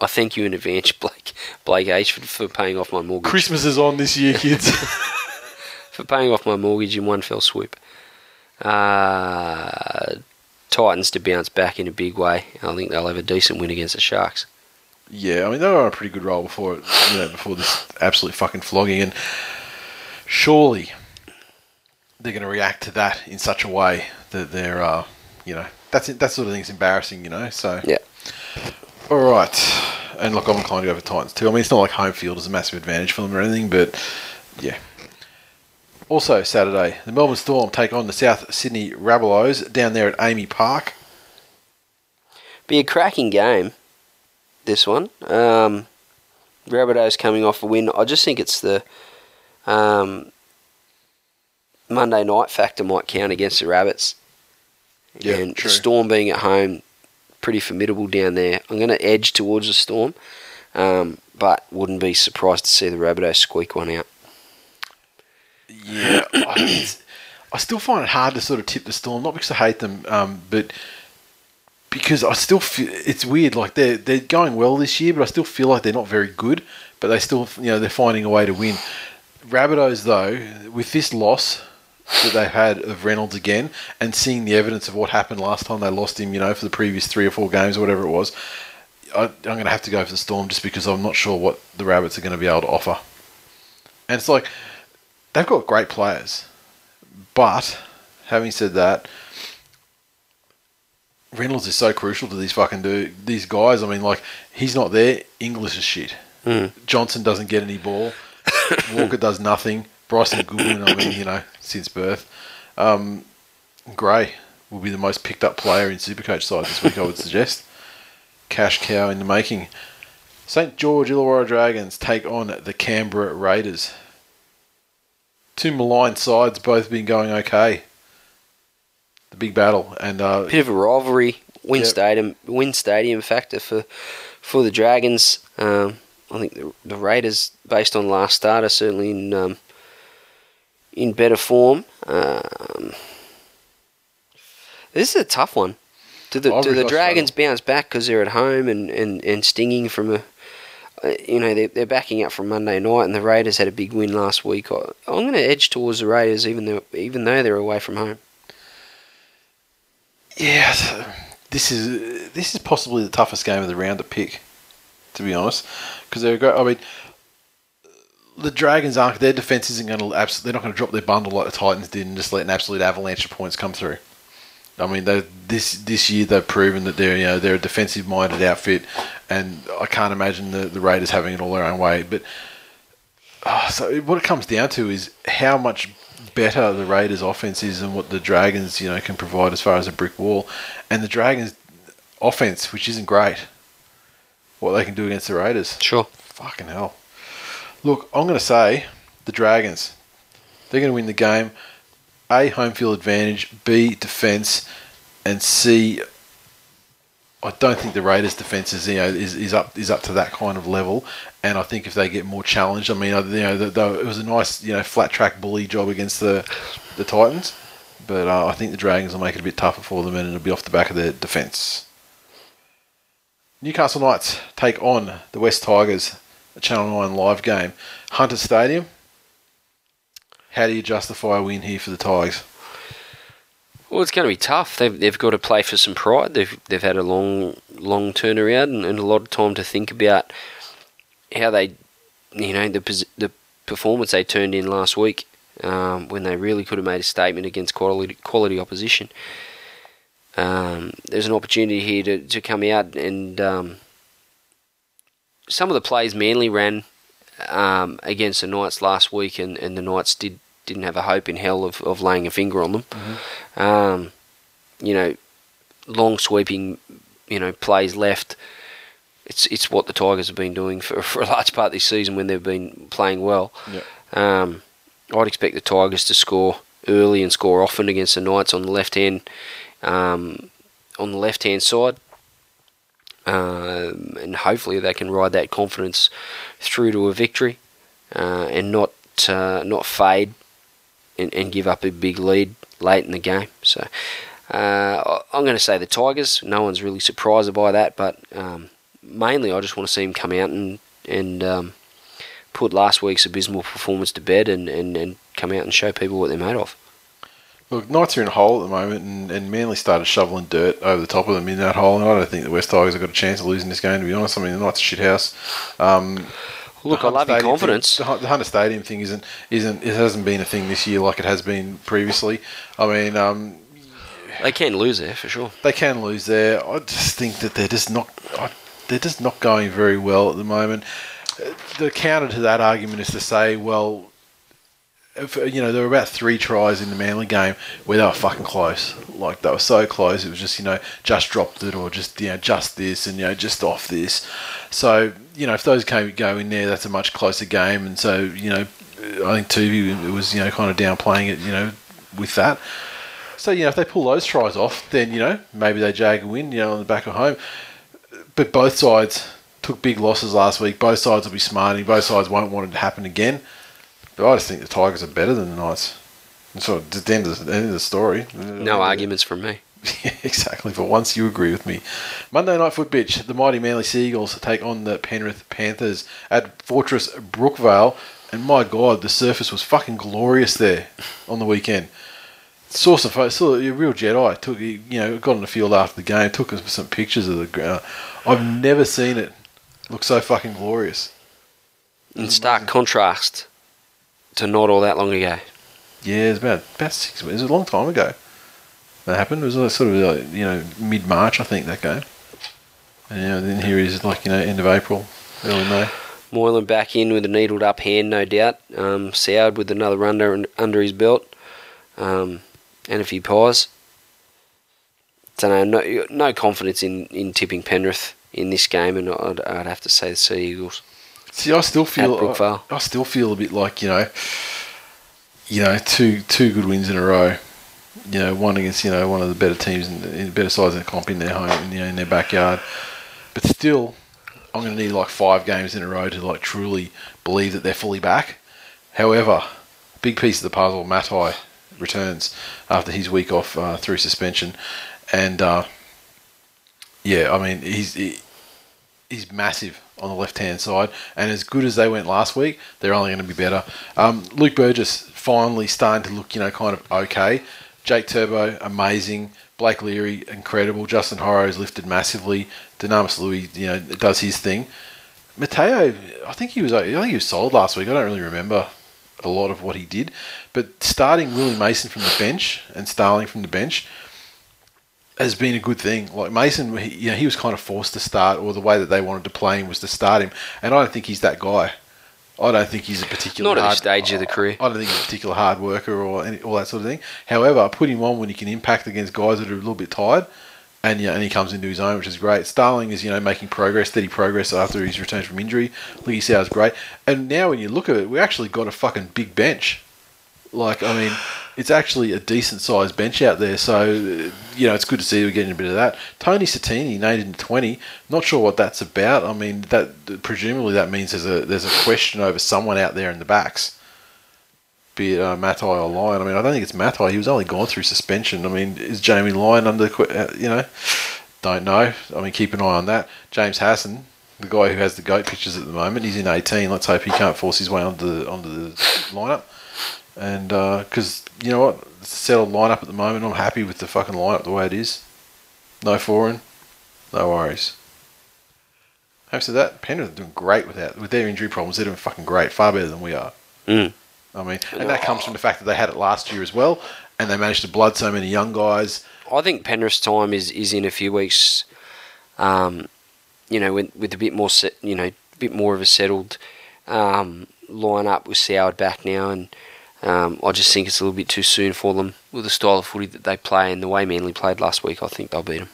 I thank you in advance, Blake Blake Ashford, for paying off my mortgage. Christmas is on this year, kids. for paying off my mortgage in one fell swoop. Uh, Titans to bounce back in a big way. I think they'll have a decent win against the Sharks. Yeah, I mean they were on a pretty good roll before it, you know, before this absolute fucking flogging, and surely they're going to react to that in such a way that they're, uh, you know, that's that sort of thing is embarrassing, you know. So Yeah. All right, and look, I'm inclined to go for Titans too. I mean, it's not like home field is a massive advantage for them or anything, but yeah. Also Saturday, the Melbourne Storm take on the South Sydney Rabbitohs down there at AAMI Park. Be a cracking game, this one. Um, Rabbitohs coming off a win. I just think it's the um, Monday night factor might count against the Rabbits. Yeah, and true. Storm being at home, pretty formidable down there. I'm going to edge towards the Storm, um, but wouldn't be surprised to see the Rabbitohs squeak one out. Yeah, I, I still find it hard to sort of tip the Storm, not because I hate them, um, but because I still feel it's weird. Like they're they're going well this year, but I still feel like they're not very good. But they still, you know, they're finding a way to win. Rabbitohs though, with this loss that they've had of Reynolds again, and seeing the evidence of what happened last time they lost him, you know, for the previous three or four games or whatever it was, I, I'm going to have to go for the Storm just because I'm not sure what the Rabbits are going to be able to offer. And it's like they've got great players, but having said that, Reynolds is so crucial to these fucking do these guys. I mean, like he's not there. Inglis is shit. Mm. Johnson doesn't get any ball. Walker does nothing. Bryson Goodwin, I mean, you know, since birth. Um, Gray will be the most picked up player in Supercoach side this week, I would suggest. Cash cow in the making. St George Illawarra Dragons take on the Canberra Raiders. Two maligned sides, both been going okay. The big battle, and uh, Bit of a rivalry. Win Yep. stadium, win stadium factor for for the Dragons. Um, I think the, the Raiders, based on last start, are certainly in um, in better form. Um, this is a tough one. Do the do the Dragons bounce back because they're at home and, and, and stinging from a uh, you know they're, they're backing up from Monday night and the Raiders had a big win last week. I, I'm going to edge towards the Raiders even though even though they're away from home. Yeah, so this is this is possibly the toughest game of the round to pick, to be honest, because they're great. I mean, the Dragons aren't their defense isn't going to abs- they're not going to drop their bundle like the Titans did and just let an absolute avalanche of points come through. I mean, they, this this year they've proven that they're you know they're a defensive minded outfit, and I can't imagine the, the Raiders having it all their own way. But oh, so what it comes down to is how much better the Raiders' offense is than what the Dragons you know can provide as far as a brick wall, and the Dragons' offense, which isn't great, what they can do against the Raiders. Sure. Fucking hell. Look, I'm going to say the Dragons. They're going to win the game. A, home field advantage. B, defence. And C, I don't think the Raiders' defence is, you know, is, is up is up to that kind of level. And I think if they get more challenged, I mean, you know, the, the, it was a nice, you know, flat track bully job against the the Titans. But uh, I think the Dragons will make it a bit tougher for them, and it'll be off the back of their defence. Newcastle Knights take on the West Tigers, a Channel 9 live game. Hunter Stadium. How do you justify a win here for the Tigers? Well, it's going to be tough. They've, they've got to play for some pride. They've they've had a long long turnaround and, and a lot of time to think about how they, you know, the the performance they turned in last week um, when they really could have made a statement against quality quality opposition. Um, there's an opportunity here to, to come out and um, some of the plays Manly ran um, against the Knights last week, and, and the Knights did didn't have a hope in hell of, of laying a finger on them. Um, you know, long sweeping, you know, plays left. It's it's what the Tigers have been doing for, for a large part this season when they've been playing well. Yep. Um, I'd expect the Tigers to score early and score often against the Knights on the left hand, um, on the left hand side, um, and hopefully they can ride that confidence through to a victory, uh, and not uh, not fade and, and give up a big lead late in the game. So uh, I'm going to say the Tigers. No one's really surprised by that, but um, mainly I just want to see them come out and and um, put last week's abysmal performance to bed and, and, and come out and show people what they're made of. Look, Knights are in a hole at the moment, and, and Manly started shoveling dirt over the top of them in that hole, and I don't think the West Tigers have got a chance of losing this game, to be honest. I mean, the Knights are shit house. Um, Look, I love your confidence. Thing, the, Hunter Stadium thing isn't isn't it hasn't been a thing this year like it has been previously. I mean, um, They can lose there for sure. they can lose there. I just think that they're just not I- they're just not going very well at the moment. Uh, The counter to that argument is to say, well, you know, there were about three tries in the Manly game where they were fucking close. Like they were so close, it was just you know just dropped it or just you know just this and you know just off this. So you know if those came go in there, that's a much closer game. And so you know, I think Tuvi was you know kind of downplaying it. You know with that. So you know if they pull those tries off, then you know maybe they jag a win. You know on the back of home. But both sides took big losses last week. Both sides will be smarting. Both sides won't want it to happen again. But I just think the Tigers are better than the Knights. And so it's the end of the, end of the story. No uh, arguments from me. Yeah, exactly. For once, you agree with me. Monday night foot bitch. The mighty Manly Seagulls take on the Penrith Panthers at Fortress Brookvale, and my God, the surface was fucking glorious there on the weekend. Saw some photos. Saw a real Jedi. Took you know got on the field after the game. Took us some pictures of the ground. I've never seen it look so fucking glorious. In stark contrast to not all that long ago. Yeah, it's about about six. It was a long time ago. That happened. It was like sort of like, you know mid March, I think that game. And you know, then here is like you know end of April, early May. Moylan back in with a needled up hand, no doubt. Um, Soward with another under under his belt, um, and a few pies. Don't know, no, no confidence in, in tipping Penrith in this game, and I'd, I'd have to say the Sea Eagles. See, I still feel I, I still feel a bit like you know, you know, two two good wins in a row. You know, one against you know one of the better teams in, in better sides in the comp in their home, in, you know, in their backyard. But still, I'm going to need like five games in a row to like truly believe that they're fully back. However, big piece of the puzzle, Matai returns after his week off uh, through suspension, and uh, yeah, I mean he's he, he's massive on the left hand side, and as good as they went last week, they're only going to be better. Um, Luke Burgess finally starting to look, you know, kind of okay. Jake Turbo, amazing. Blake Leary, incredible. Justin Horo's lifted massively. Dunamis Lui, you know, does his thing. Mateo, I think he was, I think he was solid last week. I don't really remember a lot of what he did, but starting Willie Mason from the bench and Starling from the bench has been a good thing. Like Mason, he, you know, he was kind of forced to start, or the way that they wanted to play him was to start him, and I don't think he's that guy. I don't think he's a particular Not at hard, this stage of the career. I don't think he's a particular hard worker or any, all that sort of thing. However, put him on when he can impact against guys that are a little bit tired, and yeah, and he comes into his own, which is great. Starling is you know making progress, steady progress after his return from injury. Lee Sau's great, and now when you look at it, we actually got a fucking big bench. Like I mean, it's actually a decent sized bench out there. So you know, it's good to see we're getting a bit of that. Tony Satini named in twenty. Not sure what that's about. I mean, that presumably that means there's a there's a question over someone out there in the backs. Be it uh, Matai or Lyon. I mean, I don't think it's Matai. He was only gone through suspension. I mean, is Jamie Lyon under? uh, You know, don't know. I mean, keep an eye on that. James Hasson, the guy who has the goat pictures at the moment, he's in 18. Let's hope he can't force his way onto the, onto the lineup. And because you know what, it's a settled lineup at the moment. I'm happy with the fucking lineup the way it is. No Foran, no worries. Having said that, Penrith are doing great without with their injury problems. They're doing fucking great, far better than we are. Mm. I mean, and that comes from the fact that they had it last year as well, and they managed to blood so many young guys. I think Penrith's time is, is in a few weeks. Um, you know, with, with a bit more, set, you know, a bit more of a settled um, lineup with Soward back now, and um, I just think it's a little bit too soon for them with the style of footy that they play and the way Manly played last week. I think they'll beat them.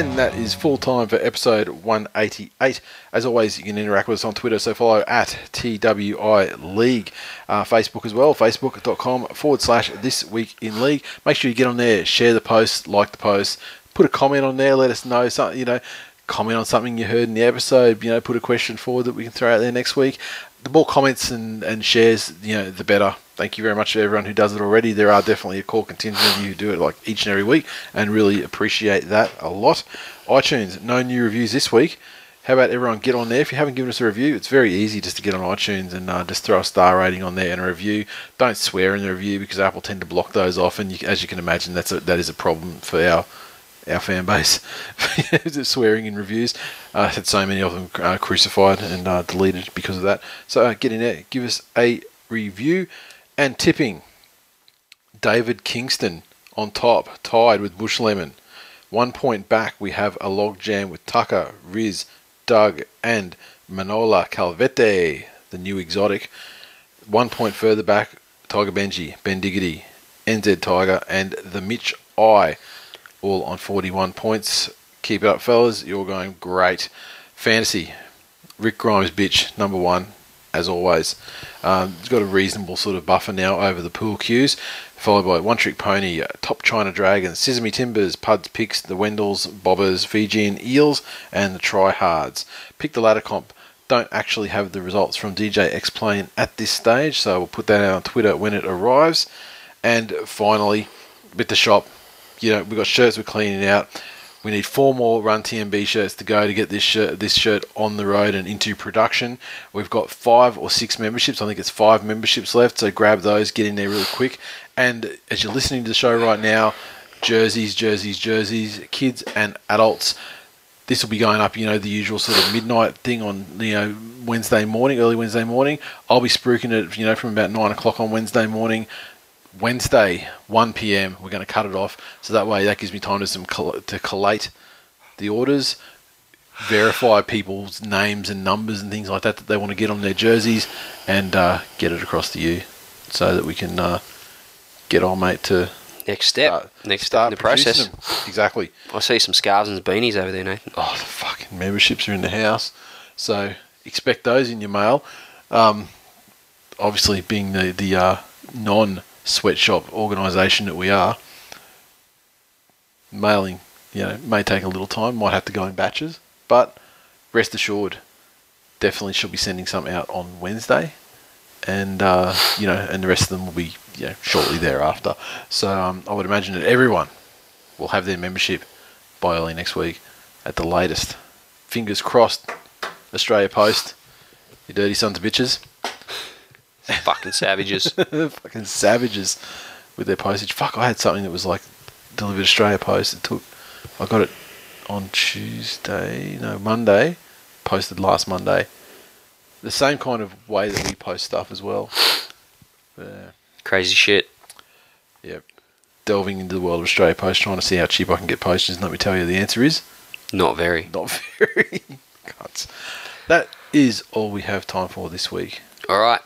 And that is full time for episode 188. As always, you can interact with us on Twitter, so follow at TWI League. Uh, Facebook as well, facebook.com forward slash This Week in League. Make sure you get on there, share the post, like the post, put a comment on there, let us know something, you know, comment on something you heard in the episode, you know, put a question forward that we can throw out there next week. The more comments and, and shares, you know, the better. Thank you very much to everyone who does it already. There are definitely a core contingent of you who do it like each and every week and really appreciate that a lot. iTunes, no new reviews this week. How about everyone get on there? If you haven't given us a review, it's very easy just to get on iTunes and uh, just throw a star rating on there and a review. Don't swear in the review because Apple tend to block those off, and you, as you can imagine, that's a, that is a problem for our our fan base. swearing in reviews, uh, had so many of them uh, crucified and uh, deleted because of that. So uh, get in there, give us a review, and tipping. David Kingston on top, tied with Bush Lemon. One point back, we have a log jam with Tucker, Riz, Doug, and Manola Calvete, the new exotic. One point further back, Tiger Benji, Ben Diggity, NZ Tiger, and the Mitch I, all on 41 points. Keep it up, fellas. You're going great. Fantasy, Rick Grimes, bitch, number one. As always. Um, it's got a reasonable sort of buffer now over the pool cues, followed by One Trick Pony, uh, Top China Dragons, Sesame Timbers, Puds Picks, the Wendells, Bobbers, Fijian Eels, and the Tryhards. Pick the ladder comp. Don't actually have the results from DJ X Plane at this stage, so we'll put that out on Twitter when it arrives. And finally, with the shop, you know, we've got shirts we're cleaning out. We need four more Run TMB shirts to go to get this shirt, this shirt on the road and into production. We've got five or six memberships. I think it's five memberships left, so grab those, get in there really quick. And as you're listening to the show right now, jerseys, jerseys, jerseys, kids and adults. This will be going up, you know, the usual sort of midnight thing on, you know, Wednesday morning, early Wednesday morning. I'll be spruiking it, you know, from about nine o'clock on Wednesday morning. Wednesday, 1 p.m. We're going to cut it off, so that way that gives me time to some coll- to collate the orders, verify people's names and numbers and things like that that they want to get on their jerseys, and uh, get it across to you, so that we can uh, get our mate to Next step. start, Next step start in the process. them. Exactly. I see some scarves and beanies over there, Nathan. Oh, the fucking memberships are in the house, so expect those in your mail. Um, obviously, being the the uh, non sweatshop organisation that we are, mailing you know may take a little time, might have to go in batches, but rest assured, definitely should be sending some out on Wednesday, and uh, you know, and the rest of them will be you know, shortly thereafter. So um, I would imagine that everyone will have their membership by early next week at the latest. Fingers crossed, Australia Post, you dirty sons of bitches. Fucking savages. Fucking savages with their postage. Fuck, I had something that was like delivered Australia Post. It took, I got it on Tuesday, no, Monday, posted last Monday. The same kind of way that we post stuff as well. Yeah. Crazy shit. Yep. Delving into the world of Australia Post, trying to see how cheap I can get postage. And let me tell you, the answer is Not very. not very. Cunts. That is all we have time for this week. All right.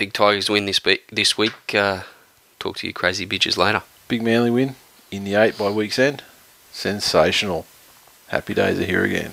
Big Tigers win this week. This week. Uh, talk to you crazy bitches later. Big Manly win in the eight by week's end. Sensational. Happy days are here again.